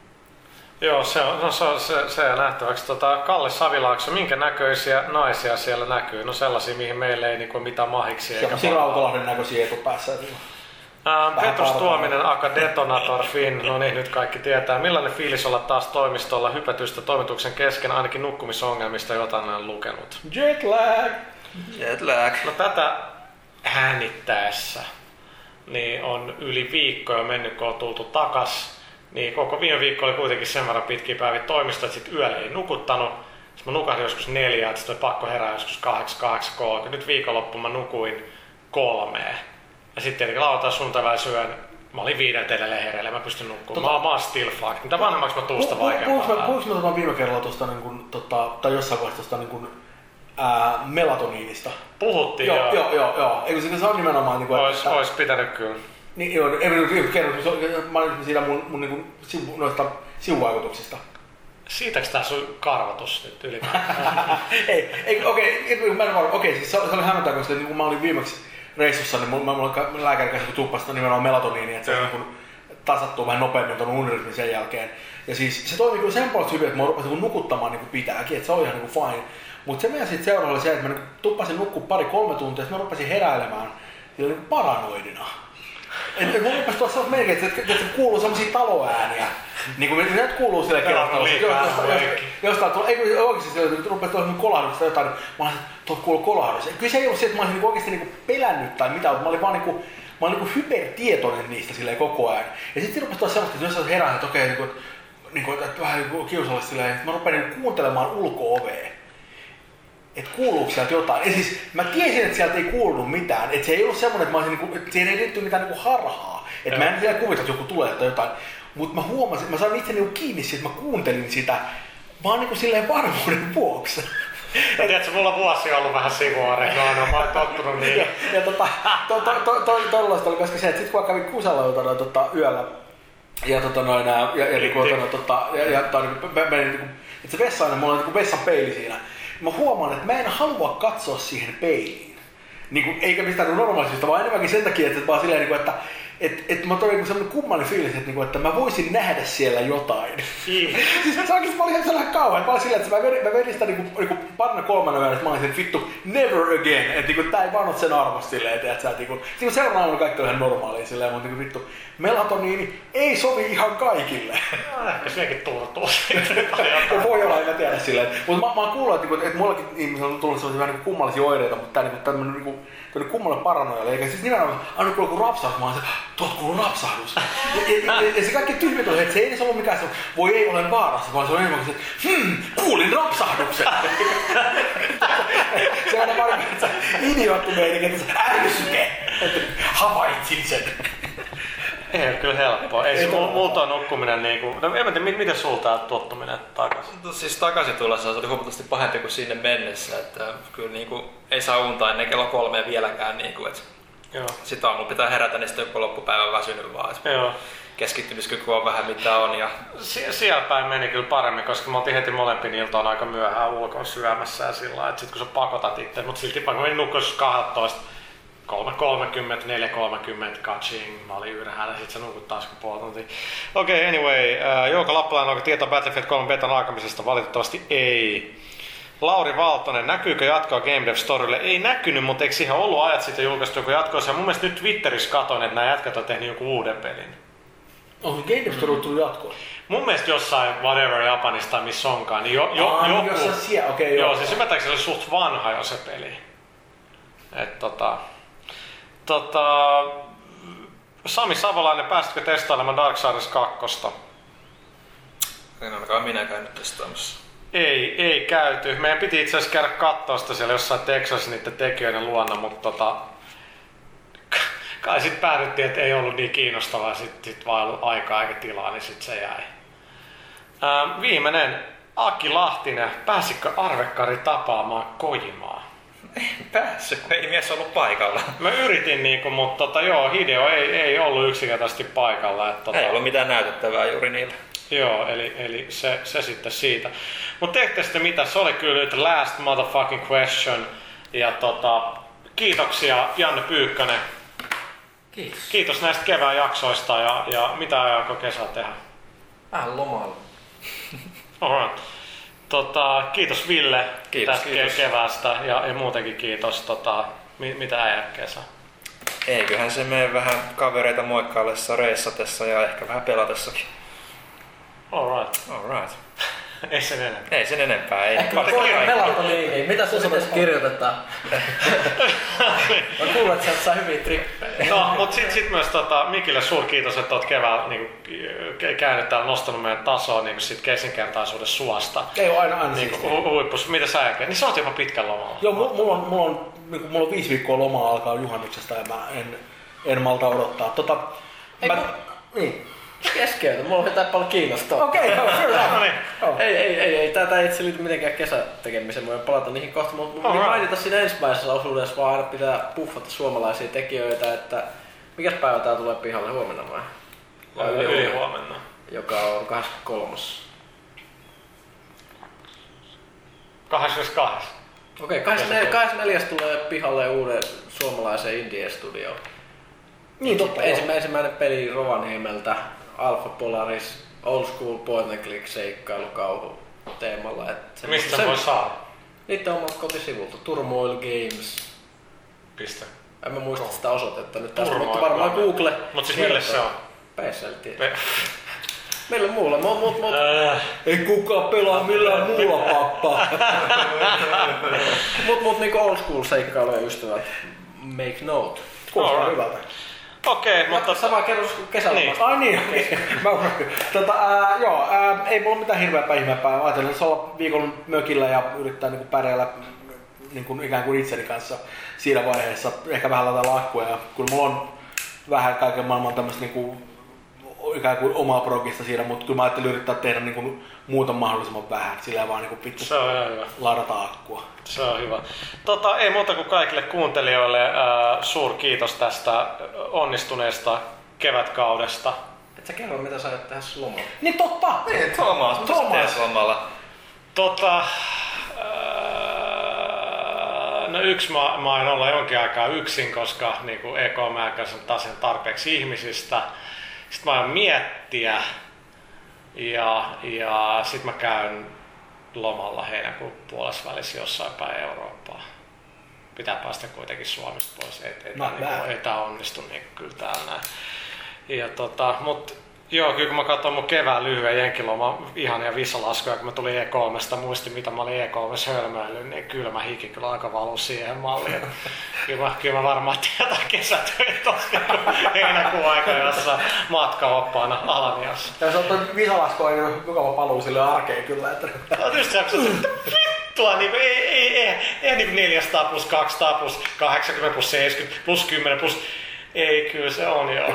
Joo, se on, no se, on, se, se on nähtäväksi. Tota, Kalle Savilaakso, minkä näköisiä naisia siellä näkyy? No sellaisia, mihin meille ei niinku mitään mahiksi. eikä semmoisia Rautalahden näköisiä etupäässä. Ähm, Petrus parempaa. Tuominen, Aka Detonator Finn, no niin, nyt kaikki tietää. Millainen fiilis olla taas toimistolla hypätystä toimituksen kesken, ainakin nukkumisongelmista jotain olen lukenut. Jet lag! Jetlag. No tätä äänittäessä niin on yli viikko jo mennyt, kun on tultu takas. Niin koko viime viikko oli kuitenkin sen verran pitkiä päiviä toimista, että sit yöllä ei nukuttanut. Sitten mä nukahdin joskus neljä, että sitten oli pakko herää joskus kahdeksan, kahdeksan, kolme. Nyt viikonloppu mä nukuin kolmeen. Ja sitten tietenkin lauantai sunnuntai välillä syön. Mä olin viideltä edelleen hereillä, mä pystyn nukkumaan. Mä, oon- mä oon still fucked. Mitä vanhemmaksi mä tuun, sitä vaikeampaa. Puhuinko mä tota viime kerralla tuosta, niin kuin, tota, tai jossain vaiheessa tuosta niin kuin, ää, melatoniinista? Puhuttiin Joo, joo. joo, joo, joo. Eikö se, se on nimenomaan niin kuin, Ois, ois pitänyt kyllä. Niin, joo, minun kyllä kerro, on- mä olin siinä mun, mun niin sivu, noista sivuvaikutuksista. Siitäks tää sun karvatus nyt ylipäätään? (laughs) ei, ei okei, okay, mä en varma, okei, siis se, se oli hämmentävää, koska niin kun mä olin viimeksi reissussa, niin mulla, mulla lääkäri kanssa kun tuppasi nimenomaan melatoniini, että se niin kun tasattuu vähän nopeammin tuon unirytmin sen jälkeen. Ja siis se toimi kyllä sen puolesta hyvin, että mä rupesin niin nukuttamaan niin kuin pitääkin, että se oli ihan niin kuin fine. Mutta se meidän sitten seuraava oli se, että mä niin tuppasin nukkua pari-kolme tuntia, sitten mä rupesin heräilemään niin kuin paranoidina. Et, et mun rupesi tuossa sellaista merkkiä, että, että, kuuluu semmosia taloääniä. Niin kuin nyt kuuluu sille liikaa Jostain- tulee, ei oikeasti se että rupesi tuolla kolahduksesta jotain, niin mä olin, että tuolta kuuluu kolahdus. Ja Kyllä se ei ollut se, että mä olisin niinku oikeasti niinku pelännyt tai mitään, mutta mä olin vaan niinku, mä olin niinku hypertietoinen niistä silleen koko ajan. Ja sitten se rupesi tuossa semmoista, että jos sä herään, että okei, niinku, niinku, että vähän niinku kiusallista silleen, että mä niinku kuuntelemaan ulko-ovea että kuuluuko sieltä jotain. Ja siis mä tiesin, että sieltä ei kuulunut mitään. Että se ei ollut semmoinen, että, mä olisin, niinku, että siihen ei liittynyt mitään niinku harhaa. Että mä en vielä kuvita, että joku tulee tai jotain. Mutta mä huomasin, että mä sain itse niinku kiinni siitä, että mä kuuntelin sitä vaan niinku silleen varmuuden vuoksi. (laughs) Ja tiedätkö, mulla on vuosi ollut vähän sivuari. No, no, mä oon tottunut (laughs) ja, niin. ja tota, to, to, to, to, tollaista oli, koska se, että sit kun kävin kusalla jotain, tota, yöllä, ja tota noin, ja, ja, ja, niinku, tota, tota, ja, ja tai, niinku, mä menin, niinku, että se vessa aina, mulla on niinku vessan peili siinä. Mä huomaan, että mä en halua katsoa siihen peiliin. Niinku, eikä mistään normaalisista, vaan enemmänkin sen takia, että vaan silleen, niinku, että et, et mä toin niinku semmonen kummallinen fiilis, että, niinku, että mä voisin nähdä siellä jotain. Kiitos. (laughs) siis se oikeesti mä olin ihan sellainen kauhean. Mä olin silleen, että mä vedin, mä vedin sitä niinku, niinku parina kolmana yönä, että mä olin että vittu, never again. Että niinku, tää ei vaan oo sen arvosta silleen, että sä, niinku, niinku seuraavana aamuna kaikki on ihan normaalia silleen, mutta niinku, vittu, melatoniini ei sovi ihan kaikille. Ehkä sekin turtuu Ja voi olla, en mä tiedä silleen. Mutta mä, mä oon kuullut, että, niinku, että mullakin ihmisillä on tullut sellaisia vähän niinku kummallisia oireita, mutta tää niinku, tämmönen niinku, tämmönen kummallinen paranoia. Eikä siis nimenomaan aina kuuluu rapsahdus, mä se, tuolta kuuluu rapsahdus. Ja, ja, ja, ja, se kaikki tyhmät oli, että se ei edes ollut mikään se, voi ei ole vaarassa, vaan se on enemmän se, hmm, kuulin rapsahduksen. (laughs) se on vaan että se idiootti meininki, että ärsyke, että havaitsin sen. Ei ole kyllä helppoa. Ei, Ei todellakaan. multa on nukkuminen niinku... No en mä tiedä, mit- miten sulta tää tottuminen takaisin? No, siis takaisin tullessa se oli huomattavasti pahempi kuin sinne mennessä, että kyllä niinku, ei saa unta ennen kello kolme vieläkään, niinku, että Joo. sitä aamulla pitää herätä, niin sitten joku loppupäivän väsynyt vaan, että Joo. keskittymiskyky on vähän mitä on ja Sie- siellä päin meni kyllä paremmin, koska me oltiin heti molempin iltaan aika myöhään ulkona syömässä ja sillä lailla, että sit kun sä pakotat itse, mutta silti vaikka menin nukkua joskus 12, 3.30, 4.30, kaching, mä olin ylhäällä, sit sä nukut taas kun puoli tuntia. Okei, okay, anyway, uh, Jouko Lappalainen, onko tieto Battlefield 3 betan alkamisesta? Valitettavasti ei. Lauri Valtonen, näkyykö jatkoa Game Dev Storylle? Ei näkynyt, mutta eikö siihen ollut ajat sitten julkaistu joku jatkoa? Ja mun mielestä nyt Twitterissä katoin, että nämä jätkät on tehnyt joku uuden pelin. Onko Game Dev Story tullut jatkoon? Mun mielestä jossain whatever Japanista missä onkaan, niin jo, jo, Aa, niin joku... jossain siellä, okei, joo. joo. siis ymmärtääkseni se oli suht vanha jo se peli. Et tota... Tota... Sami Savolainen, pääsitkö testailemaan Darksiders 2? en ainakaan minä käynyt testaamassa. Ei, ei käyty. Meidän piti itse asiassa käydä katsoa sitä siellä jossain Texas niiden tekijöiden luona, mutta tota, kai sitten päädyttiin, että ei ollut niin kiinnostavaa, sitten sit vaan ollut aikaa eikä tilaa, niin sitten se jäi. Ää, viimeinen, Aki Lahtinen, pääsikö Arvekkari tapaamaan Kojimaa? Päässyt, kun ei mies ollut paikalla. Mä yritin niinku, mutta tota, joo, Hideo ei, ei ollut yksinkertaisesti paikalla. Että, tota, Ei ollut mitään näytettävää juuri niillä. Joo, eli, eli se, se sitten siitä. Mutta teette sitten mitä, se oli kyllä nyt last motherfucking question. Ja tota, kiitoksia Janne Pyykkönen. Kiitos. Kiitos näistä kevään jaksoista ja, ja mitä ajaako kesä tehdä? Vähän lomalla. Alright. Tota, kiitos Ville Kiitos, tästä kiitos. ke- keväästä ja, ja muutenkin kiitos. Tota, mi, mitä äijä kesä? Eiköhän se mene vähän kavereita moikkaillessa, reissatessa ja ehkä vähän pelatessakin. Alright. Alright. Ei sen enempää. Ei sen enempää, ei. Ehkä pelata niin. Mitä sun pitäisi kirjoitetaan? (laughs) mä kuulen, että sieltä saa hyviä trippejä. No, mutta sitten sit myös tota, Mikille suuri kiitos, että olet keväällä niin, käynyt täällä nostanut meidän tasoa niin sit keskinkertaisuuden suosta. Ei ole aina, aina Niin siis. hu- huippus. Mitä sä äkeen? Niin sä oot jopa pitkällä lomalla. Joo, mulla, mulla, on, mulla, on, niin mulla on viisi viikkoa lomaa alkaa juhannuksesta ja mä en, en malta odottaa. Tota, Ei, mä, kun- niin. Keskeytä, mulla on jotain paljon kiinnostaa. Okei, okay, fair enough. No niin. Joo. Ei, ei, ei, ei. Tätä ei itse liity mitenkään kesätekemiseen, voin palata niihin kohta, mutta mun piti Alright. mainita siinä ensimmäisessä osuudessa vaan aina pitää puffata suomalaisia tekijöitä, että mikäs päivä tää tulee pihalle huomenna vai? Vai Yli, yli huomenna? huomenna. Joka on 23. 82. Okei, 24, 24 tulee pihalle uuden suomalaisen indie-studio. Niin totta. joo. Ensimmä, ensimmäinen peli Rovaniemeltä, Alpha Polaris, Old School Point and Click seikkailu kauhu teemalla. Et se- Mistä se- sen voi saada? Niitä on omalta kotisivulta, Turmoil Games. Piste. En mä muista sitä osoitetta nyt tässä, mutta varmaan. Google. Mut siis mille se on? PSL. (laughs) Meillä on muulla, mut, mut, mut, Äh, Ei kukaan pelaa millään muulla (laughs) pappa. mut, mut niinku old school seikkailujen ystävät, make note. Kuulostaa hyvältä. Okei, Mutta mutta... sama kerros kuin kesällä. Niin. Ai niin, okei. Mä unohdin. tota, ää, joo, ää, ei mulla mitään hirveämpää ihmeempää. Ajattelin, että se olla viikon mökillä ja yrittää niinku pärjäillä niin kuin ikään kuin itseni kanssa siinä vaiheessa. Ehkä vähän laitella akkuja. Ja kun mulla on vähän kaiken maailman tämmöistä niinku, ikään kuin omaa progista siinä, mutta kyllä mä ajattelin yrittää tehdä niinku muuta mahdollisimman vähän. Sillä vaan niinku pitää Se on hyvä. ladata akkua. Se on hyvä. Tota, ei muuta kuin kaikille kuuntelijoille äh, suur kiitos tästä onnistuneesta kevätkaudesta. Et sä kerro mitä sä aiot tehdä lomalla. Niin totta! Niin, Tuomas, mitä sä teet lomalla? Tota, äh, no yksi mä, mä en olla jonkin aikaa yksin, koska niin kuin EK Määkäs on taas tarpeeksi ihmisistä. Sitten mä aion miettiä ja, ja sitten mä käyn lomalla heinäkuun puolessa välissä jossain päin Eurooppaa. Pitää päästä kuitenkin Suomesta pois, ei, ei, bad. niinku, ei tää onnistu niin kyllä täällä näin. Ja tota, mut joo, kyllä kun mä katsoin mun kevään lyhyen jenkiloma ihania visalaskuja, kun mä tulin E3, muistin mitä mä olin E3 hölmöillyt, niin kyllä mä hiki kyllä aika valu siihen malliin. kyllä, mä, kyllä mä varmaan jotain kesätöitä niinku heinäkuun aikana jossain matkaoppaana Alaniassa. Ja se on toi visalasku on aina mukava paluu sille arkeen kyllä. Että... Just jaksanut, että vittua, niin ei, ei, ei, ei, niin 400 plus 200 plus 80 plus 70 plus 10 plus Ei, kyllä se on joo.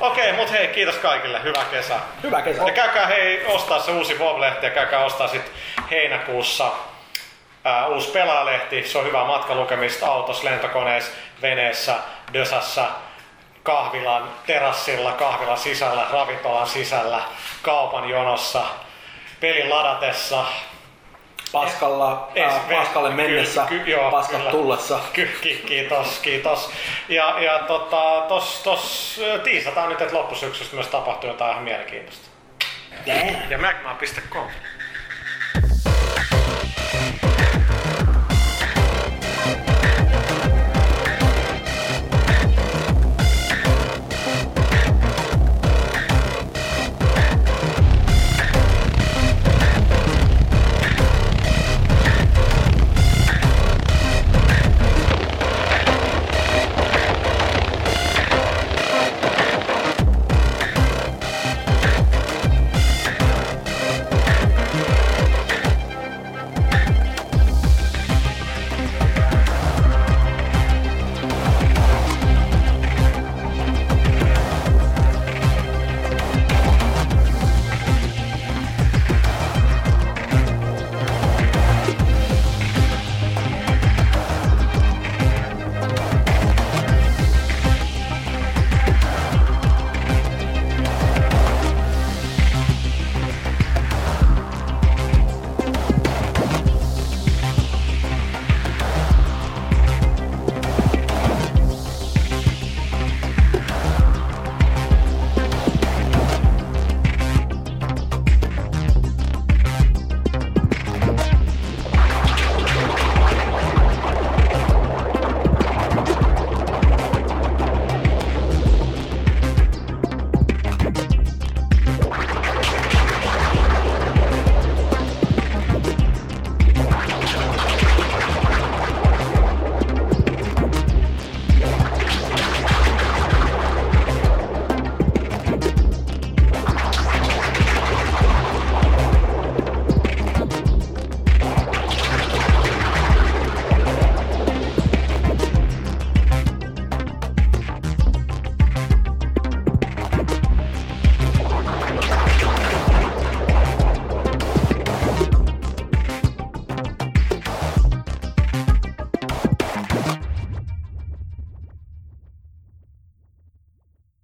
Okei, mut hei, kiitos kaikille. Hyvää kesää. Hyvä kesä. Ja käykää hei ostaa se uusi Vob-lehti ja käykää ostaa sit heinäkuussa ää, uusi pelaalehti. Se on hyvää matkalukemista autossa, lentokoneessa, veneessä, dösässä, kahvilan terassilla, kahvilan sisällä, ravintolan sisällä, kaupan jonossa, pelin ladatessa, Paskalla, Ei, äh, se- paskalle mennessä, ky- joo, paskat kyllä. tullessa. Ky- ki- kiitos, kiitos. Ja, ja tota, tos, tos tiisataan nyt, että loppusyksystä myös tapahtuu jotain ihan mielenkiintoista. Damn. Ja magma.com.